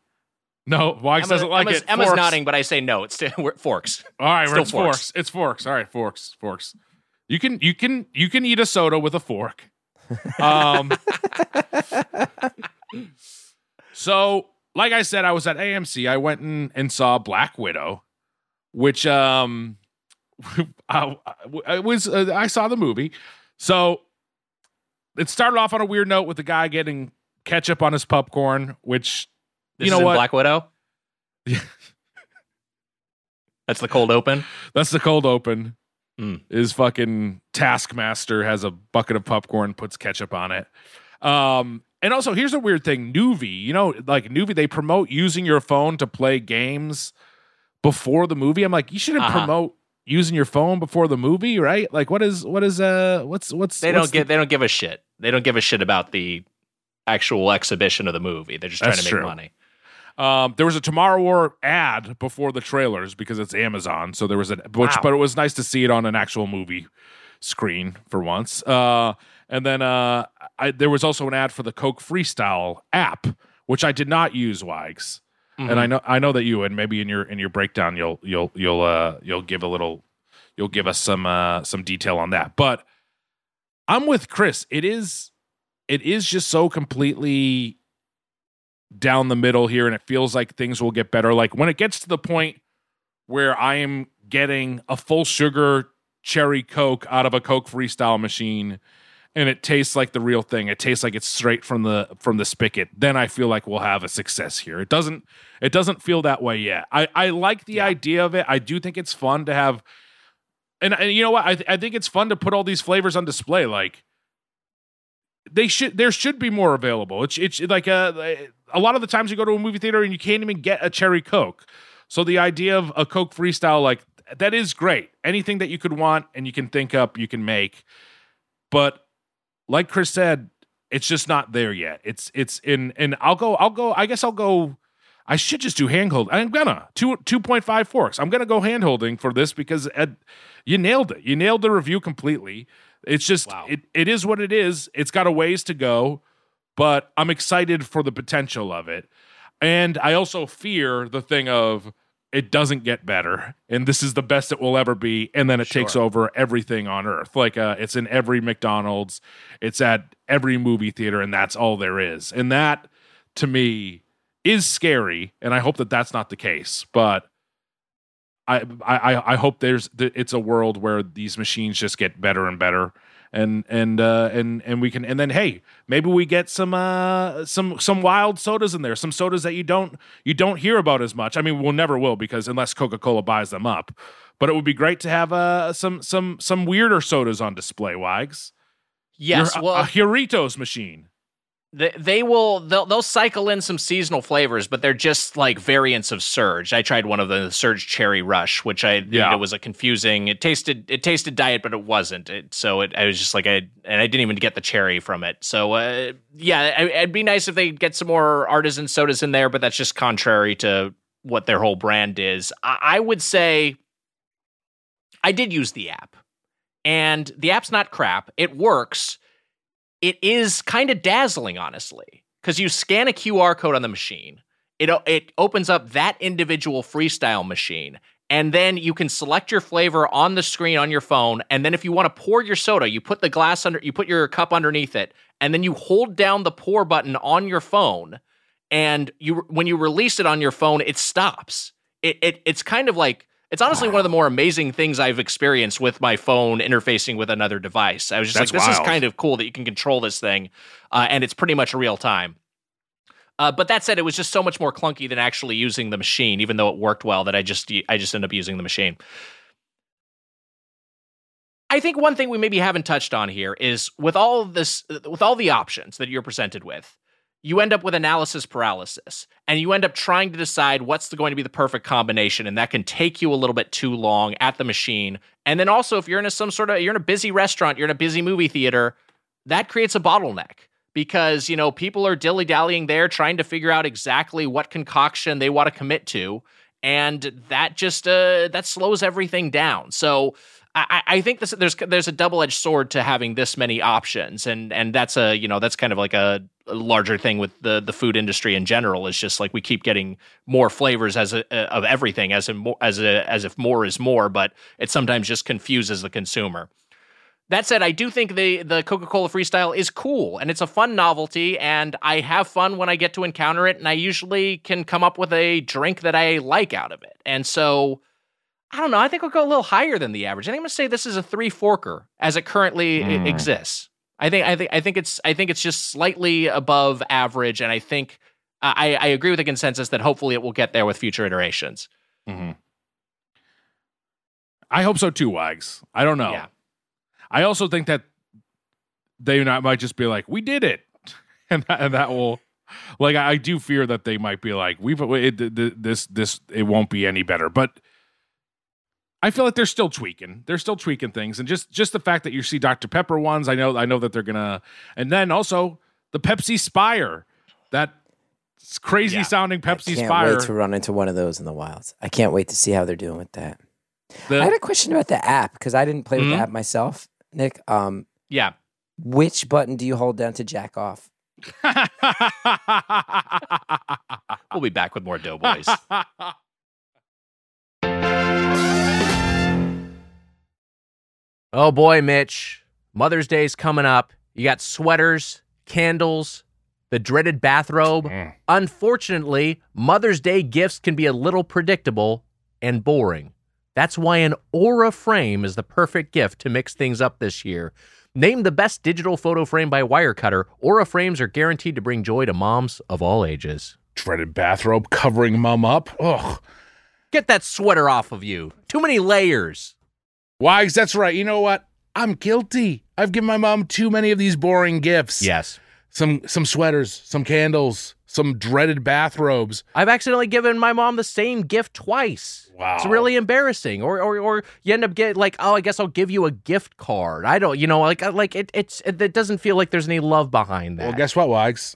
Speaker 3: No, Wags doesn't like
Speaker 2: Emma's,
Speaker 3: it.
Speaker 2: Emma's
Speaker 3: Forks.
Speaker 2: nodding, but I say no. It's still we're- forks.
Speaker 3: All right,
Speaker 2: Still
Speaker 3: it's forks.
Speaker 2: forks.
Speaker 3: It's forks. All right, forks. Forks. You can you can you can eat a soda with a fork. Um So, like I said, I was at AMC. I went and, and saw Black Widow, which um I, I was uh, I saw the movie. So, it started off on a weird note with the guy getting ketchup on his popcorn, which
Speaker 2: This
Speaker 3: You know what?
Speaker 2: Black Widow.
Speaker 3: Yeah.
Speaker 2: That's the cold open.
Speaker 3: That's the cold open.
Speaker 2: Mm.
Speaker 3: Is fucking Taskmaster has a bucket of popcorn, puts ketchup on it. Um, and also here's a weird thing: Noovie, you know, like Noovie, they promote using your phone to play games before the movie. I'm like, you shouldn't
Speaker 2: Uh-huh.
Speaker 3: promote using your phone before the movie, right? Like, what is what is uh what's what's
Speaker 2: They
Speaker 3: what's
Speaker 2: don't get. They don't give a shit. They don't give a shit about the actual exhibition of the movie. They're just trying to make
Speaker 3: true.
Speaker 2: money.
Speaker 3: Um, there was a Tomorrow War ad before the trailers because it's Amazon. So there was an which,
Speaker 2: Wow.
Speaker 3: but it was nice to see it on an actual movie screen for once. Uh, and then uh, I, there was also an ad for the Coke Freestyle app, which I did not use, Wags.
Speaker 2: Mm-hmm.
Speaker 3: And I know I know that you and maybe in your in your breakdown you'll you'll you'll uh you'll give a little you'll give us some uh some detail on that. But I'm with Chris. It is it is just so completely down the middle here and it feels like things will get better. Like when it gets to the point where I am getting a full sugar cherry coke out of a Coke freestyle machine and it tastes like the real thing. It tastes like it's straight from the from the spigot. Then I feel like we'll have a success here. It doesn't it doesn't feel that way yet. I I like the idea of it. I do think it's fun to have and, and you know what? I th- I think it's fun to put all these flavors on display like they should there should be more available. It's it's like a a lot of the times you go to a movie theater and you can't even get a cherry coke. So the idea of a coke freestyle like that is great. Anything that you could want and you can think up, you can make. But like Chris said, it's just not there yet. It's it's in and I'll go I'll go I guess I'll go I should just do handhold. I'm gonna two two point five forks. I'm gonna go handholding for this because Ed, you nailed it. You nailed the review completely. It's just
Speaker 2: Wow.
Speaker 3: it it is what it is. It's got a ways to go, but I'm excited for the potential of it. And I also fear the thing of it doesn't get better and this is the best it will ever be and then it takes over everything on earth. Like uh, it's in every mcdonald's it's at every movie theater and that's all there is. And that to me is scary and i hope that that's not the case but i i i hope there's that it's a world where these machines just get better and better and and uh and and we can and then hey maybe we get some uh some some wild sodas in there some sodas that you don't you don't hear about as much. I mean we'll never will because unless coca-cola buys them up. But it would be great to have uh some some some weirder sodas on display wags.
Speaker 2: Yes.
Speaker 3: Your- a-
Speaker 2: well,
Speaker 3: a Doritos machine
Speaker 2: They, they will they'll they'll cycle in some seasonal flavors, but they're just like variants of Surge. I tried one of the Surge Cherry Rush, which I
Speaker 3: Yeah.
Speaker 2: it was a confusing. It tasted it tasted diet, but it wasn't. It, so it, I was just like I and I didn't even get the cherry from it. So uh, yeah, I, it'd be nice if they get some more artisan sodas in there, but that's just contrary to what their whole brand is. I, I would say I did use the app, and the app's not crap. It works it is kind of dazzling, honestly, because you scan a QR code on the machine. It it opens up that individual freestyle machine, and then you can select your flavor on the screen on your phone. And then if you want to pour your soda, you put the glass under, you put your cup underneath it, and then you hold down the pour button on your phone. And you when you release it on your phone, it stops. It, it it's kind of like it's honestly one of the more amazing things I've experienced with my phone interfacing with another device. I was just
Speaker 3: That's
Speaker 2: like, this is kind of cool that you can control this thing, uh, and it's pretty much real time. Uh, but that said, it was just so much more clunky than actually using the machine, even though it worked well. That I just I just end up using the machine. I think one thing we maybe haven't touched on here is with all this, with all the options that you're presented with, you end up with analysis paralysis and you end up trying to decide what's going to be the perfect combination and that can take you a little bit too long at the machine. And then also if you're in a, some sort of you're in a busy restaurant you're in a busy movie theater that creates a bottleneck because you know people are dilly-dallying there trying to figure out exactly what concoction they want to commit to and that just uh, that slows everything down. So I, I think this, there's there's a double edged sword to having this many options, and and that's a you know that's kind of like a, a larger thing with the the food industry in general. Is just like we keep getting more flavors as a, of everything as more, as a, as if more is more, but it sometimes just confuses the consumer. That said, I do think the the Coca Cola Freestyle is cool and it's a fun novelty, and I have fun when I get to encounter it, and I usually can come up with a drink that I like out of it, and so. I don't know. I think I'll go a little higher than the average. I think I'm gonna say this is a three forker as it currently
Speaker 3: Mm.
Speaker 2: exists. I think I think I think it's I think it's just slightly above average, and I think I, I agree with the consensus that hopefully it will get there with future iterations.
Speaker 3: I hope so too, Wags. I don't know.
Speaker 2: Yeah.
Speaker 3: I also think that they not, might just be like, "We did it," and that, and that will, like, I, I do fear that they might be like, "We've it, th- th- this this it won't be any better," but. I feel like they're still tweaking. They're still tweaking things, and just just the fact that you see Dr Pepper ones, I know I know that they're gonna, and then also the Pepsi Spire, that crazy
Speaker 2: Yeah.
Speaker 3: sounding Pepsi
Speaker 5: I can't
Speaker 3: Spire.
Speaker 5: wait to run into one of those in the wilds. I can't wait to see how they're doing with that.
Speaker 3: The-
Speaker 5: I had a question about the app because I didn't play with
Speaker 3: Mhm.
Speaker 5: the app myself. Nick, um,
Speaker 2: Yeah.
Speaker 5: which button do you hold down to jack off?
Speaker 2: We'll be back with more Doughboys. Oh boy, Mitch. Mother's Day's coming up. You got sweaters, candles, the dreaded bathrobe.
Speaker 3: Mm.
Speaker 2: Unfortunately, Mother's Day gifts can be a little predictable and boring. That's why an Aura frame is the perfect gift to mix things up this year. Named the best digital photo frame by Wirecutter, Aura frames are guaranteed to bring joy to moms of all ages.
Speaker 3: Dreaded bathrobe covering mom up. Ugh.
Speaker 2: Get that sweater off of you. Too many layers.
Speaker 3: Wags, that's right. You know what? I'm guilty. I've given my mom too many of these boring gifts.
Speaker 2: Yes.
Speaker 3: Some some sweaters, some candles, some dreaded bathrobes.
Speaker 2: I've accidentally given my mom the same gift twice.
Speaker 3: Wow.
Speaker 2: It's really embarrassing. Or or or you end up getting like, oh, I guess I'll give you a gift card. I don't, you know, like like it it's it, it doesn't feel like there's any love behind that.
Speaker 3: Well, guess what, Wags?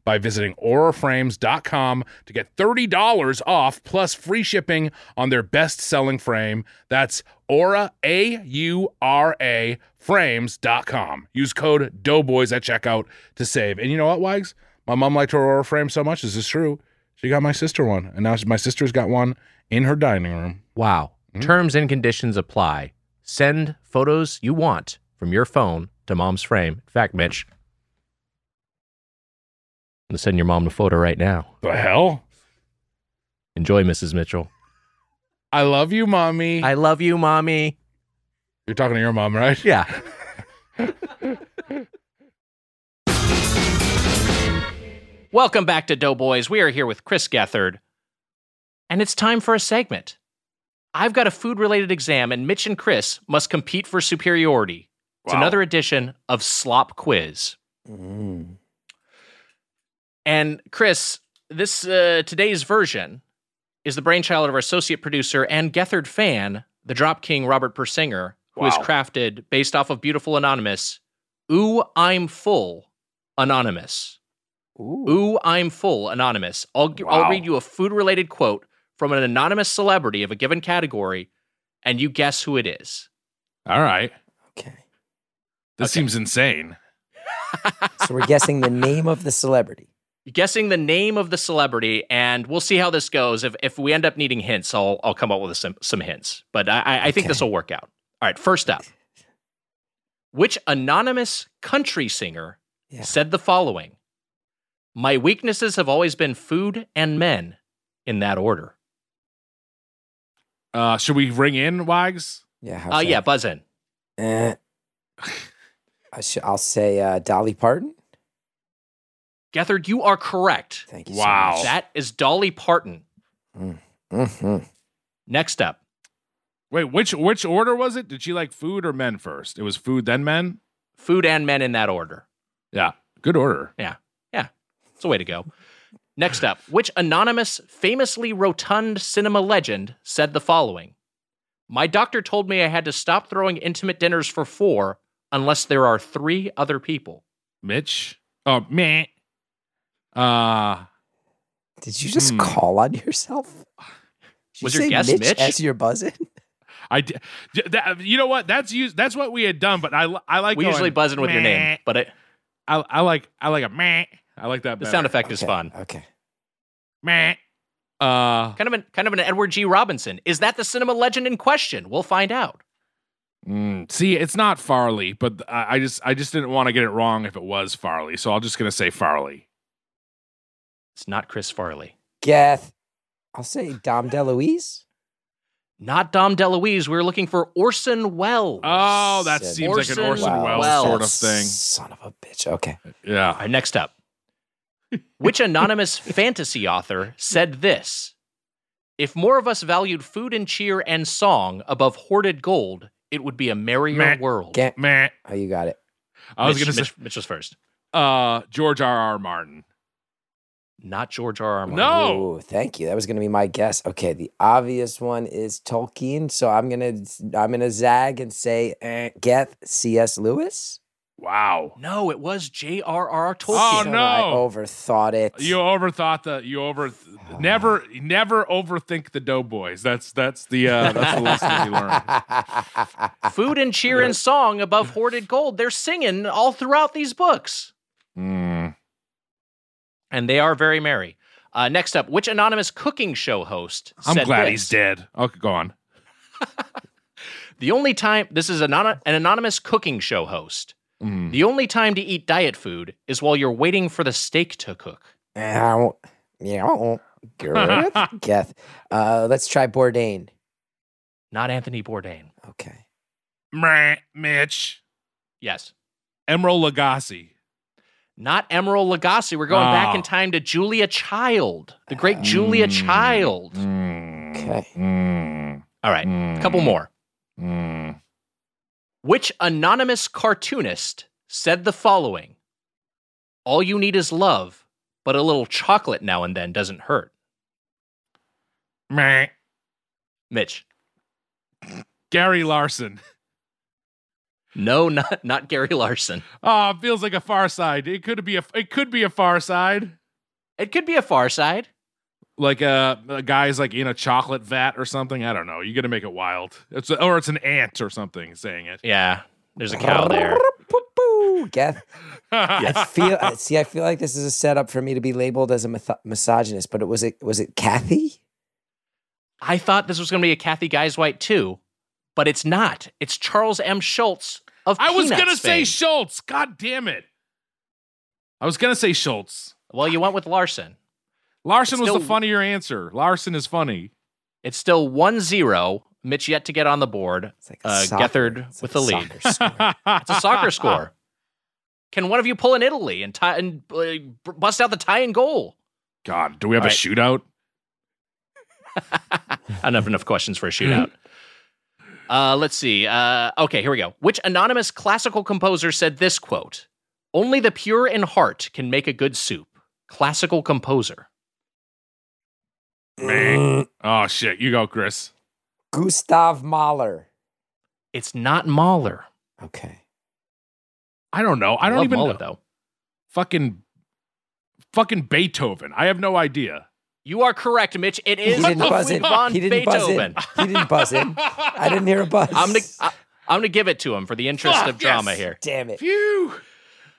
Speaker 3: by visiting auraframes.com to get $30 off plus free shipping on their best selling frame. That's aura, A U R A, frames.com. Use code Doughboys at checkout to save. And you know what, Wags? My mom liked her Aura frame so much. This is true. She got my sister one, and now my sister's got one in her dining room.
Speaker 2: Wow.
Speaker 3: Hmm?
Speaker 2: Terms and conditions apply. Send photos you want from your phone to mom's frame. In fact, Mitch, I'm going to send your mom a photo right now.
Speaker 3: The hell?
Speaker 2: Enjoy, Mrs. Mitchell.
Speaker 6: I love you, mommy.
Speaker 2: I love you, mommy.
Speaker 6: You're talking to your mom, right?
Speaker 2: Yeah. Welcome back to Doughboys. We are here with Chris Gethard, and it's time for a segment. I've got a food related exam, and Mitch and Chris must compete for superiority. It's
Speaker 3: Wow.
Speaker 2: another edition of Slop Quiz.
Speaker 5: Mm.
Speaker 2: And Chris, this uh, today's version is the brainchild of our associate producer and Gethard fan, the Drop King Robert Persinger, who has
Speaker 3: Wow.
Speaker 2: crafted based off of Beautiful Anonymous. Ooh, I'm full, Anonymous.
Speaker 5: Ooh.
Speaker 2: Ooh, I'm full, Anonymous. I'll g- I'll read you a food related quote from an anonymous celebrity of a given category, and you guess who it is.
Speaker 3: All right.
Speaker 5: Okay.
Speaker 3: This
Speaker 2: Okay.
Speaker 3: seems insane.
Speaker 5: So we're guessing the name of the celebrity.
Speaker 2: You're guessing the name of the celebrity, and we'll see how this goes. If if we end up needing hints, I'll I'll come up with some some hints. But I I, I think
Speaker 5: Okay.
Speaker 2: this will work out. All right, first up, which anonymous country singer
Speaker 5: Yeah.
Speaker 2: said the following? My weaknesses have always been food and men, in that order.
Speaker 3: Uh, should we ring in, Wags?
Speaker 5: Yeah. how's
Speaker 2: Uh, yeah, buzz in.
Speaker 5: Eh. I sh- I'll say uh, Dolly Parton.
Speaker 2: Gethard, you are correct.
Speaker 5: Thank you.
Speaker 3: Wow.
Speaker 5: So much.
Speaker 2: That is Dolly Parton.
Speaker 5: Mhm.
Speaker 2: Next up,
Speaker 3: Wait, which which order was it? Did she like food or men first? It was food then men.
Speaker 2: food and men in that order.
Speaker 3: Yeah, good order. Yeah, yeah.
Speaker 2: It's a way to go. Next up, which anonymous, famously rotund cinema legend said the following My doctor told me I had to stop throwing intimate dinners for four unless there are three other people.
Speaker 3: Mitch. Oh, meh. Uh,
Speaker 5: Did you just
Speaker 3: Hmm.
Speaker 5: call on yourself? Did you
Speaker 2: Was your
Speaker 5: say
Speaker 2: guess
Speaker 5: Mitch,
Speaker 2: Mitch?
Speaker 5: as you're buzzing?
Speaker 3: I d- j- that, you know what? That's used. That's what we had done. But I I like
Speaker 2: we
Speaker 3: going,
Speaker 2: usually buzz in with your name, but it,
Speaker 3: I, I like I like a meh. I like that.
Speaker 2: the sound effect is fun.
Speaker 5: Okay.
Speaker 3: Meh. Uh,
Speaker 2: Kind of an kind of an Edward G. Robinson. Is that the cinema legend in question? We'll find out.
Speaker 3: mm, see, it's not Farley, but I, I just I just didn't want to get it wrong if it was Farley, so I'm just gonna say Farley.
Speaker 2: It's not Chris Farley.
Speaker 5: Geth. I'll say Dom DeLuise.
Speaker 2: Not Dom DeLuise. We are looking for Orson Welles.
Speaker 3: Oh, that
Speaker 5: Said
Speaker 3: seems like an
Speaker 2: Orson
Speaker 3: Orson Welles
Speaker 2: Welles.
Speaker 3: sort of thing.
Speaker 5: Son of a bitch. Okay.
Speaker 3: Yeah.
Speaker 2: right, next up. Which anonymous fantasy author said this? If more of us valued food and cheer and song above hoarded gold, it would be a merrier
Speaker 3: Meh.
Speaker 2: world.
Speaker 5: Get,
Speaker 3: Meh.
Speaker 5: oh, you got it.
Speaker 3: I was
Speaker 2: Mitch,
Speaker 3: gonna say
Speaker 2: Mitch, Mitch was first.
Speaker 3: uh George R. R. Martin.
Speaker 2: Not George R. R. Martin.
Speaker 3: No.
Speaker 5: Ooh, thank you. That was going to be my guess. Okay, the obvious one is Tolkien, so I'm gonna I'm gonna zag and say eh, Geth C.S. Lewis.
Speaker 3: Wow.
Speaker 2: No, it was J.R.R. Tolkien.
Speaker 3: Oh,
Speaker 5: So
Speaker 3: no.
Speaker 5: I overthought it.
Speaker 3: You overthought the you over never never overthink the Doughboys. That's that's the uh that's the lesson we learned.
Speaker 2: Food and cheer and song above hoarded gold. They're singing all throughout these books.
Speaker 3: Mm.
Speaker 2: And they are very merry. Uh, next up, which anonymous cooking show host
Speaker 3: I'm
Speaker 2: said
Speaker 3: glad
Speaker 2: this?
Speaker 3: he's dead. Okay, go on.
Speaker 2: The only time this is anon- an anonymous cooking show host.
Speaker 3: Mm.
Speaker 2: The only time to eat diet food is while you're waiting for the steak to cook.
Speaker 5: Ow. Yeah. Good. Geth. Uh, let's try Bourdain.
Speaker 2: Not Anthony Bourdain.
Speaker 5: Okay.
Speaker 3: Mitch.
Speaker 2: Yes.
Speaker 3: Emeril Lagasse.
Speaker 2: Not Emeril Lagasse. We're going back in
Speaker 3: Oh.
Speaker 2: time to Julia Child, the great Julia
Speaker 3: Mm.
Speaker 2: Child.
Speaker 3: Mm.
Speaker 5: Okay.
Speaker 3: Mm.
Speaker 2: All right, a couple
Speaker 3: Mm.
Speaker 2: more.
Speaker 3: Mm.
Speaker 2: Which anonymous cartoonist said the following All you need is love, but a little chocolate now and then doesn't hurt?
Speaker 3: Meh.
Speaker 2: Mitch.
Speaker 3: Gary Larson.
Speaker 2: No, not, not Gary Larson.
Speaker 3: Oh, it feels like a Far Side. It could be a it could be a Far Side.
Speaker 2: It could be a far side.
Speaker 3: Like a, a guy's like in a chocolate vat or something. I don't know. You got to make it wild. It's a, or it's an ant or something saying it.
Speaker 2: Yeah, there's a cow there.
Speaker 5: Boo-boo. Geth.
Speaker 3: Yeah.
Speaker 5: I feel see. I feel like this is a setup for me to be labeled as a myth- misogynist. But it was it was it Kathy?
Speaker 2: I thought this was going to be a Kathy Guisewite too, but it's not. It's Charles M. Schulz of
Speaker 3: I was gonna say. Schulz. God damn it. I was gonna say Schulz.
Speaker 2: well, you went with Larson.
Speaker 3: Larson
Speaker 2: It's
Speaker 3: was the funnier answer. Larson is funny.
Speaker 2: It's still 1-0. Mitch yet to get on the board.
Speaker 5: It's like a
Speaker 2: Uh,
Speaker 5: soccer-
Speaker 2: Gethard
Speaker 5: it's
Speaker 2: with
Speaker 5: like
Speaker 2: the
Speaker 5: a
Speaker 2: lead. It's a soccer score. Can one of you pull in Italy and tie and uh, bust out the tie and goal?
Speaker 3: God, do we have
Speaker 2: All
Speaker 3: a
Speaker 2: right.
Speaker 3: shootout?
Speaker 2: I don't have enough questions for a shootout. Uh, let's see. Uh, okay, here we go. Which anonymous classical composer said this quote? Only the pure in heart can make a good soup. Classical composer.
Speaker 3: Man. Oh shit, you go, Chris.
Speaker 5: Gustav Mahler.
Speaker 2: It's not Mahler.
Speaker 5: Okay.
Speaker 3: I don't know. I don't
Speaker 2: love
Speaker 3: even
Speaker 2: Mahler
Speaker 3: know.
Speaker 2: though.
Speaker 3: Fucking, fucking Beethoven. I have no idea.
Speaker 2: You are correct, Mitch. It is
Speaker 5: He
Speaker 2: is
Speaker 5: didn't buzz in.
Speaker 2: von
Speaker 5: He didn't buzz
Speaker 2: Beethoven.
Speaker 5: in. He didn't buzz in. I didn't hear a buzz.
Speaker 2: I'm gonna I, I'm gonna give it to him for the interest
Speaker 3: Fuck,
Speaker 2: of drama
Speaker 3: yes.
Speaker 2: here.
Speaker 5: Damn it.
Speaker 3: Phew.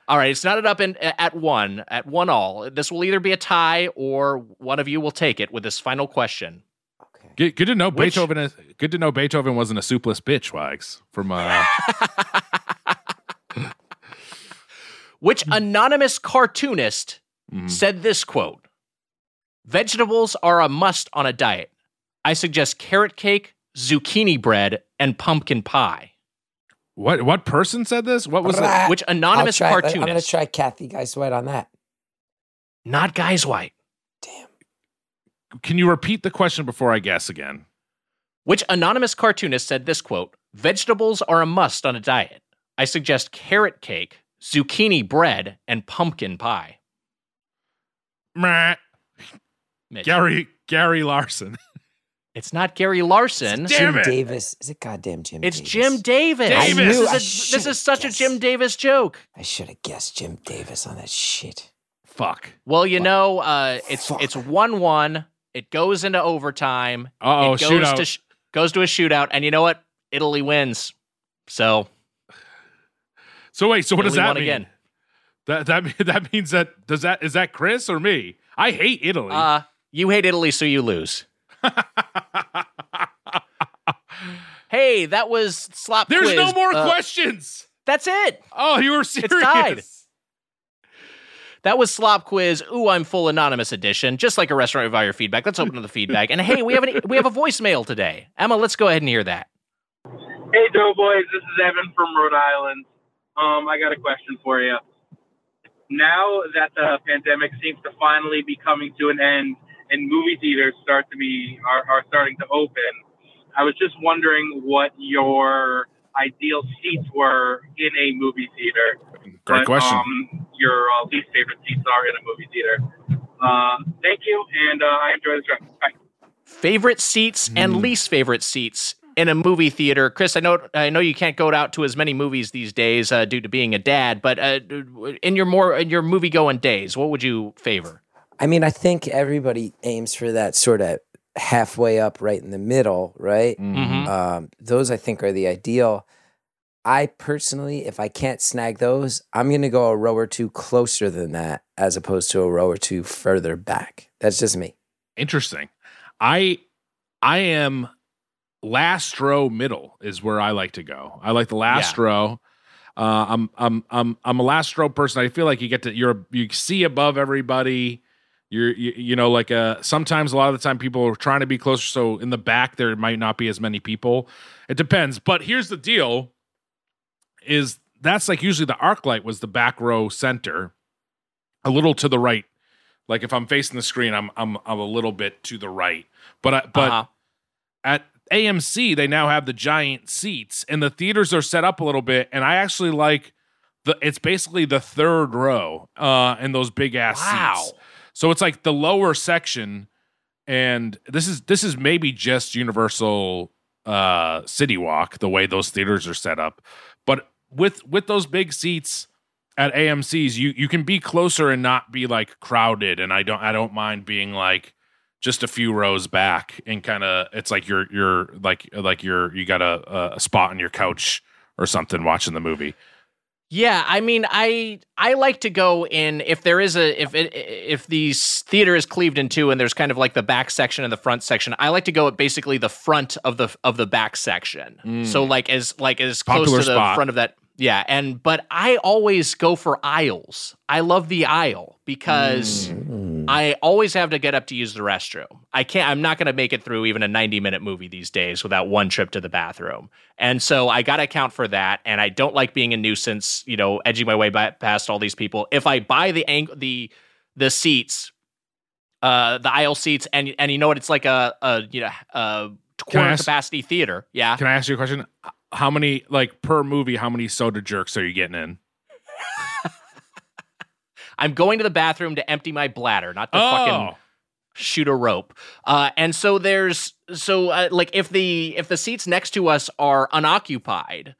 Speaker 2: All right, it's knotted up in at one, at one all. This will either be a tie or one of you will take it with this final question.
Speaker 5: Okay.
Speaker 3: Good, good to know
Speaker 2: Which-
Speaker 3: Beethoven. Is, good to know Beethoven wasn't a soupless bitch, Wags. From uh,
Speaker 2: Which anonymous cartoonist
Speaker 3: mhm.
Speaker 2: said this quote Vegetables are a must on a diet. I suggest carrot cake, zucchini bread, and pumpkin pie.
Speaker 3: what what person said this? What was it?
Speaker 2: Which anonymous
Speaker 5: try- I'm going to try Kathy Guisewite on that.
Speaker 2: Not Guisewite.
Speaker 5: Damn.
Speaker 3: Can you repeat the question before I guess again?
Speaker 2: Which anonymous cartoonist said this quote Vegetables are a must on a diet. I suggest carrot cake, zucchini bread, and pumpkin pie.
Speaker 3: Meh.
Speaker 2: Mitch.
Speaker 3: Gary Gary Larson.
Speaker 2: It's not Gary Larson.
Speaker 3: Damn
Speaker 5: Jim
Speaker 3: it.
Speaker 5: Davis. Is it goddamn Jim
Speaker 2: It's
Speaker 5: Davis?
Speaker 2: Jim Davis.
Speaker 3: Davis. I
Speaker 2: This, is,
Speaker 5: I
Speaker 2: a- this is such
Speaker 5: guessed.
Speaker 2: a Jim Davis joke.
Speaker 5: I should have guessed Jim Davis on that shit.
Speaker 3: Fuck.
Speaker 2: Well, you know, uh, it's
Speaker 5: Fuck.
Speaker 2: it's one one. It goes into overtime.
Speaker 3: Uh oh,
Speaker 2: it goes
Speaker 3: shootout.
Speaker 2: to sh- goes to a shootout, and you know what? Italy wins. So
Speaker 3: so wait, so what does that mean?
Speaker 2: again.
Speaker 3: That that that means that does that is that Chris or me? I hate Italy.
Speaker 2: Uh, you hate Italy, so you lose. Hey, that was slop. Quiz.
Speaker 3: There's
Speaker 2: quiz.
Speaker 3: no more
Speaker 2: Uh,
Speaker 3: questions.
Speaker 2: That's it.
Speaker 3: Oh, you were serious.
Speaker 2: tied. That was Slop Quiz. Ooh, I'm full anonymous edition. Just like a restaurant via your feedback. Let's open to the feedback. And hey, we have an, we have a voicemail today. Emma, let's go ahead and hear that.
Speaker 7: Hey, Doughboys. This is Evan from Rhode Island. Um, I got a question for you. Now that the pandemic seems to finally be coming to an end and movie theaters start to be are, are starting to open, I was just wondering what your ideal seats were in a movie theater.
Speaker 3: Great
Speaker 7: what,
Speaker 3: question.
Speaker 7: Um, your uh, least favorite seats are in a movie theater. Uh, thank you, and uh, I enjoy the show. Bye.
Speaker 2: Favorite seats and least favorite seats in a movie theater. Chris, I know I know you can't go out to as many movies these days uh, due to being a dad, but uh, in your more in your movie going days, what would you favor?
Speaker 5: I mean, I think everybody aims for that sort of halfway up, right in the middle, right?
Speaker 2: Mhm.
Speaker 5: Um, those I think are the ideal. I personally, if I can't snag those, I'm going to go a row or two closer than that as opposed to a row or two further back. That's just me.
Speaker 3: Interesting. I I am last row middle is where I like to go. I like the last row. Uh, I'm I'm I'm I'm a last row person. I feel like you get to you're you see above everybody. You're you, you know like uh sometimes a lot of the time people are trying to be closer. So in the back there might not be as many people. It depends. But here's the deal: is that's like usually the ArcLight was the back row center, a little to the right. Like if I'm facing the screen, I'm I'm I'm a little bit to the right. But I, but
Speaker 2: Uh-huh.
Speaker 3: at AMC they now have the giant seats and the theaters are set up a little bit and I actually like the it's basically the third row uh in those big ass
Speaker 2: Wow.
Speaker 3: seats. So it's like the lower section and this is this is maybe just Universal uh City Walk the way those theaters are set up. But with with those big seats at AMC's you you can be closer and not be like crowded and I don't I don't mind being like just a few rows back and kind of it's like you're you're like like you're you got a a spot on your couch or something watching the movie.
Speaker 2: Yeah, I mean, I I like to go in if there is a if it if the theater is cleaved in two and there's kind of like the back section and the front section. I like to go at basically the front of the of the back section. So mm. like as like as close to the
Speaker 3: spot.
Speaker 2: front of that. Yeah, and but I always go for aisles. I love the aisle because mm. I always have to get up to use the restroom. I can't. I'm not going to make it through even a 90 minute movie these days without one trip to the bathroom. And so I got to account for that. And I don't like being a nuisance. You know, edging my way by, past all these people. If I buy the ang- the the seats, uh, the aisle seats, and and you know what? It's like a a you know a quarter
Speaker 3: ask-
Speaker 2: capacity theater. Yeah.
Speaker 3: Can I ask you a question? How many, like per movie, how many soda jerks are you getting in?
Speaker 2: I'm going to the bathroom to empty my bladder, not to fucking
Speaker 3: Oh,
Speaker 2: shoot a rope. Uh, and so there's so uh, like if the if the seats next to us are unoccupied,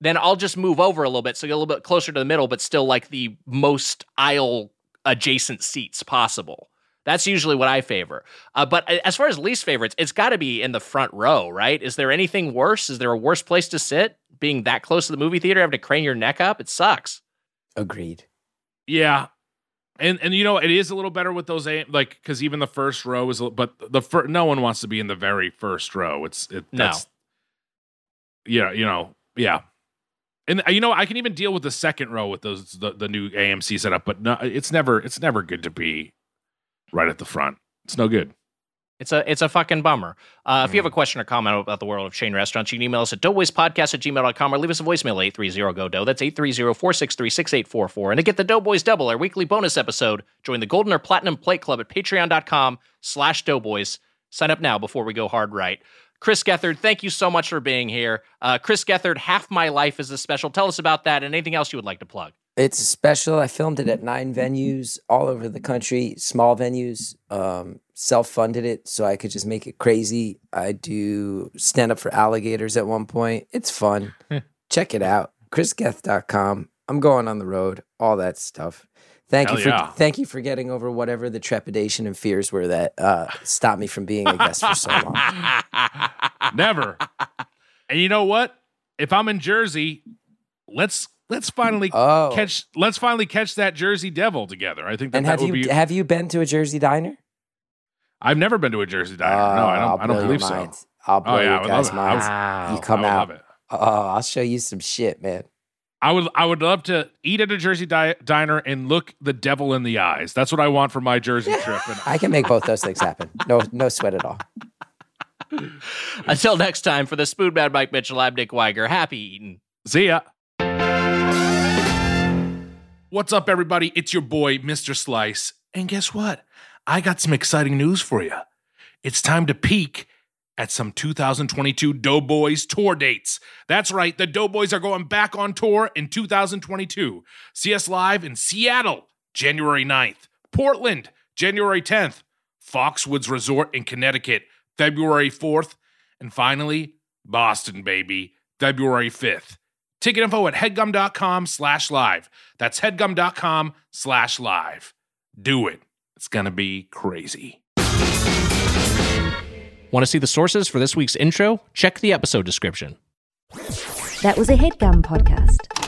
Speaker 2: then I'll just move over a little bit so get a little bit closer to the middle, but still like the most aisle adjacent seats possible. That's usually what I favor. Uh, but as far as least favorites, it's got to be in the front row, right? Is there anything worse? Is there a worse place to sit? Being that close to the movie theater, having to crane your neck up, it sucks.
Speaker 5: Agreed.
Speaker 3: yeah. And and you know it is a little better with those A like because even the first row is a, but the fir- no one wants to be in the very first row. It's it
Speaker 2: No.
Speaker 3: that's yeah you know yeah. And uh, you know I can even deal with the second row with those the, the new AMC setup, but no, it's never it's never good to be right at the front. It's no good.
Speaker 2: It's a it's a fucking bummer. Uh, if you have a question or comment about the world of chain restaurants, you can email us at doughboyspodcast at gmail.com or leave us a voicemail at 830-GO-DOUGH. That's 830-463-6844. And to get the Doughboys Double, our weekly bonus episode, join the Golden or Platinum Plate Club at patreon.com slash doughboys. Sign up now before we go hard right. Chris Gethard, thank you so much for being here. Uh, Chris Gethard, Half My Life is a special. Tell us about that and anything else you would like to plug.
Speaker 5: It's special. I filmed it at nine venues all over the country, small venues. Um, Self funded it so I could just make it crazy. I do stand up for alligators at one point. It's fun. Check it out. ChrisGeth.com. I'm going on the road, all that stuff. Thank
Speaker 3: Hell
Speaker 5: you for
Speaker 3: yeah.
Speaker 5: thank you for getting over whatever the trepidation and fears were that uh, stopped me from being a guest for so long.
Speaker 3: Never. and you know what? If I'm in Jersey, let's let's finally
Speaker 5: Oh,
Speaker 3: catch let's finally catch that Jersey Devil together. I think that,
Speaker 5: and
Speaker 3: that
Speaker 5: have
Speaker 3: would
Speaker 5: you
Speaker 3: be.
Speaker 5: have you been to a Jersey diner?
Speaker 3: I've never been to a Jersey diner. no, I
Speaker 5: Oh,
Speaker 3: don't.
Speaker 5: Ah,
Speaker 3: I'll don't believe so.
Speaker 5: minds. I'll oh, blow
Speaker 3: Oh yeah,
Speaker 5: your guys'
Speaker 3: love it.
Speaker 5: minds.
Speaker 3: I would,
Speaker 5: You come
Speaker 3: I
Speaker 5: out.
Speaker 3: love it.
Speaker 5: Oh, I'll show you some shit, man.
Speaker 3: I would. I would love to eat at a Jersey di- diner and look the devil in the eyes. That's what I want for my Jersey trip. And
Speaker 5: I can make both those things happen. No, no sweat at all.
Speaker 2: Until next time, for the Spoon Bad Mike Mitchell, I'm Nick Wiger. Happy eating.
Speaker 3: See ya. What's up, everybody? It's your boy, Mr. Slice. And guess what? I got some exciting news for you. It's time to peek at some 2022 Doughboys tour dates. That's right, the Doughboys are going back on tour in 2022. See us live in Seattle, January 9th, Portland, January 10th, Foxwoods Resort in Connecticut, February 4th, and finally, Boston, baby, February 5th. Ticket info at headgum.com slash live. That's headgum.com slash live. Do it. It's going to be crazy.
Speaker 2: Want to see the sources for this week's intro? Check the episode description.
Speaker 8: That was a headgum podcast.